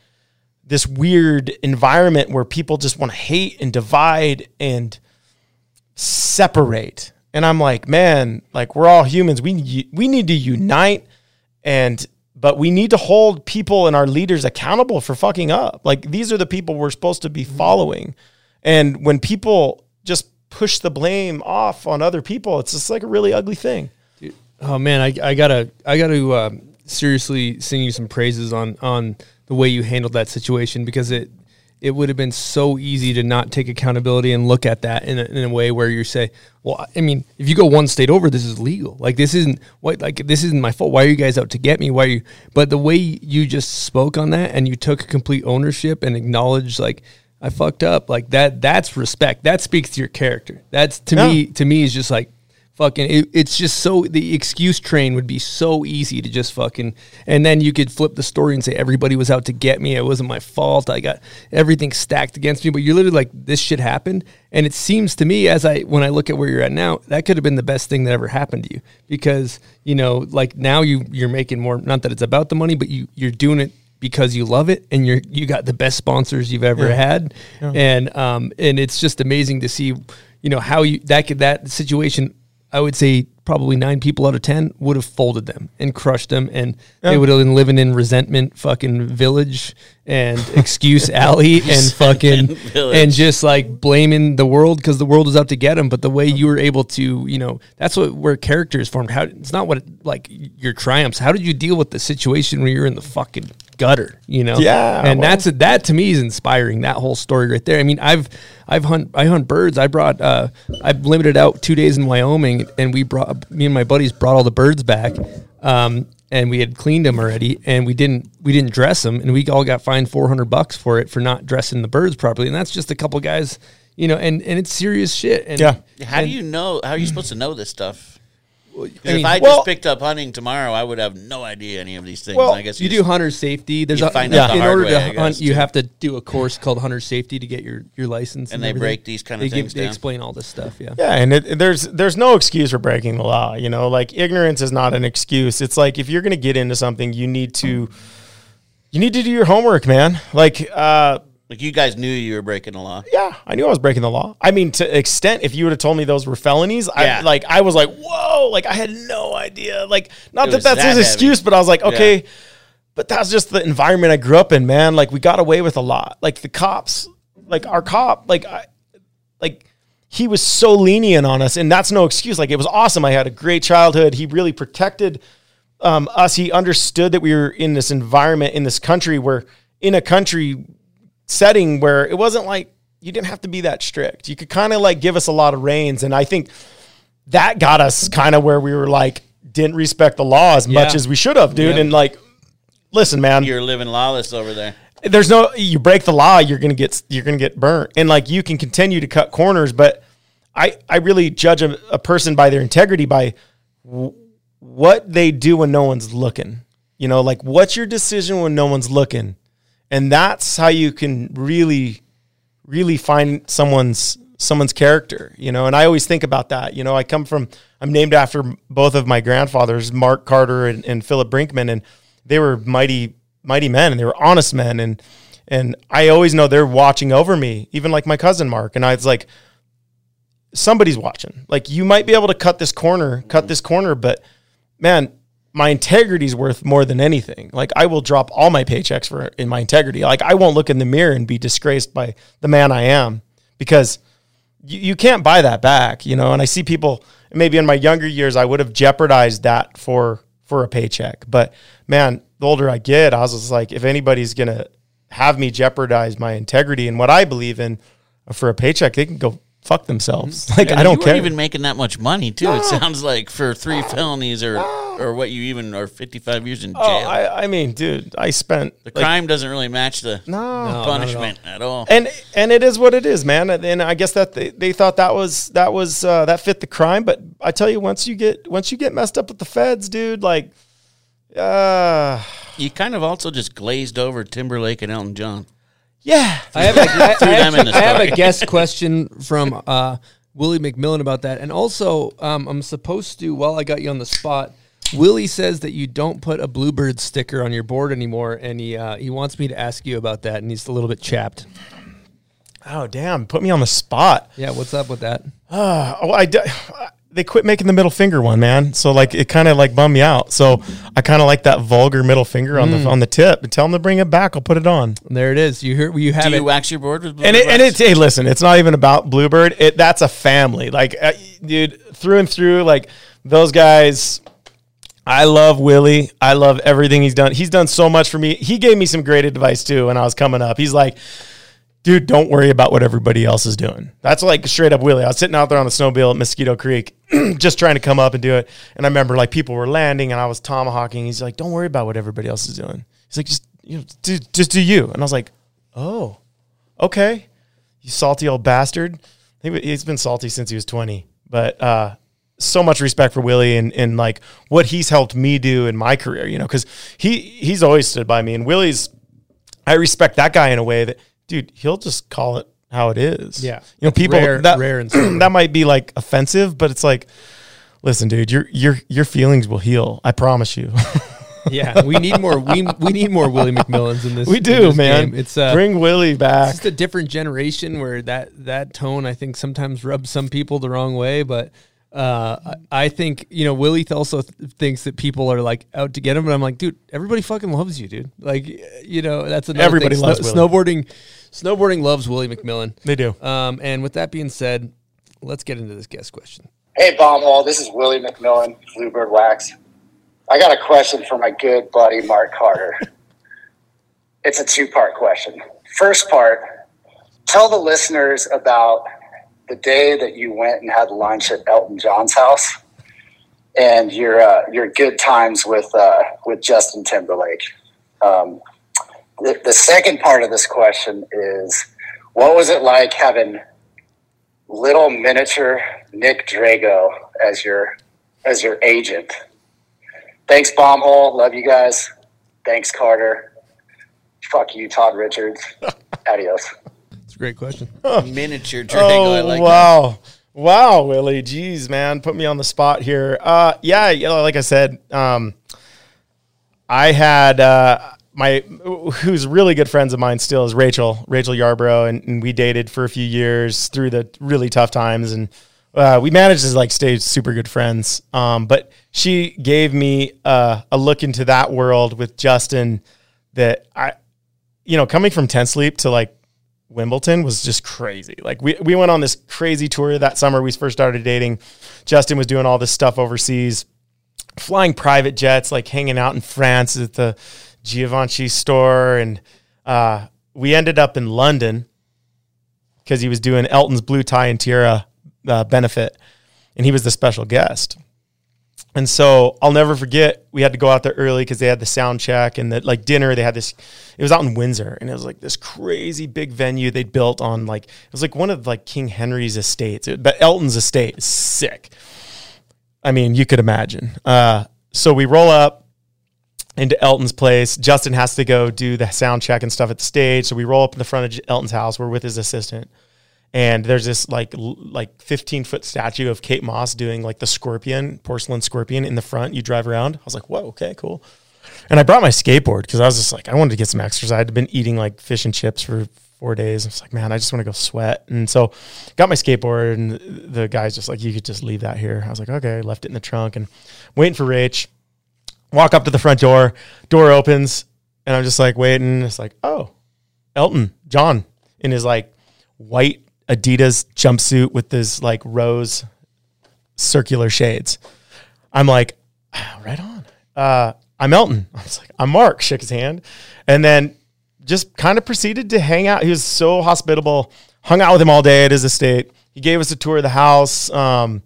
this weird environment where people just want to hate and divide and separate. And I'm like, man, like we're all humans. We we need to unite and but we need to hold people and our leaders accountable for fucking up. Like these are the people we're supposed to be following. And when people just push the blame off on other people, it's just like a really ugly thing. Oh man, I, I gotta I gotta um, seriously sing you some praises on on the way you handled that situation because it it would have been so easy to not take accountability and look at that in a, in a way where you say, well, I mean, if you go one state over, this is legal. Like this isn't what like this isn't my fault. Why are you guys out to get me? Why are you? But the way you just spoke on that and you took complete ownership and acknowledged like I fucked up, like that. That's respect. That speaks to your character. That's to Yeah. me. To me, is just like fucking it, it's just so the excuse train would be so easy to just fucking and then you could flip the story and say everybody was out to get me it wasn't my fault i got everything stacked against me but you're literally like this shit happened and it seems to me as i when i look at where you're at now that could have been the best thing that ever happened to you because you know like now you you're making more not that it's about the money but you you're doing it because you love it and you're you got the best sponsors you've ever had and um and it's just amazing to see you know how you that could that situation I would say probably nine people out of ten would have folded them and crushed them, and they would have been living in resentment, fucking village and excuse alley, and fucking and just like blaming the world because the world was out to get them. But the way you were able to, you know, that's what where character is formed. How it's not what like your triumphs. How did you deal with the situation where you're in the fucking gutter? You know, Yeah, and well- that's that to me is inspiring. That whole story right there. I mean, I've I've hunt I hunt birds. I brought uh I've limited out two days in Wyoming, and we brought me and my buddies brought all the birds back. Um, and we had cleaned them already, and we didn't we didn't dress them, and we all got fined four hundred bucks for it for not dressing the birds properly, and that's just a couple guys, you know, and and it's serious shit. And, Yeah. How do you know? How are you supposed to know this stuff? 'Cause I mean, if I well- just picked up hunting tomorrow, I would have no idea any of these things. Well, I guess You just- do hunter safety. There's You a, find out the in hard order way, to guess, hunt, you have to do a course called hunter safety to get your your license, And they everything. break these kind of they things They down. explain all this stuff. Yeah. Yeah, and it, there's there's no excuse for breaking the law. You know, like ignorance is not an excuse. It's like if you're going to get into something, you need to you need to do your homework, man. Like, uh, like you guys knew you were breaking the law. yeah, I knew I was breaking the law. I mean, to extent, if you would have told me those were felonies, Yeah. I like I was like, whoa, like I had no idea. Like, not It that that's that his heavy. excuse, but I was like, okay. Yeah. But that's just the environment I grew up in, man. Like we got away with a lot. Like the cops, like our cop, like I, like he was so lenient on us, and that's no excuse. Like it was awesome. I had a great childhood. He really protected um, us. He understood that we were in this environment in this country where in a country setting where it wasn't like you didn't have to be that strict. You could kind of like give us a lot of reins, and I think that got us kind of where we were like didn't respect the law as much as we should have, dude. Yep. And like, listen, man, You're living lawless over there. there's no you break the law you're gonna get you're gonna get burnt and like you can continue to cut corners but i i really judge a, a person by their integrity by w- what they do when no one's looking you know like what's your decision when no one's looking and that's how you can really really find someone's someone's character you know? And i always think about that you know? I come from i'm named after both of my grandfathers mark carter and, and philip brinkman and they were mighty mighty men and they were honest men and and i always know they're watching over me even like my cousin mark and i was like somebody's watching. Like you might be able to cut this corner cut this corner but man my integrity is worth more than anything. Like I will drop all my paychecks for in my integrity. Like I won't look in the mirror and be disgraced by the man I am because you, you can't buy that back, you know. And I see people maybe in my younger years I would have jeopardized that for for a paycheck. But man, the older I get, I was just like, if anybody's gonna have me jeopardize my integrity and what I believe in for a paycheck, they can go fuck themselves. Like And I don't you care. even making that much money too. It sounds like for three felonies or or what you even are 55 years in jail. oh, I, I mean, dude, I spent the like, crime doesn't really match the no, punishment at all. and and it is what it is, man. And I guess that they, they thought that was that was uh, that fit the crime. But I tell you, once you get once you get messed up with the feds, dude, like, uh, You kind of also just glazed over Timberlake and Elton John. Yeah, I have, a, I, Threw I them in the actually- I have a guest question from uh, Willie McMillion about that, and also um, I'm supposed to. While I got you on the spot, Willie says that you don't put a bluebird sticker on your board anymore, and he uh, he wants me to ask you about that, and he's a little bit chapped. oh damn, put me on the spot. Yeah, what's up with that? Uh, oh, I d- they quit making the middle finger one, man. So like it kind of like bummed me out. So I kind of like that vulgar middle finger on the on the tip. And tell them to bring it back. I'll put it on. There it is. You hear? You have Do it. you wax your board with and it, and it's hey listen it's not even about bluebird it that's a family like uh, dude through and through like those guys i love willie i love everything he's done he's done so much for me he gave me some great advice too when i was coming up he's like dude, don't worry about what everybody else is doing. That's like straight up Willie. I was sitting out there on the snowmobile at Mosquito Creek, just trying to come up and do it. And I remember like people were landing and I was tomahawking. He's like, don't worry about what everybody else is doing. He's like, just, you know, do, just do you. And I was like, oh, okay. You salty old bastard. He, he's been salty since he was 20. But, uh, so much respect for Willie and, and like what he's helped me do in my career, you know, because he he's always stood by me. And Willie's I respect that guy in a way that, dude, he'll just call it how it is. Yeah. you know, people rare- that rare and that might be like offensive, but it's like, listen, dude, your your your feelings will heal. I promise you. Yeah, we need more. We we need more Willie McMillions in this. we do, this man. game. It's uh, Bring Willie it's back. just a different generation where that that tone I think sometimes rubs some people the wrong way, but. Uh, I I think you know Willie also th- thinks that people are like out to get him, and I'm like, dude, everybody fucking loves you, dude. Like, you know, that's another Everybody thing. loves Snow- snowboarding. Snowboarding loves Willie McMillion. They do. Um, and with that being said, let's get into this guest question. Hey, Bombhole, this is Willie McMillion, Bluebird Wax. I got a question for my good buddy, Mark Carter. it's a two part question. First part tell the listeners about the day that you went and had lunch at Elton John's house and your, uh, your good times with, uh, with Justin Timberlake. Um, the, the second part of this question is what was it like having little miniature Nick Drago as your as your agent. Thanks, Bombhole. Love you guys. Thanks, Carter. Fuck you, Todd Richards. Adios. It's a great question. Miniature Drago. I Oh like that. wow, wow, Willie. Jeez, man, put me on the spot here. Uh, yeah, you know, like I said, um, I had uh, my who's really good friends of mine still is Rachel, Rachel Yarbrough, and, and we dated for a few years through the really tough times, and uh, we managed to like stay super good friends. Um, but she gave me uh, a look into that world with Justin that I, you know, coming from Ten Sleep to like Wimbledon was just crazy. Like we we went on this crazy tour that summer we first started dating. Justin was doing all this stuff overseas, flying private jets, like hanging out in France at the Givenchy store, and uh, we ended up in London because he was doing Elton's Blue Tie and Tiara uh, benefit, and he was the special guest. And so I'll never forget. We had to go out there early because they had the sound check and the like dinner. They had this. It was out in Windsor, and it was like this crazy big venue they built on like it was like one of like King Henry's estates. But Elton's estate is sick. I mean, you could imagine. Uh, so we roll up into Elton's place. Justin has to go do the sound check and stuff at the stage. So we roll up in the front of Elton's house. We're with his assistant. And there's this like like 15 foot statue of Kate Moss doing like the scorpion, porcelain scorpion in the front. You drive around. I was like, whoa, okay, cool. And I brought my skateboard because I was just like, I wanted to get some exercise. I'd been eating like fish and chips for four days. I was like, man, I just want to go sweat. And so got my skateboard and the guy's just like, you could just leave that here. I was like, okay, left it in the trunk and waiting for Rach walk up to the front door, door opens, and I'm just like waiting. It's like, oh, Elton John in his like white Adidas jumpsuit with this like rose circular shades. I'm like, "Ah, right on. Uh, I'm Elton. I was like, I'm Mark. Shook his hand, and then just kind of proceeded to hang out. He was so hospitable. Hung out with him all day at his estate. He gave us a tour of the house. Um,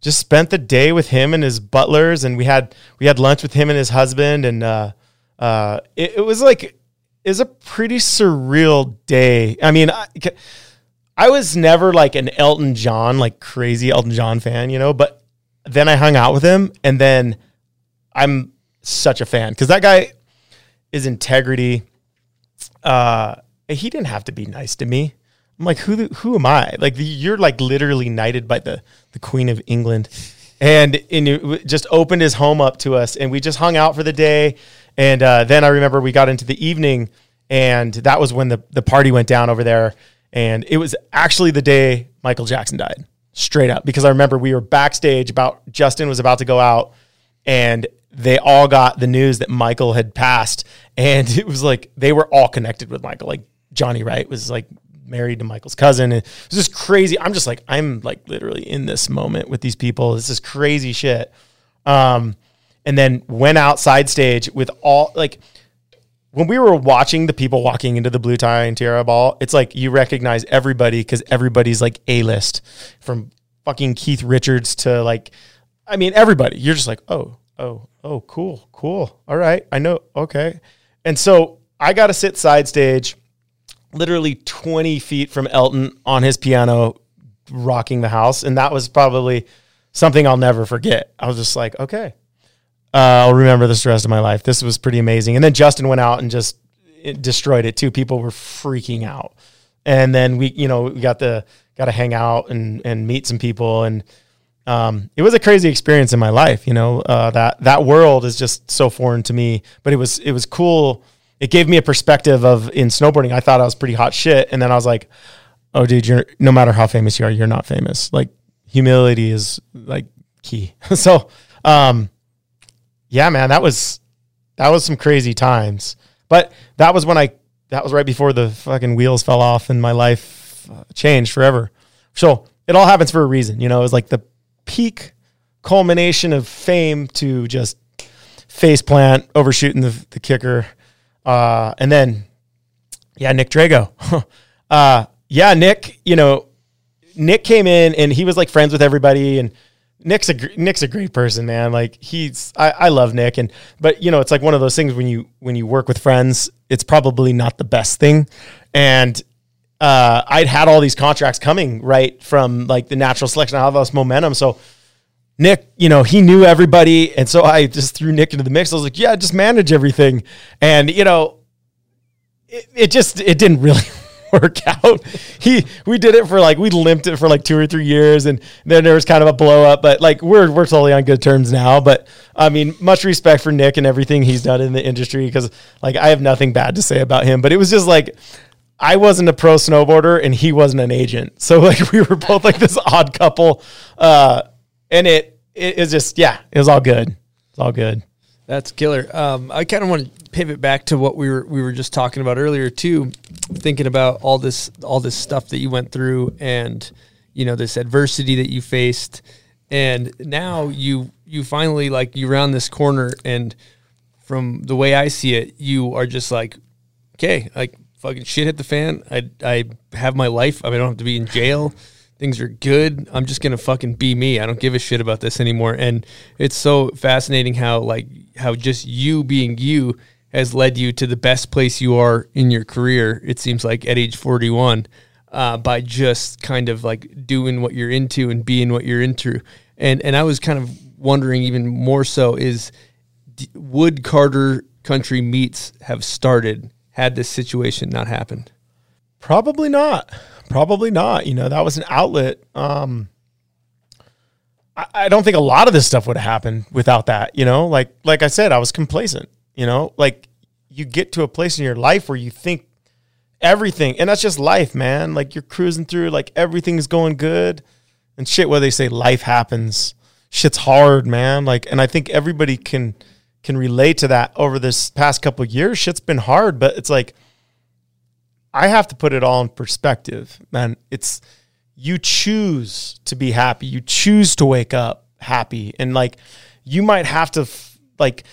just spent the day with him and his butlers, and we had we had lunch with him and his husband, and uh, uh, it, it was like it was a pretty surreal day. I mean, I, I was never like an Elton John, like crazy Elton John fan, you know, but then I hung out with him, and then I'm such a fan because that guy is integrity. Uh, he didn't have to be nice to me. I'm like, who who am I? Like, you're like literally knighted by the the Queen of England, and and just opened his home up to us, and we just hung out for the day. And uh, then I remember we got into the evening, and that was when the the party went down over there. And it was actually the day Michael Jackson died, straight up, because I remember we were backstage about Justin was about to go out, and they all got the news that Michael had passed, and it was like they were all connected with Michael. Like Johnny Wright was like married to Michael's cousin. And it was just crazy. I'm just like, I'm like literally in this moment with these people. This is crazy shit. Um, and then went outside stage with all like when we were watching the people walking into the blue tie and tiara ball, it's like you recognize everybody because everybody's like a list from fucking Keith Richards to like, I mean everybody. You're just like, oh, oh, oh, cool, cool. All right, I know. Okay, and so I got to sit side stage, literally 20 feet from Elton on his piano, rocking the house, and that was probably something I'll never forget. I was just like, okay, uh, I'll remember this the rest of my life. This was pretty amazing. And then Justin went out and just it destroyed it too. People were freaking out. And then we, you know, we got the got to hang out and and meet some people, and um, it was a crazy experience in my life. You know, uh, that that world is just so foreign to me. But it was it was cool. It gave me a perspective of in snowboarding. I thought I was pretty hot shit, and then I was like, oh, dude, you're no matter how famous you are, you're not famous. Like humility is like key. so. um yeah, man, that was that was some crazy times. But that was when I that was right before the fucking wheels fell off and my life uh, changed forever. So it all happens for a reason, you know. It was like the peak culmination of fame to just face plant, overshooting the the kicker, uh, and then yeah, Nick Drago. uh, yeah, Nick. You know, Nick came in and he was like friends with everybody and Nick's a Nick's a great person, man. Like he's I, I love Nick and but you know it's like one of those things when you when you work with friends, it's probably not the best thing. And uh, I'd had all these contracts coming right from like the natural selection. I have this momentum, so Nick, you know, he knew everybody, and so I just threw Nick into the mix. I was like, yeah, just manage everything, and you know, it, it just it didn't really work out. He we did it for like we limped it for like two or three years, and then there was kind of a blow up. But like we're we're totally on good terms now. But I mean, much respect for Nick and everything he's done in the industry because like I have nothing bad to say about him. But it was just like I wasn't a pro snowboarder and he wasn't an agent, so like we were both like this odd couple, uh, and it it is just yeah, it was all good. It's all good. That's killer. Um, I kind of want to pivot back to what we were we were just talking about earlier too, thinking about all this all this stuff that you went through and you know this adversity that you faced, and now you you finally like you round this corner and from the way I see it, you are just like, okay, like fucking shit hit the fan. I I have my life. I, mean, I don't have to be in jail things are good. I'm just gonna fucking be me. I don't give a shit about this anymore. And it's so fascinating how like how just you being you has led you to the best place you are in your career. It seems like at age 41, uh, by just kind of like doing what you're into and being what you're into. And and I was kind of wondering even more so is would Carter Country Meats have started had this situation not happened? Probably not. Probably not. You know, that was an outlet. Um, I, I don't think a lot of this stuff would have happened without that. You know, like like I said, I was complacent. You know, like you get to a place in your life where you think everything, and that's just life, man. Like you're cruising through, like everything's going good, and shit. Where they say life happens, shit's hard, man. Like, and I think everybody can can relate to that over this past couple years. Shit's been hard, but it's like I have to put it all in perspective, man. It's you choose to be happy. You choose to wake up happy, and like you might have to f- like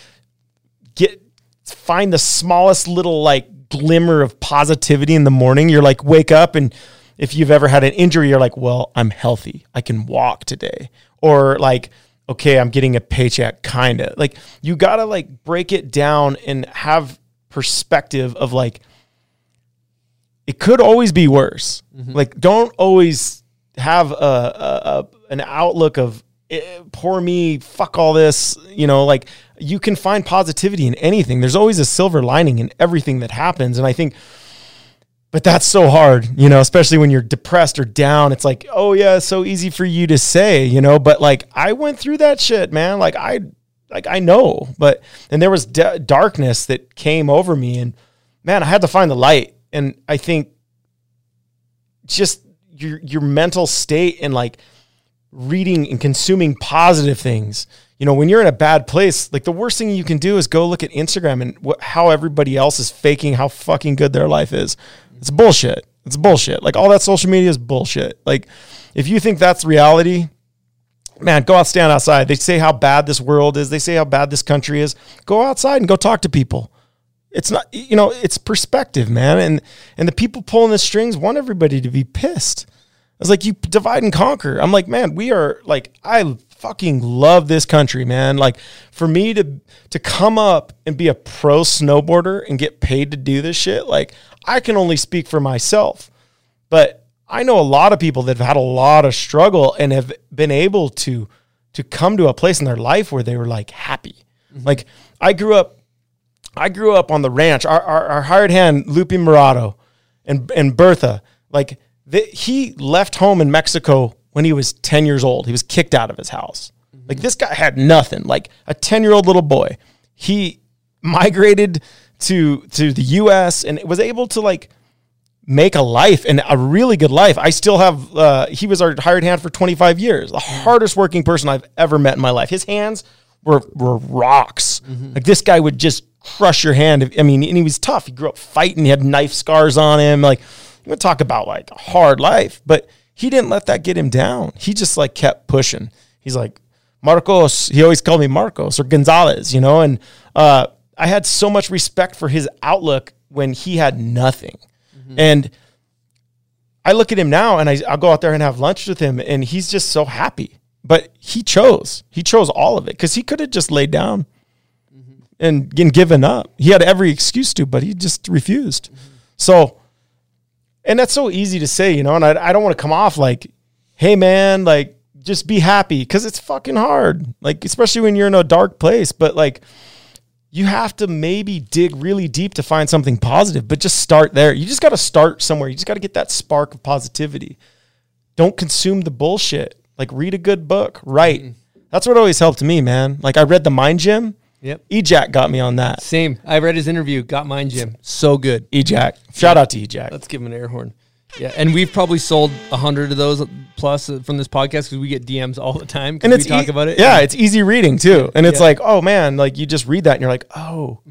get find the smallest little like glimmer of positivity in the morning. You're like wake up and if you've ever had an injury, you're like, well, I'm healthy. I can walk today. Or like, okay, I'm getting a paycheck, kind of. Like, you got to like break it down and have perspective of like, it could always be worse. Mm-hmm. Like, don't always have a, a, a an outlook of eh, poor me, fuck all this. You know, like you can find positivity in anything. There's always a silver lining in everything that happens, and I think. But that's so hard, you know, especially when you're depressed or down. It's like, oh yeah, so easy for you to say, you know. But like, I went through that shit, man. Like I, like I know, but and there was d- darkness that came over me, and man, I had to find the light and I think just your your mental state and like reading and consuming positive things. You know, when you're in a bad place, like the worst thing you can do is go look at Instagram and wh- how everybody else is faking how fucking good their life is. It's bullshit. It's bullshit. Like all that social media is bullshit. Like if you think that's reality, man, go out, stand outside. They say how bad this world is. They say how bad this country is. Go outside and go talk to people it's not you know it's perspective man. And and the people pulling the strings want everybody to be pissed. I was like you divide and conquer. I'm like man we are like i fucking love this country man. Like for me to to come up and be a pro snowboarder and get paid to do this shit like i can only speak for myself. But i know a lot of people that have had a lot of struggle and have been able to to come to a place in their life where they were like happy. Mm-hmm. Like i grew up I grew up on the ranch. Our, our, our hired hand, Lupe Murado, and and Bertha, like the, he left home in Mexico when he was ten years old. He was kicked out of his house. Mm-hmm. Like this guy had nothing. Like a ten year old little boy, he migrated to to the U.S. and was able to like make a life and a really good life. I still have. Uh, he was our hired hand for twenty five years. The mm. hardest working person I've ever met in my life. His hands were were rocks. Mm-hmm. Like this guy would just crush your hand. I mean, and he was tough. He grew up fighting. He had knife scars on him. Like you would talk about like a hard life, but he didn't let that get him down. He just like kept pushing. He's like Marcos. He always called me Marcos or Gonzalez, you know. And uh, I had so much respect for his outlook when he had nothing. And I look at him now, and I, I'll go out there and have lunch with him, and he's just so happy. But he chose. He chose all of it because he could have just laid down and, and given up. He had every excuse to, but he just refused. So, and that's so easy to say, you know, and I, I don't want to come off like, hey, man, like, just be happy because it's fucking hard. Like, especially when you're in a dark place, but like, you have to maybe dig really deep to find something positive, but just start there. You just got to start somewhere. You just got to get that spark of positivity. Don't consume the bullshit. Like, read a good book, write. Mm-hmm. That's what always helped me, man. Like, I read The Mind Gym. Yep. Ejac got me on that. Same. I read his interview. Got mine, Jim. So good. Ejac. Shout out to Ejac. Let's give him an air horn. Yeah, and we've probably sold a hundred of those plus from this podcast because we get DMs all the time. and we it's talk ea- about it. Yeah, it's easy reading too, and it's Yeah. like, oh man, like you just read that and you're like, oh,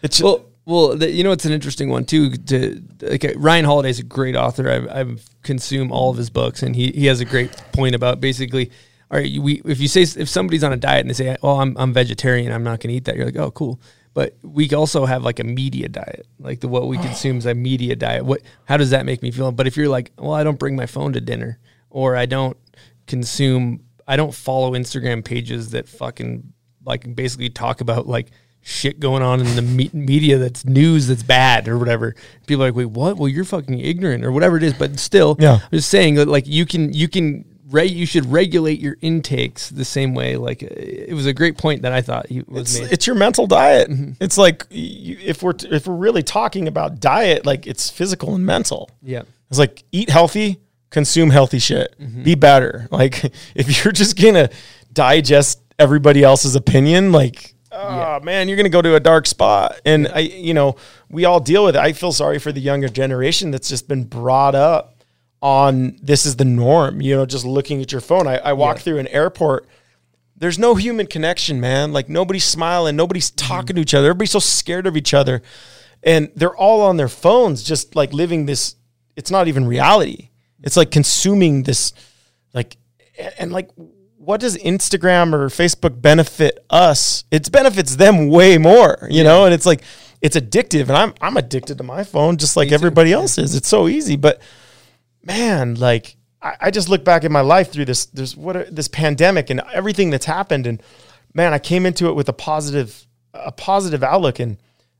it's well, well, the, you know, it's an interesting one too. To like uh, Ryan Holiday's a great author. I've, I've consumed all of his books, and he he has a great point about basically. All right, we if you say if somebody's on a diet and they say, "Oh, I'm I'm vegetarian, I'm not going to eat that," you're like, "Oh, cool." But we also have like a media diet, like the what we oh. consume is a media diet. What how does that make me feel? But if you're like, "Well, I don't bring my phone to dinner," or I don't consume, I don't follow Instagram pages that fucking like basically talk about like shit going on in the me- media that's news that's bad or whatever. People are like, wait, what? Well, you're fucking ignorant or whatever it is. But still, Yeah. I'm just saying that like you can you can re- you should regulate your intakes the same way. Like it was a great point that I thought he was it's, made. it's your mental diet. Mm-hmm. It's like you, if we're if we're really talking about diet, like it's physical and mental. yeah. It's like eat healthy, consume healthy shit, Mm-hmm. be better. Like if you're just gonna digest everybody else's opinion, like oh man, you're gonna go to a dark spot. And I, you know, we all deal with it. I feel sorry for the younger generation that's just been brought up on this is the norm. You know, just looking at your phone. I, I walk Yeah. through an airport. There's no human connection, man. Like nobody's smiling, nobody's Mm-hmm. talking to each other. Everybody's so scared of each other. And they're all on their phones, just like living this. It's not even reality. It's like consuming this, like, and like, what does Instagram or Facebook benefit us? It benefits them way more, you know. And it's like, it's addictive, and I'm I'm addicted to my phone just like everybody else is. It's so easy, but man, like I, I just look back at my life through this there's what a, this pandemic and everything that's happened, and man, I came into it with a positive a positive outlook, and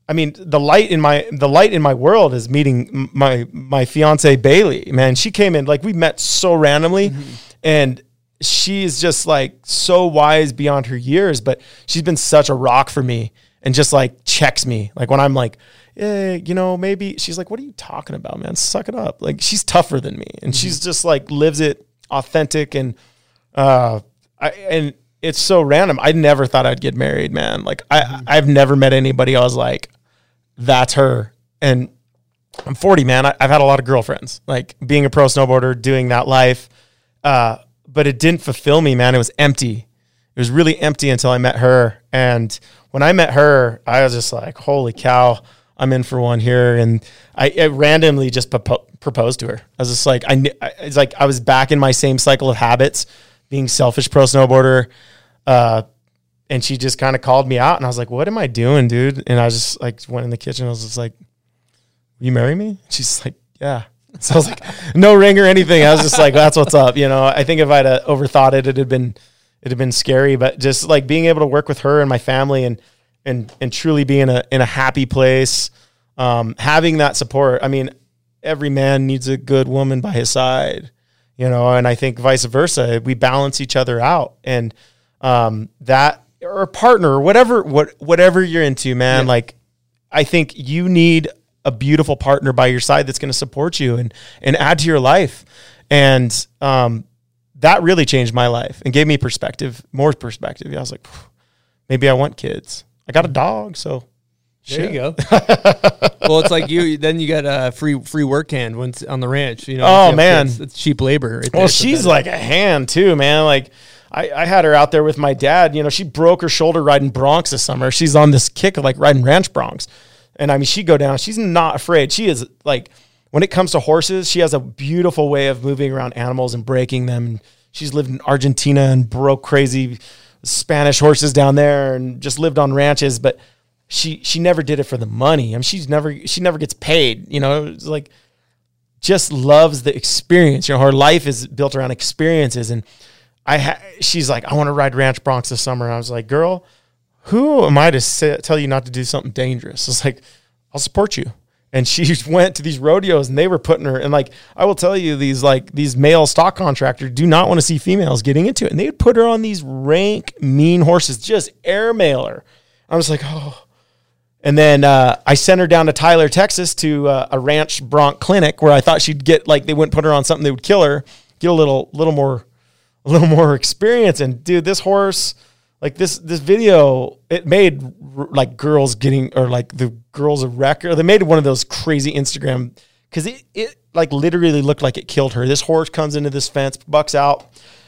I mean the light in my the light in my world is meeting my my fiance Bailey. Man, she came in like we met so randomly, mm-hmm. and she is just like so wise beyond her years, but she's been such a rock for me and just like checks me. Like when I'm like, eh, you know, maybe she's like, what are you talking about, man? Suck it up. Like she's tougher than me. And she's just like lives it authentic and uh I and it's so random. I never thought I'd get married, man. Like I I've never met anybody I was like, that's her. And I'm 40, man. I, I've had a lot of girlfriends, like being a pro snowboarder, doing that life. Uh, but it didn't fulfill me, man. It was empty. It was really empty until I met her. And when I met her, I was just like, holy cow, I'm in for one here. And I, I randomly just propo- proposed to her. I was just like, I, it's like I was back in my same cycle of habits, being selfish pro snowboarder, uh, and she just kind of called me out, and I was like, "What am I doing, dude?" And I just like went in the kitchen. I was just like, "You marry me?" She's like, "Yeah." So I was like, "No ring or anything." I was just like, "That's what's up." You know, I think if I'd uh, overthought it, it'd have been it'd have been scary. But just like being able to work with her and my family, and and and truly be in a in a happy place, um, having that support. I mean, every man needs a good woman by his side, you know, and I think vice versa. We balance each other out, and um, that or a partner or whatever what whatever you're into, man. Like, I think you need a beautiful partner by your side that's going to support you and and add to your life, and um, that really changed my life and gave me perspective, more perspective. I was like, maybe I want kids. I got a dog, so There shit. you go. well, it's like you. Then you got a free free work hand once on the ranch. You know. Oh, you man. kids, it's cheap labor. Right Well, there, she's like a hand too, man. Like I, I had her out there with my dad. You know, she broke her shoulder riding broncs this summer. She's on this kick of like riding ranch broncs, and I mean, she go down. She's not afraid. She is like when it comes to horses, she has a beautiful way of moving around animals and breaking them. She's lived in Argentina and broke crazy Spanish horses down there, and just lived on ranches, but. She, she never did it for the money. I mean, she's never she never gets paid. You know, it's like just loves the experience. You know, her life is built around experiences. And I, ha- she's like, I want to ride ranch broncs this summer. And I was like, girl, who am I to say, tell you not to do something dangerous? It's like, I'll support you. And she went to these rodeos and they were putting her, and like, I will tell you, these like these male stock contractors do not want to see females getting into it. And they would put her on these rank, mean horses, just airmail her. I was like, oh, and then uh, I sent her down to Tyler, Texas, to uh, a ranch bronc clinic where I thought she'd get like they wouldn't put her on something that would kill her, get a little little more a little more experience. And dude, this horse, like this this video, it made like girls getting or like the girls a wreck. Or they made one of those crazy Instagram because it it like literally looked like it killed her. This horse comes into this fence, bucks out.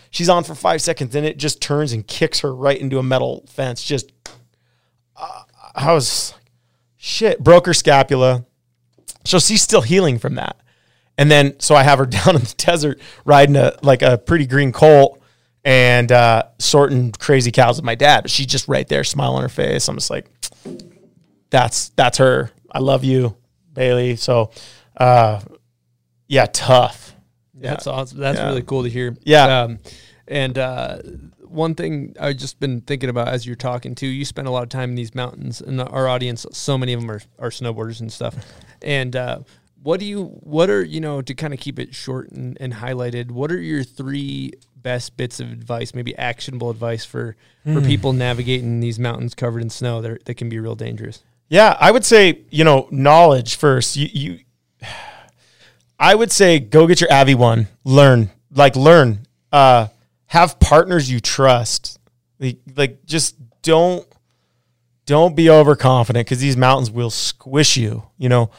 She's on for five seconds, then it just turns and kicks her right into a metal fence. Just uh, I was shit, broke her scapula. So she's still healing from that. And then, so I have her down in the desert riding a like a pretty green colt and uh, sorting crazy cows with my dad. But she's just right there, smile on her face. I'm just like, that's that's her. I love you, Bailey. So, uh, yeah, tough. Yeah. That's awesome. That's Yeah. really cool to hear. Yeah. Um, and uh, one thing I've just been thinking about as you're talking too, you spend a lot of time in these mountains, and our audience, so many of them are, are snowboarders and stuff. And uh, what do you, what are, you know, to kind of keep it short and, and highlighted, what are your three best bits of advice, maybe actionable advice for, for Hmm. people navigating these mountains covered in snow that, that can be real dangerous? Yeah, I would say you know knowledge first. You, you I would say go get your Avi one. Learn, like learn. Uh, have partners you trust. Like, like just don't don't be overconfident because these mountains will squish you. You know,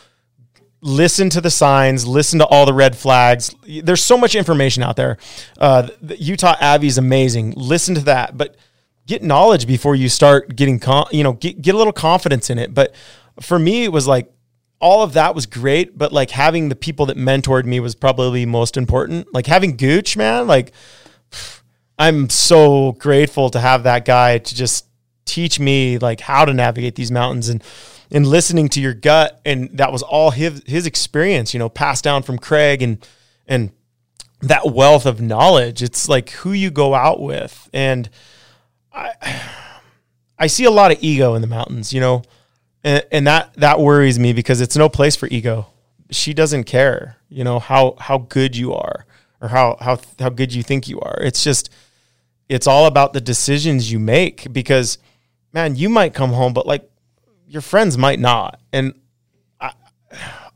listen to the signs, listen to all the red flags. There's so much information out there. Uh, the Utah Avi is amazing. Listen to that, but get knowledge before you start getting, con- you know, get, get a little confidence in it. But for me, it was like all of that was great, but like having the people that mentored me was probably most important. Like having Guch, man, like I'm so grateful to have that guy to just teach me like how to navigate these mountains and and listening to your gut and that was all his his experience, you know, passed down from Craig and and that wealth of knowledge. It's like who you go out with and I I see a lot of ego in the mountains, you know. And, and that that worries me because it's no place for ego. She doesn't care, you know, how how good you are or how how how good you think you are. It's just it's all about the decisions you make because man, you might come home but like your friends might not. And I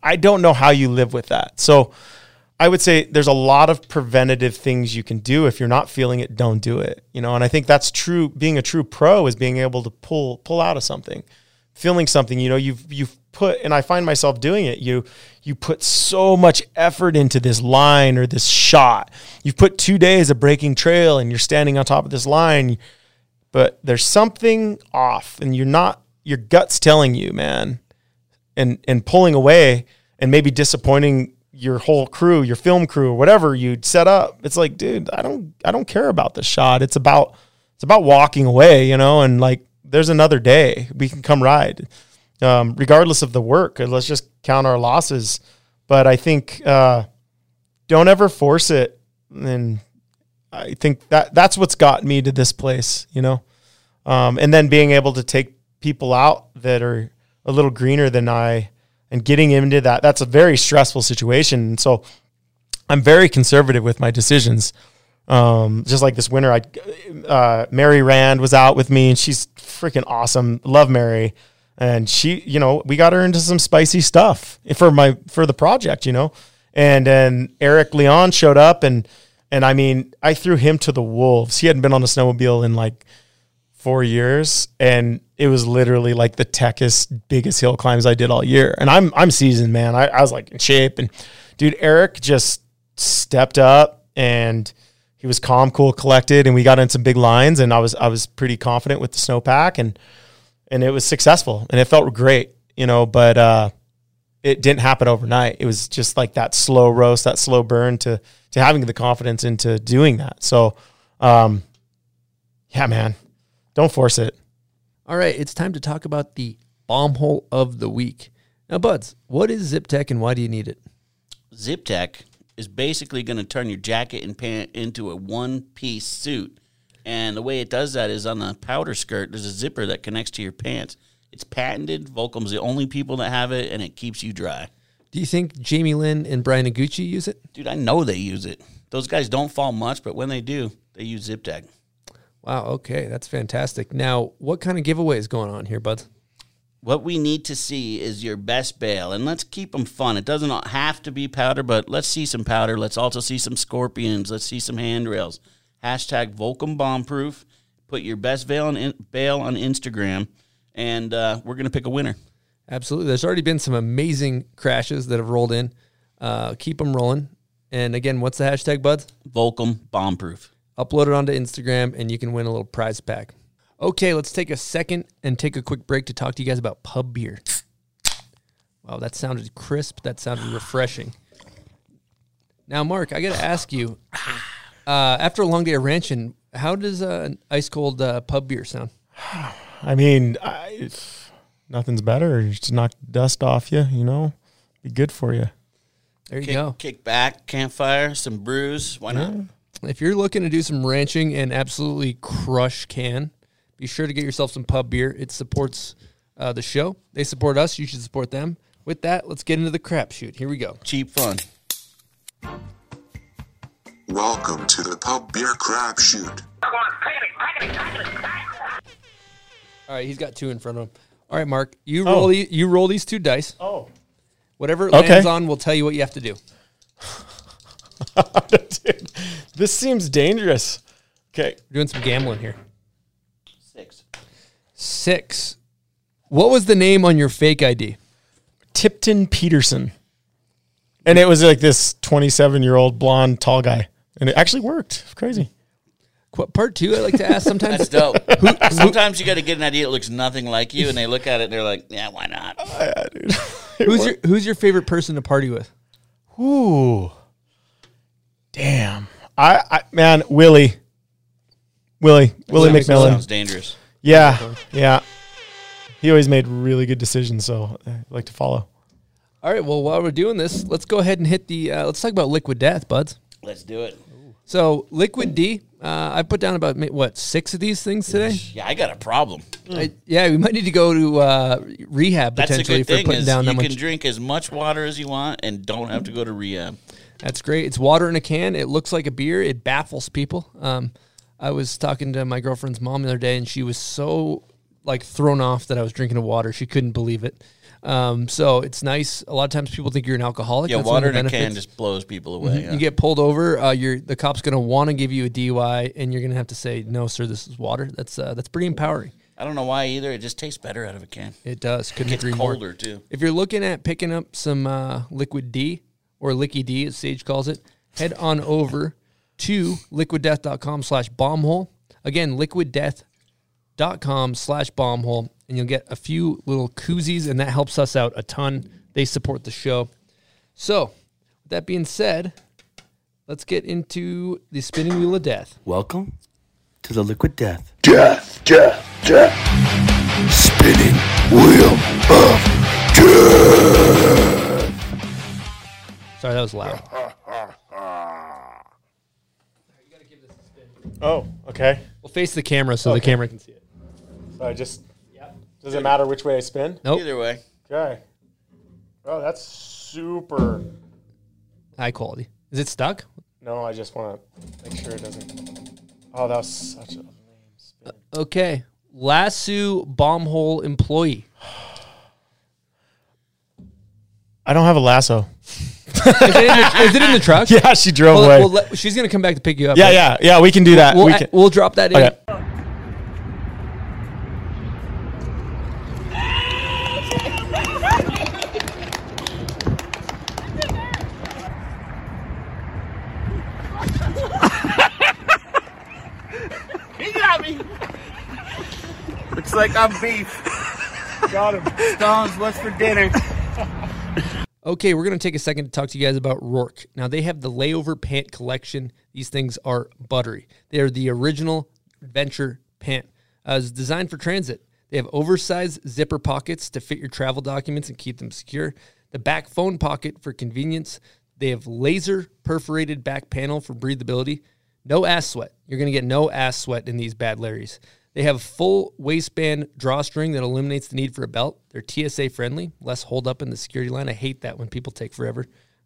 I don't know how you live with that. So I would say there's a lot of preventative things you can do. If you're not feeling it, don't do it. You know, and I think that's true. Being a true pro is being able to pull pull out of something, feeling something. You know, you've you've put, and I find myself doing it. You you put so much effort into this line or this shot. You've put two days of breaking trail, and you're standing on top of this line, but there's something off, and you're not. Your gut's telling you, man, and and pulling away, and maybe disappointing your whole crew, your film crew, or whatever you'd set up. It's like, dude, I don't I don't care about the shot. It's about it's about walking away, you know, and like there's another day we can come ride, um, regardless of the work. Let's just count our losses. But I think uh, don't ever force it, and I think that that's what's got me to this place, you know. Um, and then being able to take people out that are a little greener than I, and getting into that that's a very stressful situation. And so I'm very conservative with my decisions. Um, just like this winter, I uh, Mary Rand was out with me, and she's freaking awesome. Love Mary, and she, you know, we got her into some spicy stuff for my for the project, you know. And then Eric Leon showed up, and and I mean, I threw him to the wolves. He hadn't been on a snowmobile in like four years, and it was literally like the techest, biggest hill climbs I did all year. And I'm I'm seasoned, man. I, I was like in shape, and dude, Eric just stepped up and he was calm, cool, collected, and we got in some big lines, and I was I was pretty confident with the snowpack, and and it was successful, and it felt great, you know, but uh, it didn't happen overnight. It was just like that slow roast, that slow burn to to having the confidence into doing that. So, um, yeah, man, don't force it. All right, it's time to talk about the bomb hole of the week. Now, Buds, what is Zip Tech and why do you need it? Zip Tech is basically going to turn your jacket and pant into a one piece suit. And the way it does that is on the powder skirt, there's a zipper that connects to your pants. It's patented. Volcom's the only people that have it, and it keeps you dry. Do you think Jamie Lynn and Bryan Iguchi use it? Dude, I know they use it. Those guys don't fall much, but when they do, they use Zip Tech. Wow, okay, that's fantastic. Now, what kind of giveaways going on here, Buds? What we need to see is your best bail, and let's keep them fun. It doesn't have to be powder, but let's see some powder. Let's also see some scorpions. Let's see some handrails. Hashtag Volcom Bombproof. Put your best bail on, bail on Instagram, and uh, we're going to pick a winner. Absolutely. There's already been some amazing crashes that have rolled in. Uh, keep them rolling. And again, what's the hashtag, Buds? Volcom Bombproof. Upload it onto Instagram, and you can win a little prize pack. Okay, let's take a second and take a quick break to talk to you guys about pub beer. Wow, that sounded crisp. That sounded refreshing. Now, Mark, I got to ask you uh, after a long day of ranching, how does uh, an ice cold uh, pub beer sound? I mean, I, nothing's better. Just knock dust off you, you know, be good for you. There you kick, go. Kick back, campfire, some brews. Why not? If you're looking to do some ranching and absolutely crush can, be sure to get yourself some pub beer. It supports uh, the show. They support us. You should support them. With that, let's get into the crapshoot. Here we go. Cheap fun. Welcome to the Pub Beer Crapshoot. All right, he's got two in front of him. All right, Mark, you roll oh. the, you roll these two dice. Oh, whatever it okay. lands on, will tell you what you have to do. Dude, this seems dangerous. Okay, We're doing some gambling here. Six. Six. What was the name on your fake ID? Tipton Peterson. And it was like this 27 year old blonde tall guy. And it actually worked. Crazy. Part two, I like to ask sometimes. That's dope. who, sometimes you got to get an idea that looks nothing like you, and they look at it and they're like, yeah, why not? Oh, yeah, dude. who's, your, who's your favorite person to party with? Ooh. Damn. I, I man, Willie. Willie. Willie McMillion. Sounds dangerous. Yeah. Yeah. He always made really good decisions, so I like to follow. All right. Well, while we're doing this, let's go ahead and hit the. Uh, let's talk about liquid death, buds. Let's do it. So, liquid D. Uh, I put down about what six of these things today. Yeah, I got a problem. I, yeah, we might need to go to uh, rehab That's potentially a good thing for putting is down you that can drink as much water as you want and don't have to go to rehab. That's great. It's water in a can. It looks like a beer. It baffles people. Um, I was talking to my girlfriend's mom the other day, and she was so like thrown off that I was drinking a water. She couldn't believe it. Um, so it's nice. A lot of times people think you're an alcoholic. Yeah, That's water in a can just blows people away. Mhm. yeah. You get pulled over. Uh, you're the cop's going to want to give you a DUI, and you're going to have to say, "No, sir, this is water." That's uh, that's pretty empowering. I don't know why either. It just tastes better out of a can. It does. Couldn't It gets agree colder more. too. If you're looking at picking up some uh, liquid D or Licky D, as Sage calls it, head on over to liquiddeath.com slash bombhole. Again, liquiddeath.com slash bombhole, and you'll get a few little koozies, and that helps us out a ton. They support the show. So, with that being said, let's get into the spinning wheel of death. Welcome to the liquid death. Death, death, death. Spinning wheel of death. Sorry, that was loud. Oh, okay. We'll face the camera so the Okay. camera can see it. So I just. Does it matter which way I spin? Nope. Either way. Okay. Oh, that's super. High quality. Is it stuck? No, I just want to make sure it doesn't. Oh, that was such a lame spin. Uh, okay. Lasso bomb hole employee. I don't have a lasso. Is it in the, is it in the truck? Yeah, she drove Well, away. well, let- she's gonna come back to pick you up. yeah, right? yeah, yeah. We can do that. We'll, we can. we'll drop that in. Okay. He got me. Looks like I'm beef. Got him. Stones, what's for dinner? Okay, we're going to take a second to talk to you guys about Roark. Now, they have the layover pant collection. These things are buttery. They are the original adventure pant. Uh, it's designed for transit. They have oversized zipper pockets to fit your travel documents and keep them secure. The back phone pocket for convenience. They have laser perforated back panel for breathability. No ass sweat. You're going to get no ass sweat in these bad Larrys. They have full waistband drawstring that eliminates the need for a belt. They're TSA friendly, less hold up in the security line. I hate that when people take forever.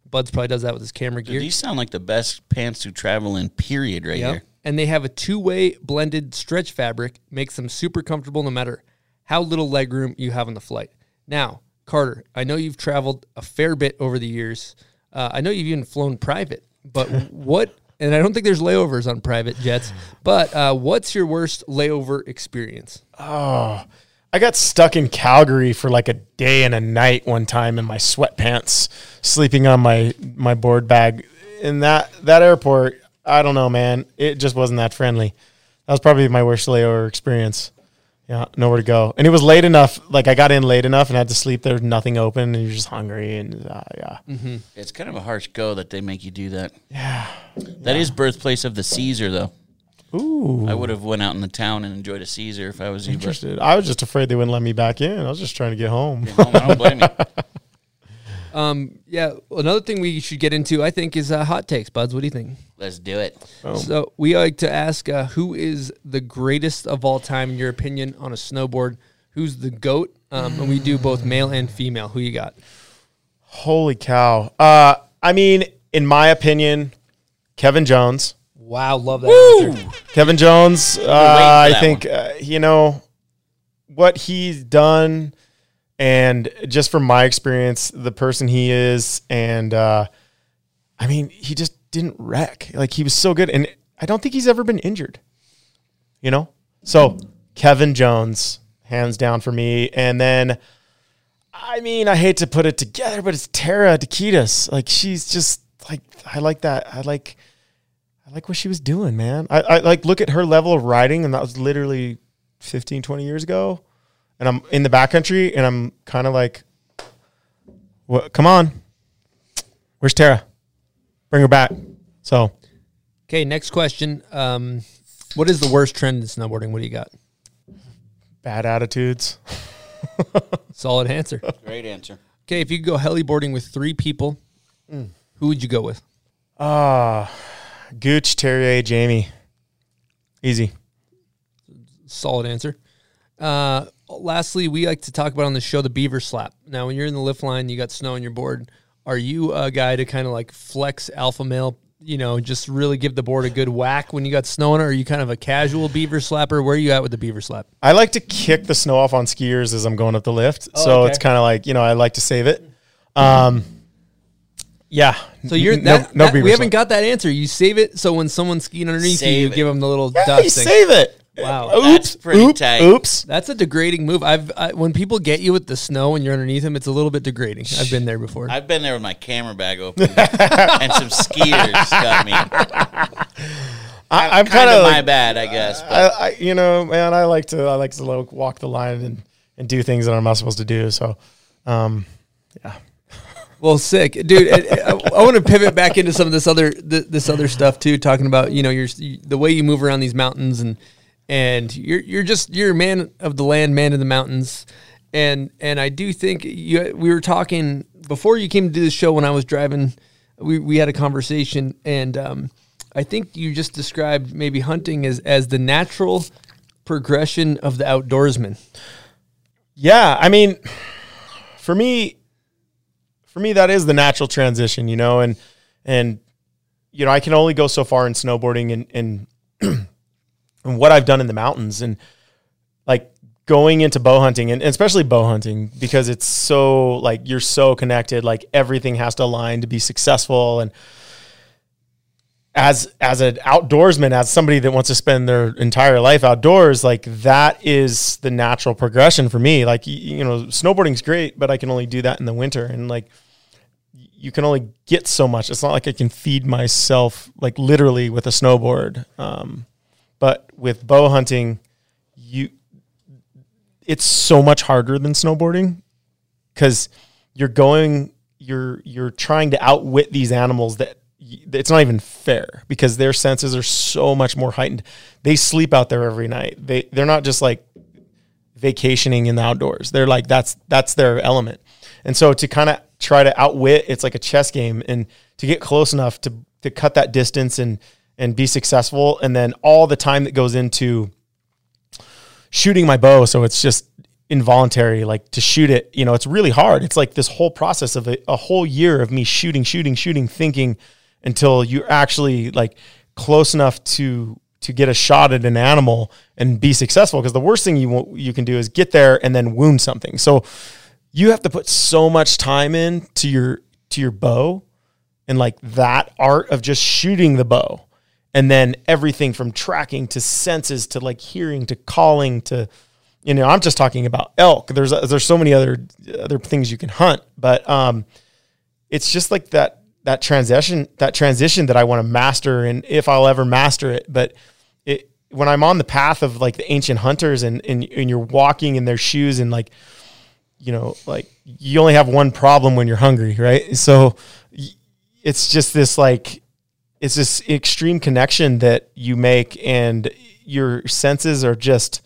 Buds probably does that with his camera gear. Dude, these sound like the best pants to travel in, period, right Yep. here. And they have a two way blended stretch fabric, makes them super comfortable no matter how little leg room you have on the flight. Now, Carter, I know you've traveled a fair bit over the years. Uh, I know you've even flown private, but what, and I don't think there's layovers on private jets, but uh, what's your worst layover experience? Oh, I got stuck in Calgary for like a day and a night one time in my sweatpants, sleeping on my my board bag. In that that airport, I don't know, man. It just wasn't that friendly. That was probably my worst layover experience. Yeah, nowhere to go, and it was late enough. Like I got in late enough and had to sleep. There was nothing open, and you're just hungry, and uh, yeah. It's kind of a harsh go that they make you do that. Yeah. that is birthplace of the Caesar, though. Ooh, I would have went out in the town and enjoyed a Caesar if I was you. But interested. I was just afraid they wouldn't let me back in. I was just trying to get home. I don't blame you. Um, yeah, another thing we should get into, I think, is uh, hot takes. Buds, what do you think? Let's do it. So we like to ask uh, who is the greatest of all time in your opinion on a snowboard? Who's the goat? Um, and we do both male and female. Who you got? Holy cow! Uh, I mean, in my opinion, Kevin Jones. Wow, love that answer. Kevin Jones, uh, I think uh, you know what he's done, and just from my experience, the person he is, and uh, I mean, he just didn't wreck. Like he was so good, and I don't think he's ever been injured. You know, so Kevin Jones, hands down for me, and then. I mean, I hate to put it together, but it's Tara Dakides. Like she's just like I like that. I like I like what she was doing, man. I, I like look at her level of riding, and that was literally 15, 20 years ago. And I'm in the backcountry, and I'm kind of like, what, come on. Where's Tara? Bring her back. So, Okay, next question. Um, what is the worst trend in snowboarding? What do you got? bad attitudes. Solid answer. Great answer. Okay, if you could go heliboarding with three people, who would you go with? Ah, Guch, Terje, Jamie. Easy. Solid answer. Uh, lastly, we like to talk about on the show the beaver slap. Now, when you're in the lift line, you got snow on your board. Are you a guy to kind of like flex alpha male? You know, just really give the board a good whack when you got snow on it. Or are you kind of a casual beaver slapper? Where are you at with the beaver slap? I like to kick the snow off on skiers as I'm going up the lift. Oh, so okay. it's kind of like, you know, I like to save it. Um, yeah. So you're No- that, no that- beaver we haven't slap. got that answer. You save it so when someone's skiing underneath you, you it. give them the little Yeah, dust you thing. save it. Wow. Oops. That's pretty oop, tight. Oops. That's a degrading move. I've I, when people get you with the snow and you're underneath them, it's a little bit degrading. I've been there before. I've been there with my camera bag open, and some skiers got me. I, I'm Kind kind of of my like, bad, I guess. I, I, you know, man, I like to, I like to like, walk the line and, and do things that I'm not supposed to do. So, um, yeah. Well, sick, dude. I, I, I want to pivot back into some of this other th- this other stuff too, talking about you know your the way you move around these mountains and and you're you're just you're a man of the land, man of the mountains, and and I do think you we were talking before you came to do the show when I was driving. We we had a conversation and um, I think you just described maybe hunting as as the natural progression of the outdoorsman. Yeah, I mean, for me, for me, that is the natural transition, you know, and and you know, I can only go so far in snowboarding and and and what I've done in the mountains and like going into bow hunting and especially bow hunting because it's so like you're so connected, like everything has to align to be successful and as as an outdoorsman, as somebody that wants to spend their entire life outdoors, like that is the natural progression for me. Like you know, snowboarding's great, but I can only do that in the winter, and like you can only get so much. It's not like I can feed myself like literally with a snowboard. Um, but with bow hunting, you it's so much harder than snowboarding because you're going you're you're trying to outwit these animals that it's not even fair because their senses are so much more heightened. They sleep out there every night. They they're not just like vacationing in the outdoors. They're like that's that's their element. And so to kind of try to outwit, it's like a chess game and to get close enough to to cut that distance and and be successful and then all the time that goes into shooting my bow so it's just involuntary like to shoot it you know it's really hard it's like this whole process of a, a whole year of me shooting shooting shooting thinking until you're actually like close enough to to get a shot at an animal and be successful because the worst thing you you can do is get there and then wound something. So you have to put so much time in to your to your bow and like that art of just shooting the bow and then everything from tracking to senses to like hearing to calling to you know I'm just talking about elk. There's there's so many other other things you can hunt. But um it's just like that that transition that transition that I want to master and if I'll ever master it. But it when I'm on the path of like the ancient hunters and and, and you're walking in their shoes and like you know like you only have one problem when you're hungry right? So it's just this like it's this extreme connection that you make and your senses are just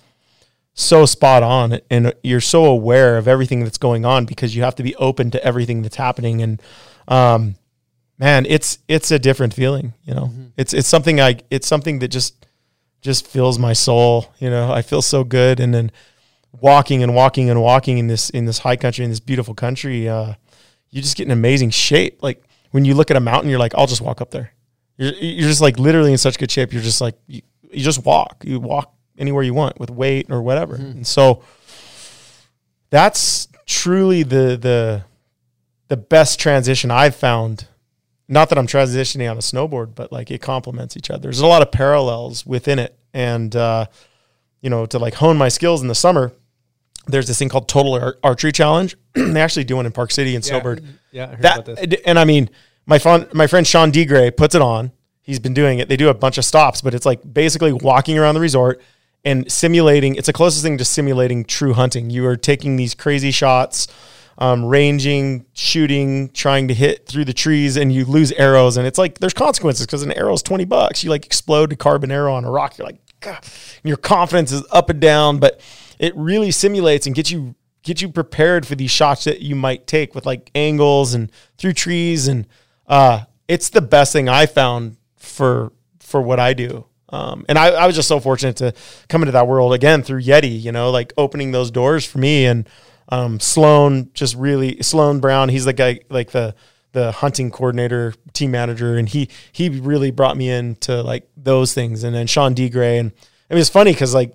so spot on and you're so aware of everything that's going on because you have to be open to everything that's happening and um, man, it's it's a different feeling. You know, mm-hmm. it's it's something I it's something that just just fills my soul. You know, I feel so good, and then walking and walking and walking in this in this high country in this beautiful country, uh, you just get an amazing shape. Like when you look at a mountain, you're like, I'll just walk up there. You're, you're just like literally in such good shape. You're just like you, you just walk. You walk anywhere you want with weight or whatever. Mm-hmm. And so that's truly the the the best transition I've found not that I'm transitioning on a snowboard, but like it complements each other. There's a lot of parallels within it. And, uh, you know, to like hone my skills in the summer, there's this thing called Total Ar- Archery Challenge. they actually do one in Park City and yeah, Snowbird. Yeah, I that, And I mean, my fun, my friend Sean DeGray puts it on. He's been doing it. They do a bunch of stops, but it's like basically walking around the resort and simulating. It's the closest thing to simulating true hunting. You are taking these crazy shots um, ranging, shooting, trying to hit through the trees, and you lose arrows. And it's like there's consequences because an arrow is 20 bucks. You like explode a carbon arrow on a rock. You're like. And your confidence is up and down, but it really simulates and gets you get you prepared for these shots that you might take with like angles and through trees. And uh, it's the best thing I found for for what I do. Um, and I, I was just so fortunate to come into that world again through Yeti, you know, like opening those doors for me and um, Sloan just really Sloan Brown. He's the guy like the the hunting coordinator, team manager, and he he really brought me into like those things. And then Sean D Gray, and it was funny because like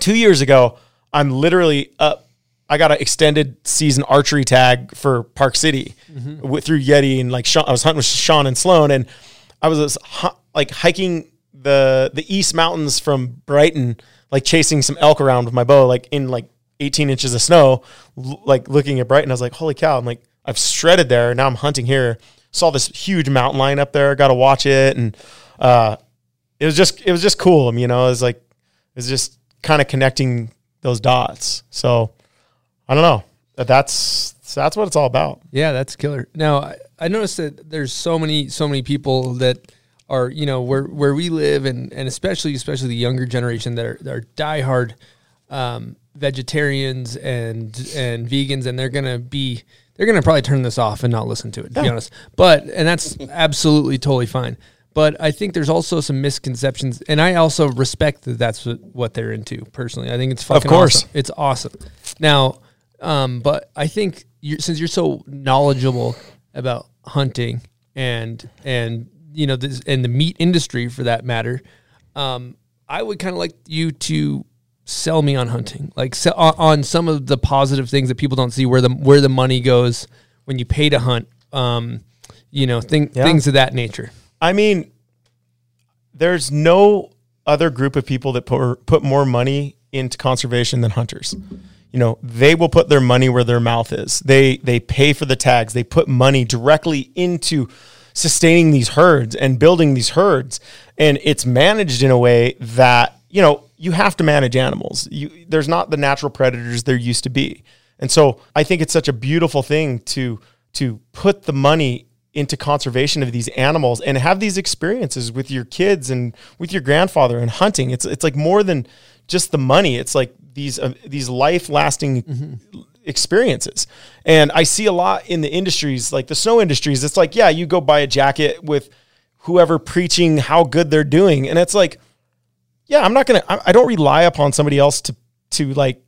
two years ago, I'm literally up. I got an extended season archery tag for Park City mm-hmm. with, through Yeti, and like Sean, I was hunting with Sean and Sloan, and I was like hiking the the East Mountains from Brighton, like chasing some elk around with my bow, like in like 18 inches of snow, l- like looking at Brighton. I was like, holy cow. I'm like, I've shredded there. Now I'm hunting here. Saw this huge mountain line up there. Got to watch it. And, uh, it was just, it was just cool. I mean, you know, it was like, it was just kind of connecting those dots. So I don't know. that's that's what it's all about. Yeah, that's killer. Now I, I noticed that there's so many so many people that are you know where where we live and and especially especially the younger generation that are that are diehard um, vegetarians and and vegans and they're gonna be they're gonna probably turn this off and not listen to it to be honest. But and that's absolutely totally fine. But I think there's also some misconceptions, and I also respect that that's what, what they're into personally. I think it's fucking of course. awesome. It's awesome. Now, um, but I think you since you're so knowledgeable about hunting and and you know this and the meat industry for that matter, um, I would kind of like you to sell me on hunting, like sell, on, on some of the positive things that people don't see where the where the money goes when you pay to hunt. Um, you know, thing, Yeah. things of that nature. I mean, there's no other group of people that put, put more money into conservation than hunters. You know, they will put their money where their mouth is. They they pay for the tags. They put money directly into sustaining these herds and building these herds, and it's managed in a way that you know you have to manage animals. You, there's not the natural predators there used to be, and so I think it's such a beautiful thing to to put the money into conservation of these animals and have these experiences with your kids and with your grandfather and hunting. It's it's like more than just the money. It's like these uh, these life lasting experiences. And I see a lot in the industries, like the snow industries. It's like, yeah, you go buy a jacket with whoever preaching how good they're doing, and it's like, yeah, I'm not gonna. I, I don't rely upon somebody else to to like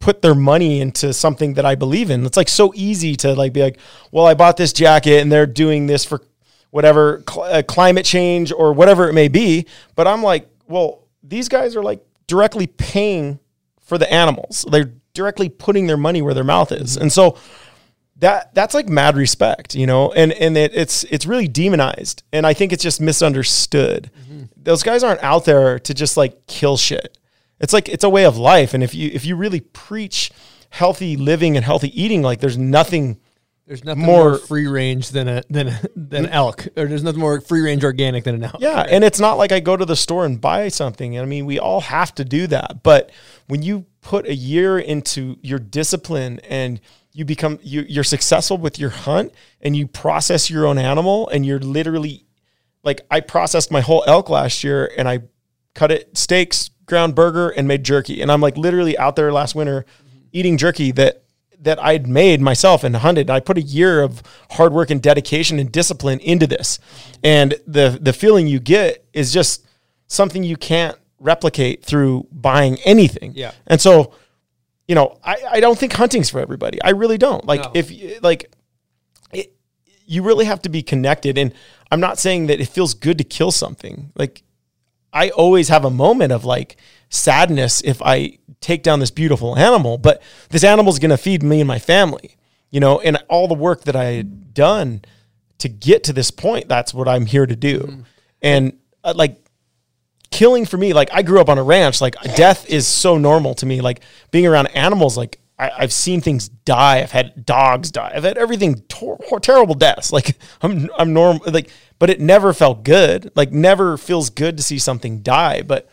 put their money into something that I believe in. It's like so easy to like be like, well, I bought this jacket and they're doing this for whatever cl- uh, climate change or whatever it may be. But I'm like, well, these guys are like directly paying for the animals. They're directly putting their money where their mouth is. And so that that's like mad respect, you know, and and it, it's it's really demonized, and I think it's just misunderstood. Mm-hmm. Those guys aren't out there to just like kill shit. It's like it's a way of life, and if you if you really preach healthy living and healthy eating, like there's nothing There's nothing more, more free range than a than a, than mm. elk, or there's nothing more free range organic than an elk. Yeah, and it's not like I go to the store and buy something. I mean, we all have to do that. But when you put a year into your discipline and you become you, you're successful with your hunt and you process your own animal and you're literally like I processed my whole elk last year and I cut it steaks, ground burger, and made jerky. And I'm like literally out there last winter mm-hmm. eating jerky that that I'd made myself and hunted. I put a year of hard work and dedication and discipline into this. And the the feeling you get is just something you can't replicate through buying anything. Yeah. And so, you know, I, I don't think hunting's for everybody. I really don't. Like No. if you like it, you really have to be connected. And I'm not saying that it feels good to kill something. Like I always have a moment of like sadness if I take down this beautiful animal, but this animal is going to feed me and my family, you know, and all the work that I had done to get to this point, that's what I'm here to do. And uh, like killing for me, like I grew up on a ranch, like death is so normal to me. Like being around animals, like I, I've seen things die. I've had dogs die. I've had everything tor- terrible deaths. Like I'm, I'm normal. Like, but it never felt good. Like never feels good to see something die. But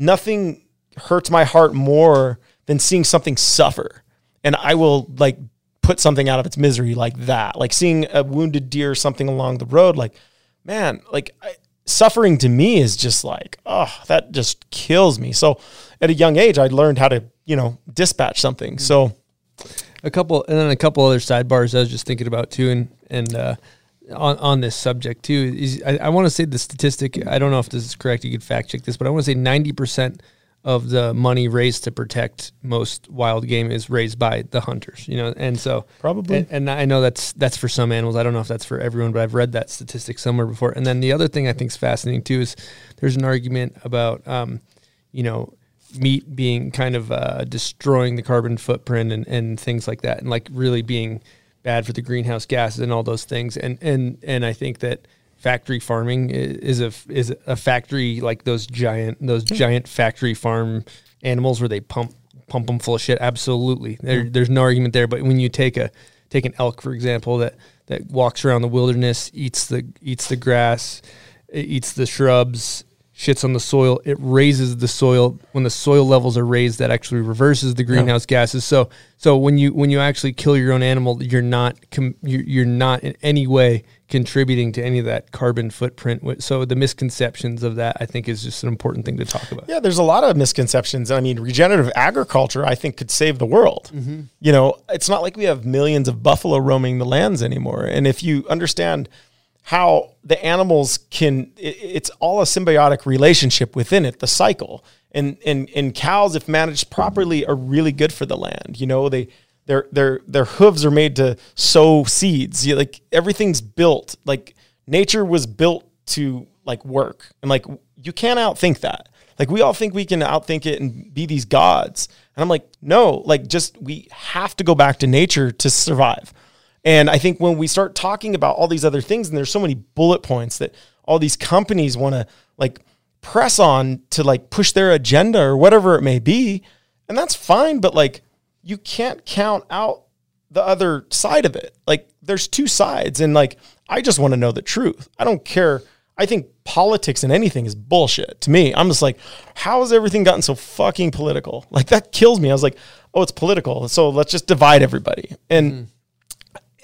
nothing hurts my heart more than seeing something suffer. And I will like put something out of its misery like that. Like seeing a wounded deer or something along the road. Like, man, like I, suffering to me is just like, oh, that just kills me. So at a young age, I learned how to, you know, dispatch something. So a couple and then a couple other sidebars I was just thinking about too, and and uh, on on this subject too is I, I want to say the statistic. I don't know if this is correct. You could fact check this, but I want to say ninety percent of the money raised to protect most wild game is raised by the hunters. You know, and so Probably. and, and I know that's that's for some animals. I don't know if that's for everyone, but I've read that statistic somewhere before. And then the other thing I think is fascinating too is there's an argument about um, you know meat being kind of uh, destroying the carbon footprint and, and things like that, and like really being bad for the greenhouse gases and all those things. And and and I think that factory farming is a is a factory like those giant those hmm. giant factory farm animals where they pump pump them full of shit. Absolutely, there, hmm. there's no argument there. But when you take a take an elk for example that that walks around the wilderness, eats the eats the grass, eats the shrubs, shits on the soil. It raises the soil. When the soil levels are raised, that actually reverses the greenhouse gases. So so when you when you actually kill your own animal, you're not com- you're, not in any way contributing to any of that carbon footprint. So the misconceptions of that, I think, is just an important thing to talk about. Yeah, there's a lot of misconceptions. I mean, regenerative agriculture, I think, could save the world. Mhm. You know, it's not like we have millions of buffalo roaming the lands anymore. And if you understand how the animals can, it, it's all a symbiotic relationship within it, the cycle. And, and, and cows, if managed properly, are really good for the land. You know, they, their, their, their hooves are made to sow seeds. You, like everything's built, like nature was built to like work. And like, you can't outthink that. Like we all think we can outthink it and be these gods. And I'm like, no, like just we have to go back to nature to survive. And I think when we start talking about all these other things, and there's so many bullet points that all these companies want to like press on to like push their agenda or whatever it may be, and that's fine, but like you can't count out the other side of it. Like there's two sides, and like I just want to know the truth. I don't care. I think politics and anything is bullshit to me. I'm just like, how has everything gotten so fucking political? Like that kills me. I was like, oh, it's political, so let's just divide everybody. And mm.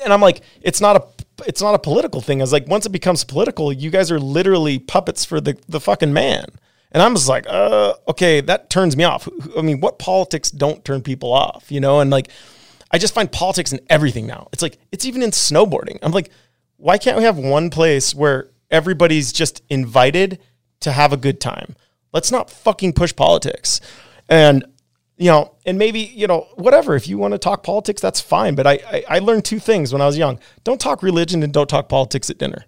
And I'm like, it's not a it's not a political thing. I was like, once it becomes political, you guys are literally puppets for the the fucking man. And I'm just like, uh, okay, that turns me off. I mean, what politics don't turn people off, you know? And like, I just find politics in everything now. It's like it's even in snowboarding. I'm like, why can't we have one place where everybody's just invited to have a good time? Let's not fucking push politics. And you know, and maybe, you know, whatever. If you want to talk politics, that's fine. But I, I, I learned two things when I was young. Don't talk religion and don't talk politics at dinner.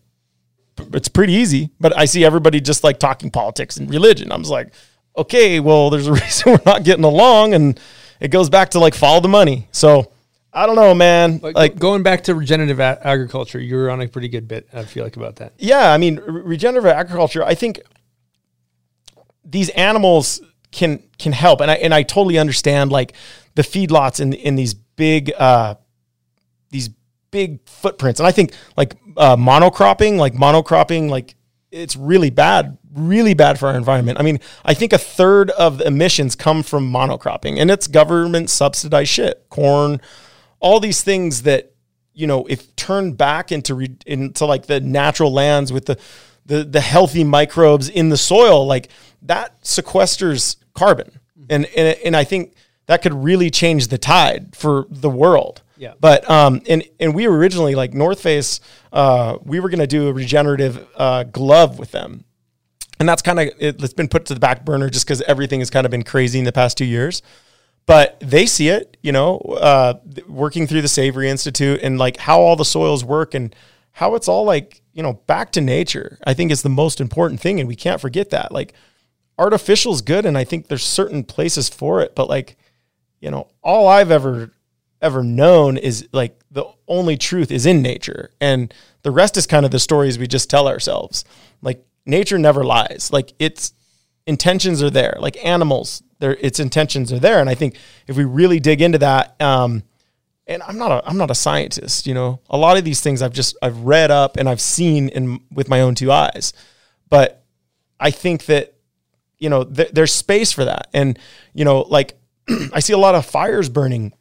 It's pretty easy, but I see everybody just like talking politics and religion. I'm just like, okay, well, there's a reason we're not getting along. And it goes back to like follow the money. So I don't know, man. Like, Like, going back to regenerative a- agriculture, you were on a pretty good bit. I feel like about that. yeah, I mean, re- regenerative agriculture, I think these animals can can help, and I and I totally understand like the feedlots in in these big uh these big footprints, and I think like uh, monocropping, like monocropping, like it's really bad, really bad for our environment. I mean, I think a third of the emissions come from monocropping, and it's government subsidized shit, corn, all these things that you know, if turned back into re, into like the natural lands with the the the healthy microbes in the soil, like that sequesters carbon, and and and I think that could really change the tide for the world. Yeah. But um, and and we were originally like North Face, uh, we were gonna do a regenerative uh, glove with them, and that's kind of it, it's been put to the back burner just because everything has kind of been crazy in the past two years but they see it, you know, uh, working through the Savory Institute and like how all the soils work and how it's all like, you know, back to nature. I think is the most important thing. And we can't forget that. Like artificial is good. And I think there's certain places for it. But like, you know, all I've ever, ever known is like the only truth is in nature. And the rest is kind of the stories we just tell ourselves. Like nature never lies. Like its intentions are there. Like animals, their its intentions are there. And I think if we really dig into that, um, and I'm not a I'm not a scientist, you know. A lot of these things I've just I've read up and I've seen in with my own two eyes, but I think that you know th- there's space for that. And you know, like I see a lot of fires burning,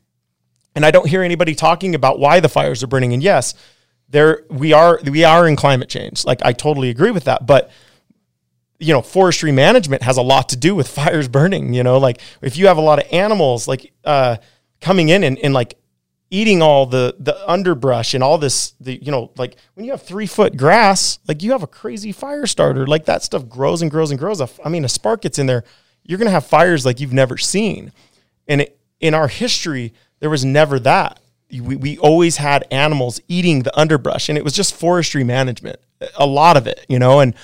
and I don't hear anybody talking about why the fires are burning. And yes, there we are we are in climate change. Like I totally agree with that, but you know, forestry management has a lot to do with fires burning. You know, like if you have a lot of animals like uh, coming in and, and like eating all the the underbrush and all this, the you know, like when you have three foot grass, like you have a crazy fire starter. Like that stuff grows and grows and grows. I mean, a spark gets in there, you're gonna have fires like you've never seen. And it, in our history, there was never that. We, we always had animals eating the underbrush, and it was just forestry management, a lot of it, you know. And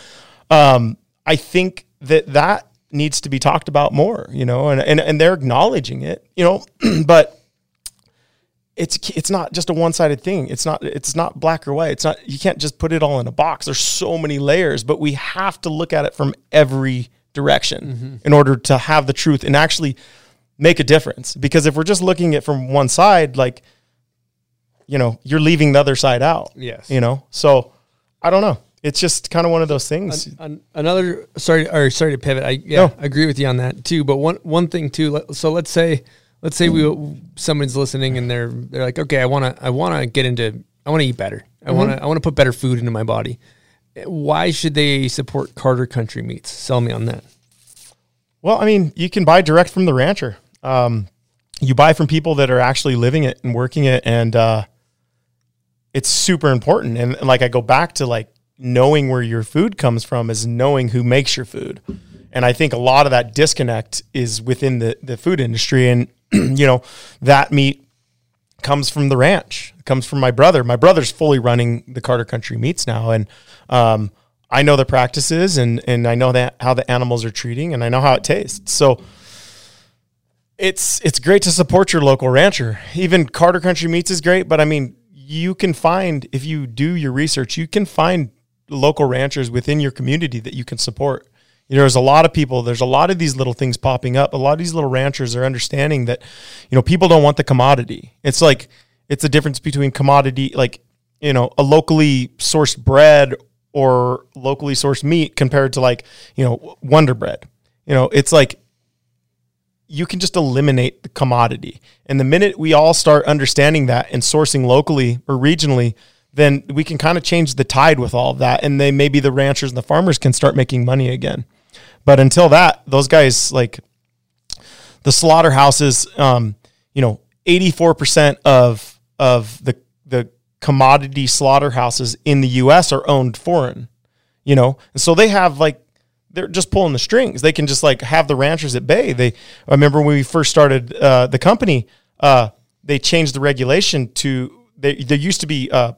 um, I think that that needs to be talked about more, you know, and, and, and they're acknowledging it, you know, but it's, it's not just a one-sided thing. It's not, it's not black or white. It's not, you can't just put it all in a box. There's so many layers, but we have to look at it from every direction mm-hmm. in order to have the truth and actually make a difference. Because if we're just looking at it from one side, like, you know, you're leaving the other side out. Yes. You know, so I don't know. it's just kind of one of those things. An, another sorry or sorry to pivot. I yeah, No. I agree with you on that too. But one one thing too. So let's say let's say we somebody's listening and they're they're like, okay, I want to I want to get into I want to eat better. I want to I want to put better food into my body. Why should they support Carter Country Meats? Sell me on that. Well, I mean, you can buy direct from the rancher. Um, you buy from people that are actually living it and working it, and uh, it's super important. And, and like I go back to like knowing where your food comes from is knowing who makes your food. And I think a lot of that disconnect is within the the food industry, and you know that meat comes from the ranch. It comes from my brother. My brother's fully running the Carter Country Meats now, and um, I know the practices and and I know that how the animals are treating, and I know how it tastes. So it's it's great to support your local rancher. Even Carter Country Meats is great, but I mean, you can find if you do your research, you can find local ranchers within your community that you can support. There's a lot of people, there's a lot of these little things popping up. A lot of these little ranchers are understanding that, you know, people don't want the commodity. It's like it's a difference between commodity, like, you know, a locally sourced bread or locally sourced meat compared to like, you know, Wonder Bread. You know, it's like you can just eliminate the commodity. And the minute we all start understanding that and sourcing locally or regionally, then we can kind of change the tide with all of that. And then maybe the ranchers and the farmers can start making money again. But until that, those guys like the slaughterhouses, um, you know, 84% of of the the commodity slaughterhouses in the US are owned foreign, you know. And so they have like they're just pulling the strings. They can just like have the ranchers at bay. They I remember when we first started uh, the company, uh, they changed the regulation to they, there used to be uh,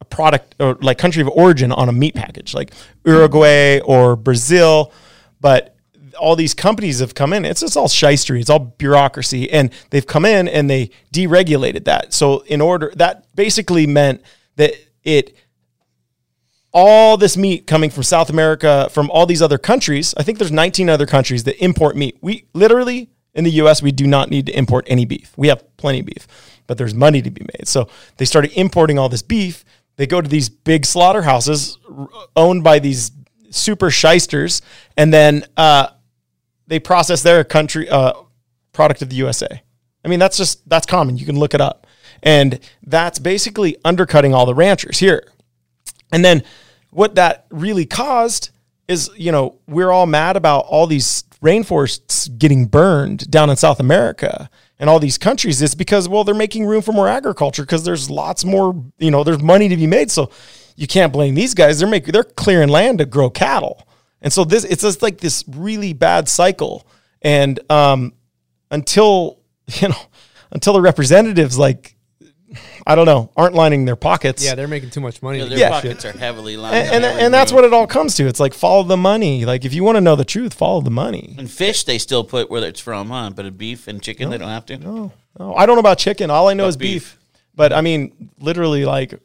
a product or like country of origin on a meat package, like Uruguay or Brazil, but all these companies have come in. It's just all shystery. It's all bureaucracy, and they've come in and they deregulated that. So in order that basically meant that it all this meat coming from South America, from all these other countries. I think there's 19 other countries that import meat. We literally in the US, we do not need to import any beef. We have plenty of beef, but there's money to be made. So they started importing all this beef. They go to these big slaughterhouses owned by these super shysters, and then uh, they process their country uh, product of the USA. I mean, that's just that's common. You can look it up, and that's basically undercutting all the ranchers here. And then what that really caused is, you know, we're all mad about all these rainforests getting burned down in South America and all these countries. It's because, well, they're making room for more agriculture because there's lots more, you know, there's money to be made. So you can't blame these guys. They're making, they're clearing land to grow cattle. And so this, it's just like this really bad cycle. And um, until, you know, until the representatives like, I don't know, aren't lining their pockets. Yeah, they're making too much money. Yeah, their do that pockets are heavily lined. and and, and that's what it all comes to. It's like follow the money. Like if you want to know the truth, follow the money. And fish, they still put where it's from, huh? But a beef and chicken, they don't have to. No, no, I don't know about chicken. All I know But is beef. But I mean, literally, like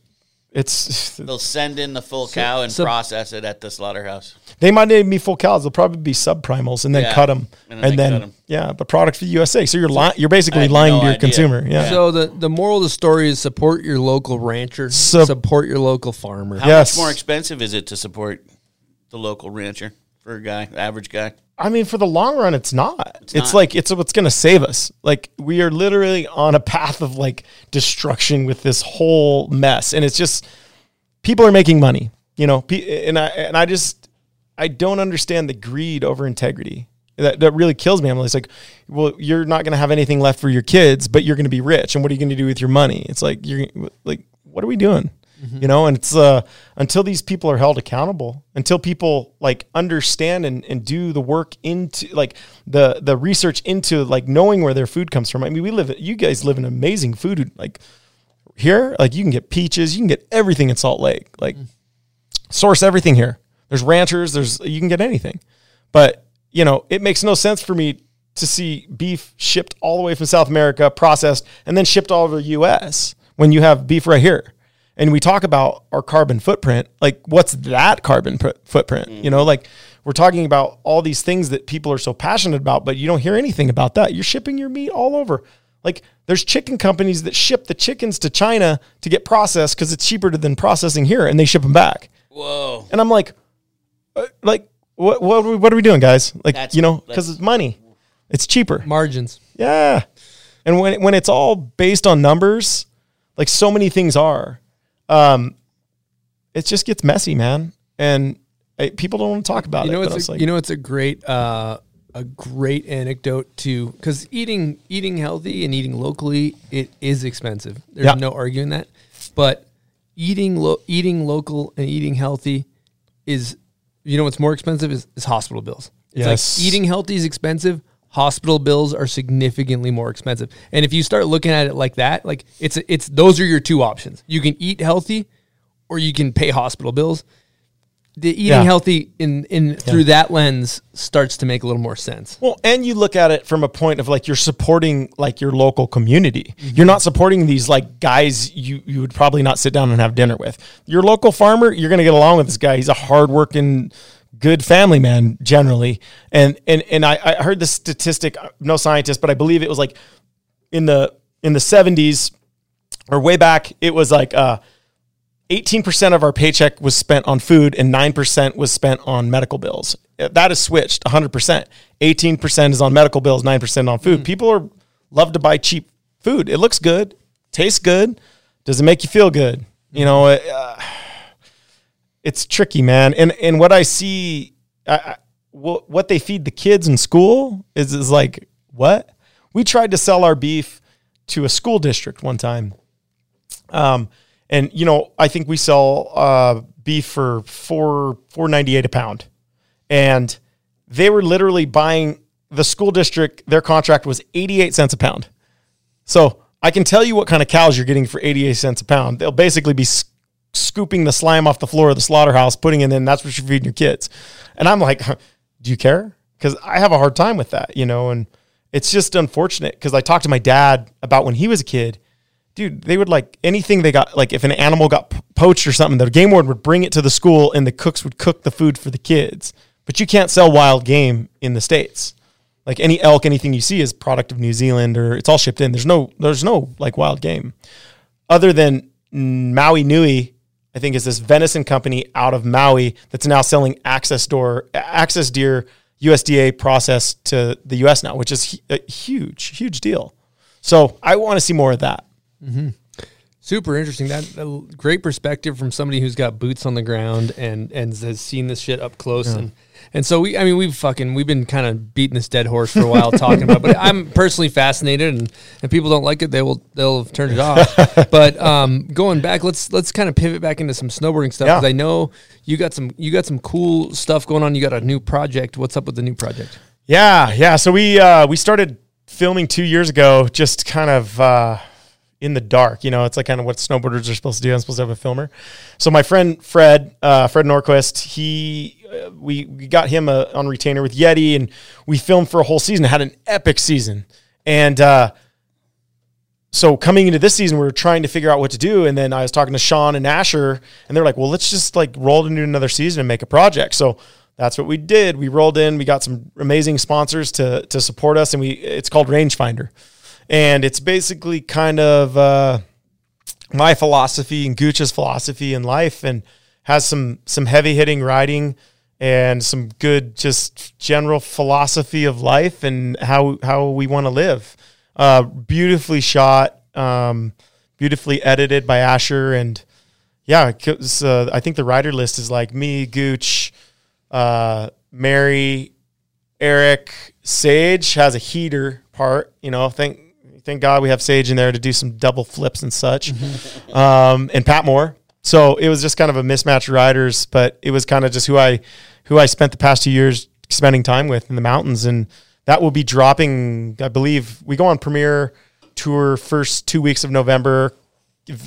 it's They'll send in the full cow and so- process it at the slaughterhouse. they might not even be full cows. They'll probably be subprimals and then Yeah, cut them and and then then, they cut 'em. yeah, but product for the USA. So you're li- you're basically lying no to your idea. consumer. Yeah. So the the moral of the story is support your local rancher, Sup- support your local farmer. How Yes. much more expensive is it to support the local rancher for a guy, average guy? I mean, for the long run, it's not. It's, not. like it's what's going to save us. Like we are literally on a path of like destruction with this whole mess, and it's just people are making money, you know. And I and I just I don't understand the greed over integrity. That that really kills me. I'm just like, well, you're not going to have anything left for your kids, but you're going to be rich, and what are you going to do with your money? It's like you're like, what are we doing? You know and it's uh until these people are held accountable until people like understand and, and do the work into like the the research into like knowing where their food comes from. I mean we live you guys live in amazing food like here like you can get peaches you can get everything in salt lake like source everything here. There's ranchers there's you can get anything. But you know it makes no sense for me to see beef shipped all the way from south america processed and then shipped all over the us when you have beef right here and we talk about our carbon footprint like what's that carbon pr- footprint you know like we're talking about all these things that people are so passionate about but you don't hear anything about that you're shipping your meat all over like there's chicken companies that ship the chickens to china to get processed because it's cheaper than processing here and they ship them back Whoa. And I'm like, uh, like what what are we, what are we doing, guys? Like That's- you know, because it's money, it's cheaper. Margins. Yeah, and when when it's all based on numbers, like so many things are, um, it just gets messy, man. And uh, people don't want to talk about you know, it. it's a, like, you know, it's a great, uh, a great anecdote to because eating eating healthy and eating locally it is expensive. There's Yeah. no arguing that, but eating lo- eating local and eating healthy is you know what's more expensive is, is hospital bills. It's Yes. like eating healthy is expensive. Hospital bills are significantly more expensive. And if you start looking at it like that, like it's it's those are your two options. You can eat healthy or you can pay hospital bills. The eating Yeah. healthy in in through that lens starts to make a little more sense. Well, and you look at it from a point of like you're supporting like your local community. Mm-hmm. You're not supporting these like guys you you would probably not sit down and have dinner with. Your local farmer, you're going to get along with this guy. He's a hardworking, good family man generally. And and and I, I heard this statistic. No scientist, but I believe it was like in the in the 70s or way back. It was like uh, 18% of our paycheck was spent on food and 9% was spent on medical bills. That has switched 100%. 18% is on medical bills, 9% on food. People are love to buy cheap food. It looks good, tastes good. Does it make you feel good? You know, uh, it's tricky, man. And and what I see I, I, what they feed the kids in school is is like what? We tried to sell our beef to a school district one time. Um, and you know, I think we sell uh, beef for four four ninety eight a pound, and they were literally buying the school district. Their contract was eighty eight cents a pound. So I can tell you what kind of cows you're getting for eighty eight cents a pound. They'll basically be scooping the slime off the floor of the slaughterhouse, putting it in. That's what you're feeding your kids. And I'm like, do you care? Because I have a hard time with that, you know. And it's just unfortunate because I talked to my dad about when he was a kid dude, they would like anything they got. Like if an animal got poached or something, the game warden would bring it to the school and the cooks would cook the food for the kids. But you can't sell wild game in the states. Like any elk, anything you see is product of New Zealand or it's all shipped in. There's no, there's no like wild game, other than Maui Nui. I think is this venison company out of Maui that's now selling access door, axis deer USDA process to the US now, which is a huge, huge deal. So I want to see more of that. Mm-hmm. Super interesting. That great perspective from somebody who's got boots on the ground and and has seen this shit up close Yeah. and and so we. I mean, we've fucking we've been kind of beating this dead horse for a while talking about. it, But I'm personally fascinated, and if people don't like it, they will they'll have turned it off. but um, going back, let's let's kind of pivot back into some snowboarding stuff because Yeah. I know you got some you got some cool stuff going on. You got a new project. What's up with the new project? Yeah, yeah. So we uh, we started filming two years ago, just kind of uh, in the dark. You know, it's like kind of what snowboarders are supposed to do. I'm supposed to have a filmer. So my friend Fred, uh, Fred Norquist, he we we got him a, on retainer with Yeti, and we filmed for a whole season. Had an epic season, and uh, so coming into this season, we were trying to figure out what to do. And then I was talking to Sean and Asher, and they're like, "Well, let's just like roll into another season and make a project." So that's what we did. We rolled in. We got some amazing sponsors to to support us, and we it's called Rangefinder, and it's basically kind of uh, my philosophy and Guch's philosophy in life, and has some some heavy hitting riding and some good just general philosophy of life and how how we want to live. Uh, beautifully shot, um, beautifully edited by Asher, and yeah, uh, I think the writer list is like me, Guch, uh, Mary, Eric, Sage has a heater part. You know, thank thank God we have Sage in there to do some double flips and such, um, and Pat Moore. So it was just kind of a mismatch riders, but it was kind of just who I who I spent the past two years spending time with in the mountains, and that will be dropping. I believe we go on premiere tour first two weeks of November,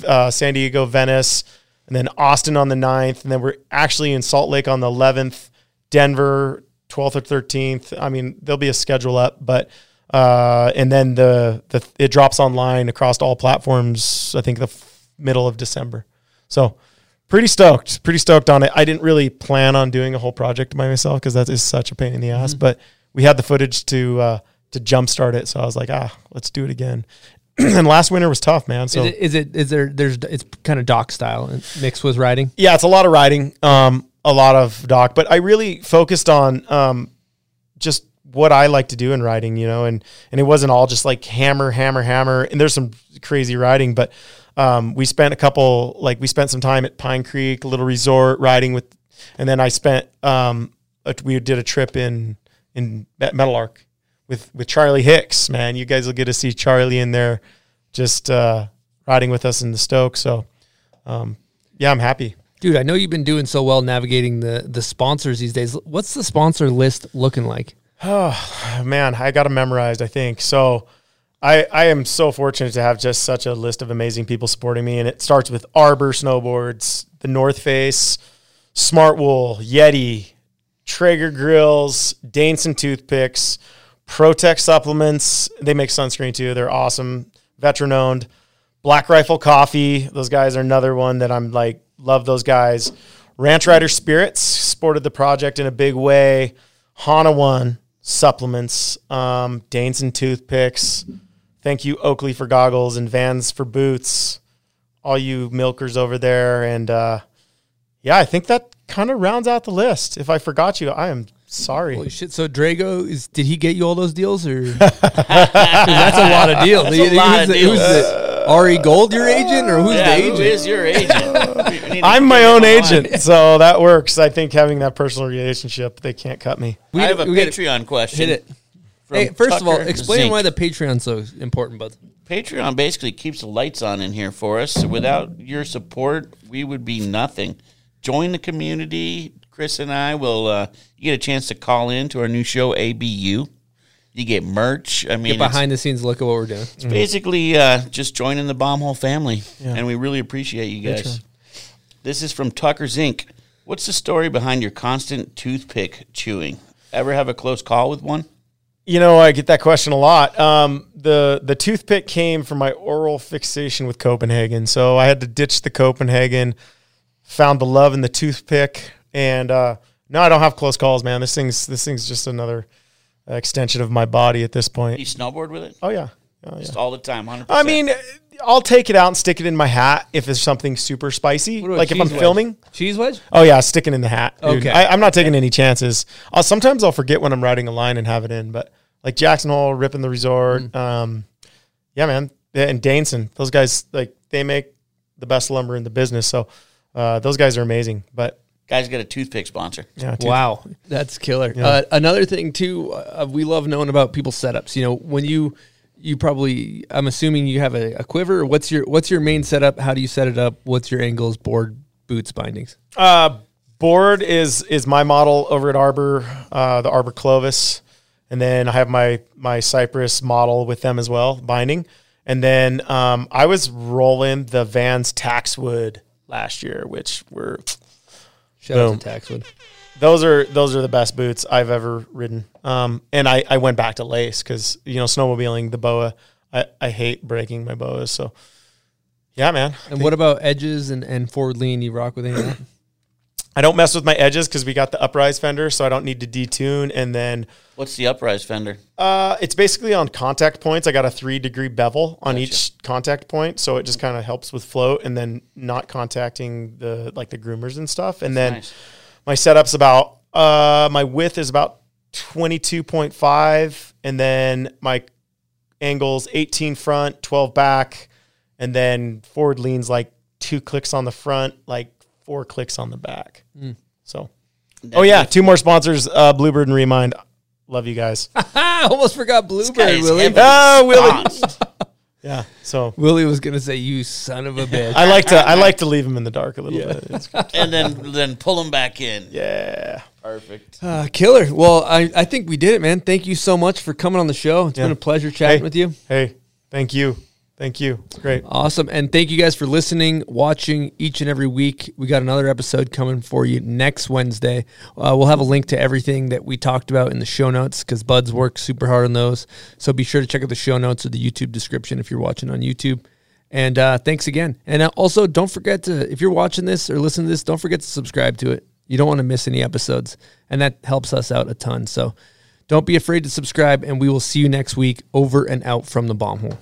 uh, San Diego, Venice, and then Austin on the 9th. And then we're actually in Salt Lake on the 11th, Denver 12th or 13th. I mean, there'll be a schedule up, but, uh, and then the, the, it drops online across all platforms, I think the f- middle of December. So pretty stoked, pretty stoked on it. I didn't really plan on doing a whole project by myself because that is such a pain in the ass, but we had the footage to, uh, to jumpstart it. So I was like, ah, let's do it again. and last winter was tough, man. So is it, is it is there there's it's kind of doc style mixed with riding. yeah, it's a lot of riding, um, a lot of doc, but I really focused on um, just what I like to do in riding, you know, and and it wasn't all just like hammer, hammer, hammer. And there's some crazy riding, but um, we spent a couple like we spent some time at Pine Creek, a little resort riding with, and then I spent um, a, we did a trip in in Meadowlark with with Charlie Hicks. Man, you guys will get to see Charlie in there, just uh, riding with us in the Stoke. So, um, yeah, I'm happy. Dude, I know you've been doing so well navigating the the sponsors these days. What's the sponsor list looking like? Oh man, I got them memorized. I think so. I I am so fortunate to have just such a list of amazing people supporting me, and it starts with Arbor Snowboards, the North Face, Smart Wool, Yeti, Traeger Grills, Daneson Toothpicks, Protect Supplements. They make sunscreen too. They're awesome, veteran owned. Black Rifle Coffee. Those guys are another one that I'm like love those guys. Ranch Rider Spirits supported the project in a big way. Hana One supplements, um, and toothpicks. Thank you, Oakley, for goggles and Vans for boots. All you milkers over there, and uh, yeah, I think that kind of rounds out the list. If I forgot you, I am sorry. Holy shit! So Drago is did he get you all those deals or? 'Cause that's a lot of deals. That's a Who's lot of the- who's deals. the- Ari Gold your agent or who's yeah, the agent? is your agent? We need to I'm my own him on. agent, so that works. I think having that personal relationship, they can't cut me. I have a we Patreon question. Hit it. From Hey, first of all, explain Zink. why the Patreon's so important, bud. Patreon basically keeps the lights on in here for us. Without your support, we would be nothing. Join the community. Chris and I will. Uh, you get a chance to call in to our new show, ABU. You get merch. I mean, Get behind the scenes look at what we're doing. it's, it's basically uh, just joining the bomb hole family, Yeah. and we really appreciate you guys. Patreon. This is from Tucker Zink. What's the story behind your constant toothpick chewing? Ever have a close call with one? You know, I get that question a lot. Um, the the toothpick came from my oral fixation with Copenhagen, so I had to ditch the Copenhagen. Found the love in the toothpick, and uh, no, I don't have close calls, man. This thing's this thing's just another extension of my body at this point. You snowboard with it? Oh yeah, oh, yeah. Just all the time, 100%. I mean, I'll take it out and stick it in my hat if it's something super spicy. Like if I'm wedge? filming. cheese wedge. Oh yeah, sticking in the hat. dude. Okay. I, I'm not taking any chances. I'll, sometimes I'll forget when I'm riding a line and have it in, but like Jackson Hole, ripping the resort. Mm. Um, yeah, man, and Daneson, those guys like they make the best lumber in the business. So uh, those guys are amazing. But guys got a toothpick sponsor. yeah, dude. Wow, that's killer. Yeah. Uh, another thing too, uh, we love knowing about people's setups. You know, when you you probably, I'm assuming you have a, a quiver. What's your what's your main setup? How do you set it up? What's your angles, board, boots, bindings? Uh, board is is my model over at Arbor, uh, the Arbor Clovis, and then I have my my Cypress model with them as well, binding. And then um, I was rolling the Vans Taxwood last year, which were Shout out to Taxwood. those are those are the best boots I've ever ridden. Um, and I, I went back to lace because you know snowmobiling the boa. I, I hate breaking my boas. So yeah, man. And what about edges and, and forward lean? You rock with any that? I don't mess with my edges because we got the uprise fender, so I don't need to detune. And then What's the uprise fender? uh, it's basically on contact points. I got a three degree bevel on each contact point, so it just kind of helps with float and then not contacting the like the groomers and stuff. And then nice. my setup's about uh, my width is about twenty two point five, and then my angles eighteen front, twelve back, and then forward leans like two clicks on the front, like four clicks on the back. So, oh yeah, two more sponsors, uh, Bluebird and Remind. Love you guys. I almost forgot Bluebird, Willie. Oh, Willie. Yeah. So Willie was gonna say, "You son of a bitch." I like to I like to leave him in the dark a little bit. And then then pull him back in. yeah. Perfect. Uh, killer. Well, I, I think we did it, man. Thank you so much for coming on the show. It's Yeah. been a pleasure chatting Hey. with you. Hey, thank you. Thank you. It's great. Awesome. And thank you guys for listening, watching each and every week. We got another episode coming for you next Wednesday. Uh, we'll have a link to everything that we talked about in the show notes because Bud's works super hard on those. So be sure to check out the show notes or the YouTube description if you're watching on YouTube. And uh, thanks again. And uh, also, don't forget to, if you're watching this or listening to this, don't forget to subscribe to it. You don't want to miss any episodes. And that helps us out a ton. So don't be afraid to subscribe. And we will see you next week over and out from the bomb hole.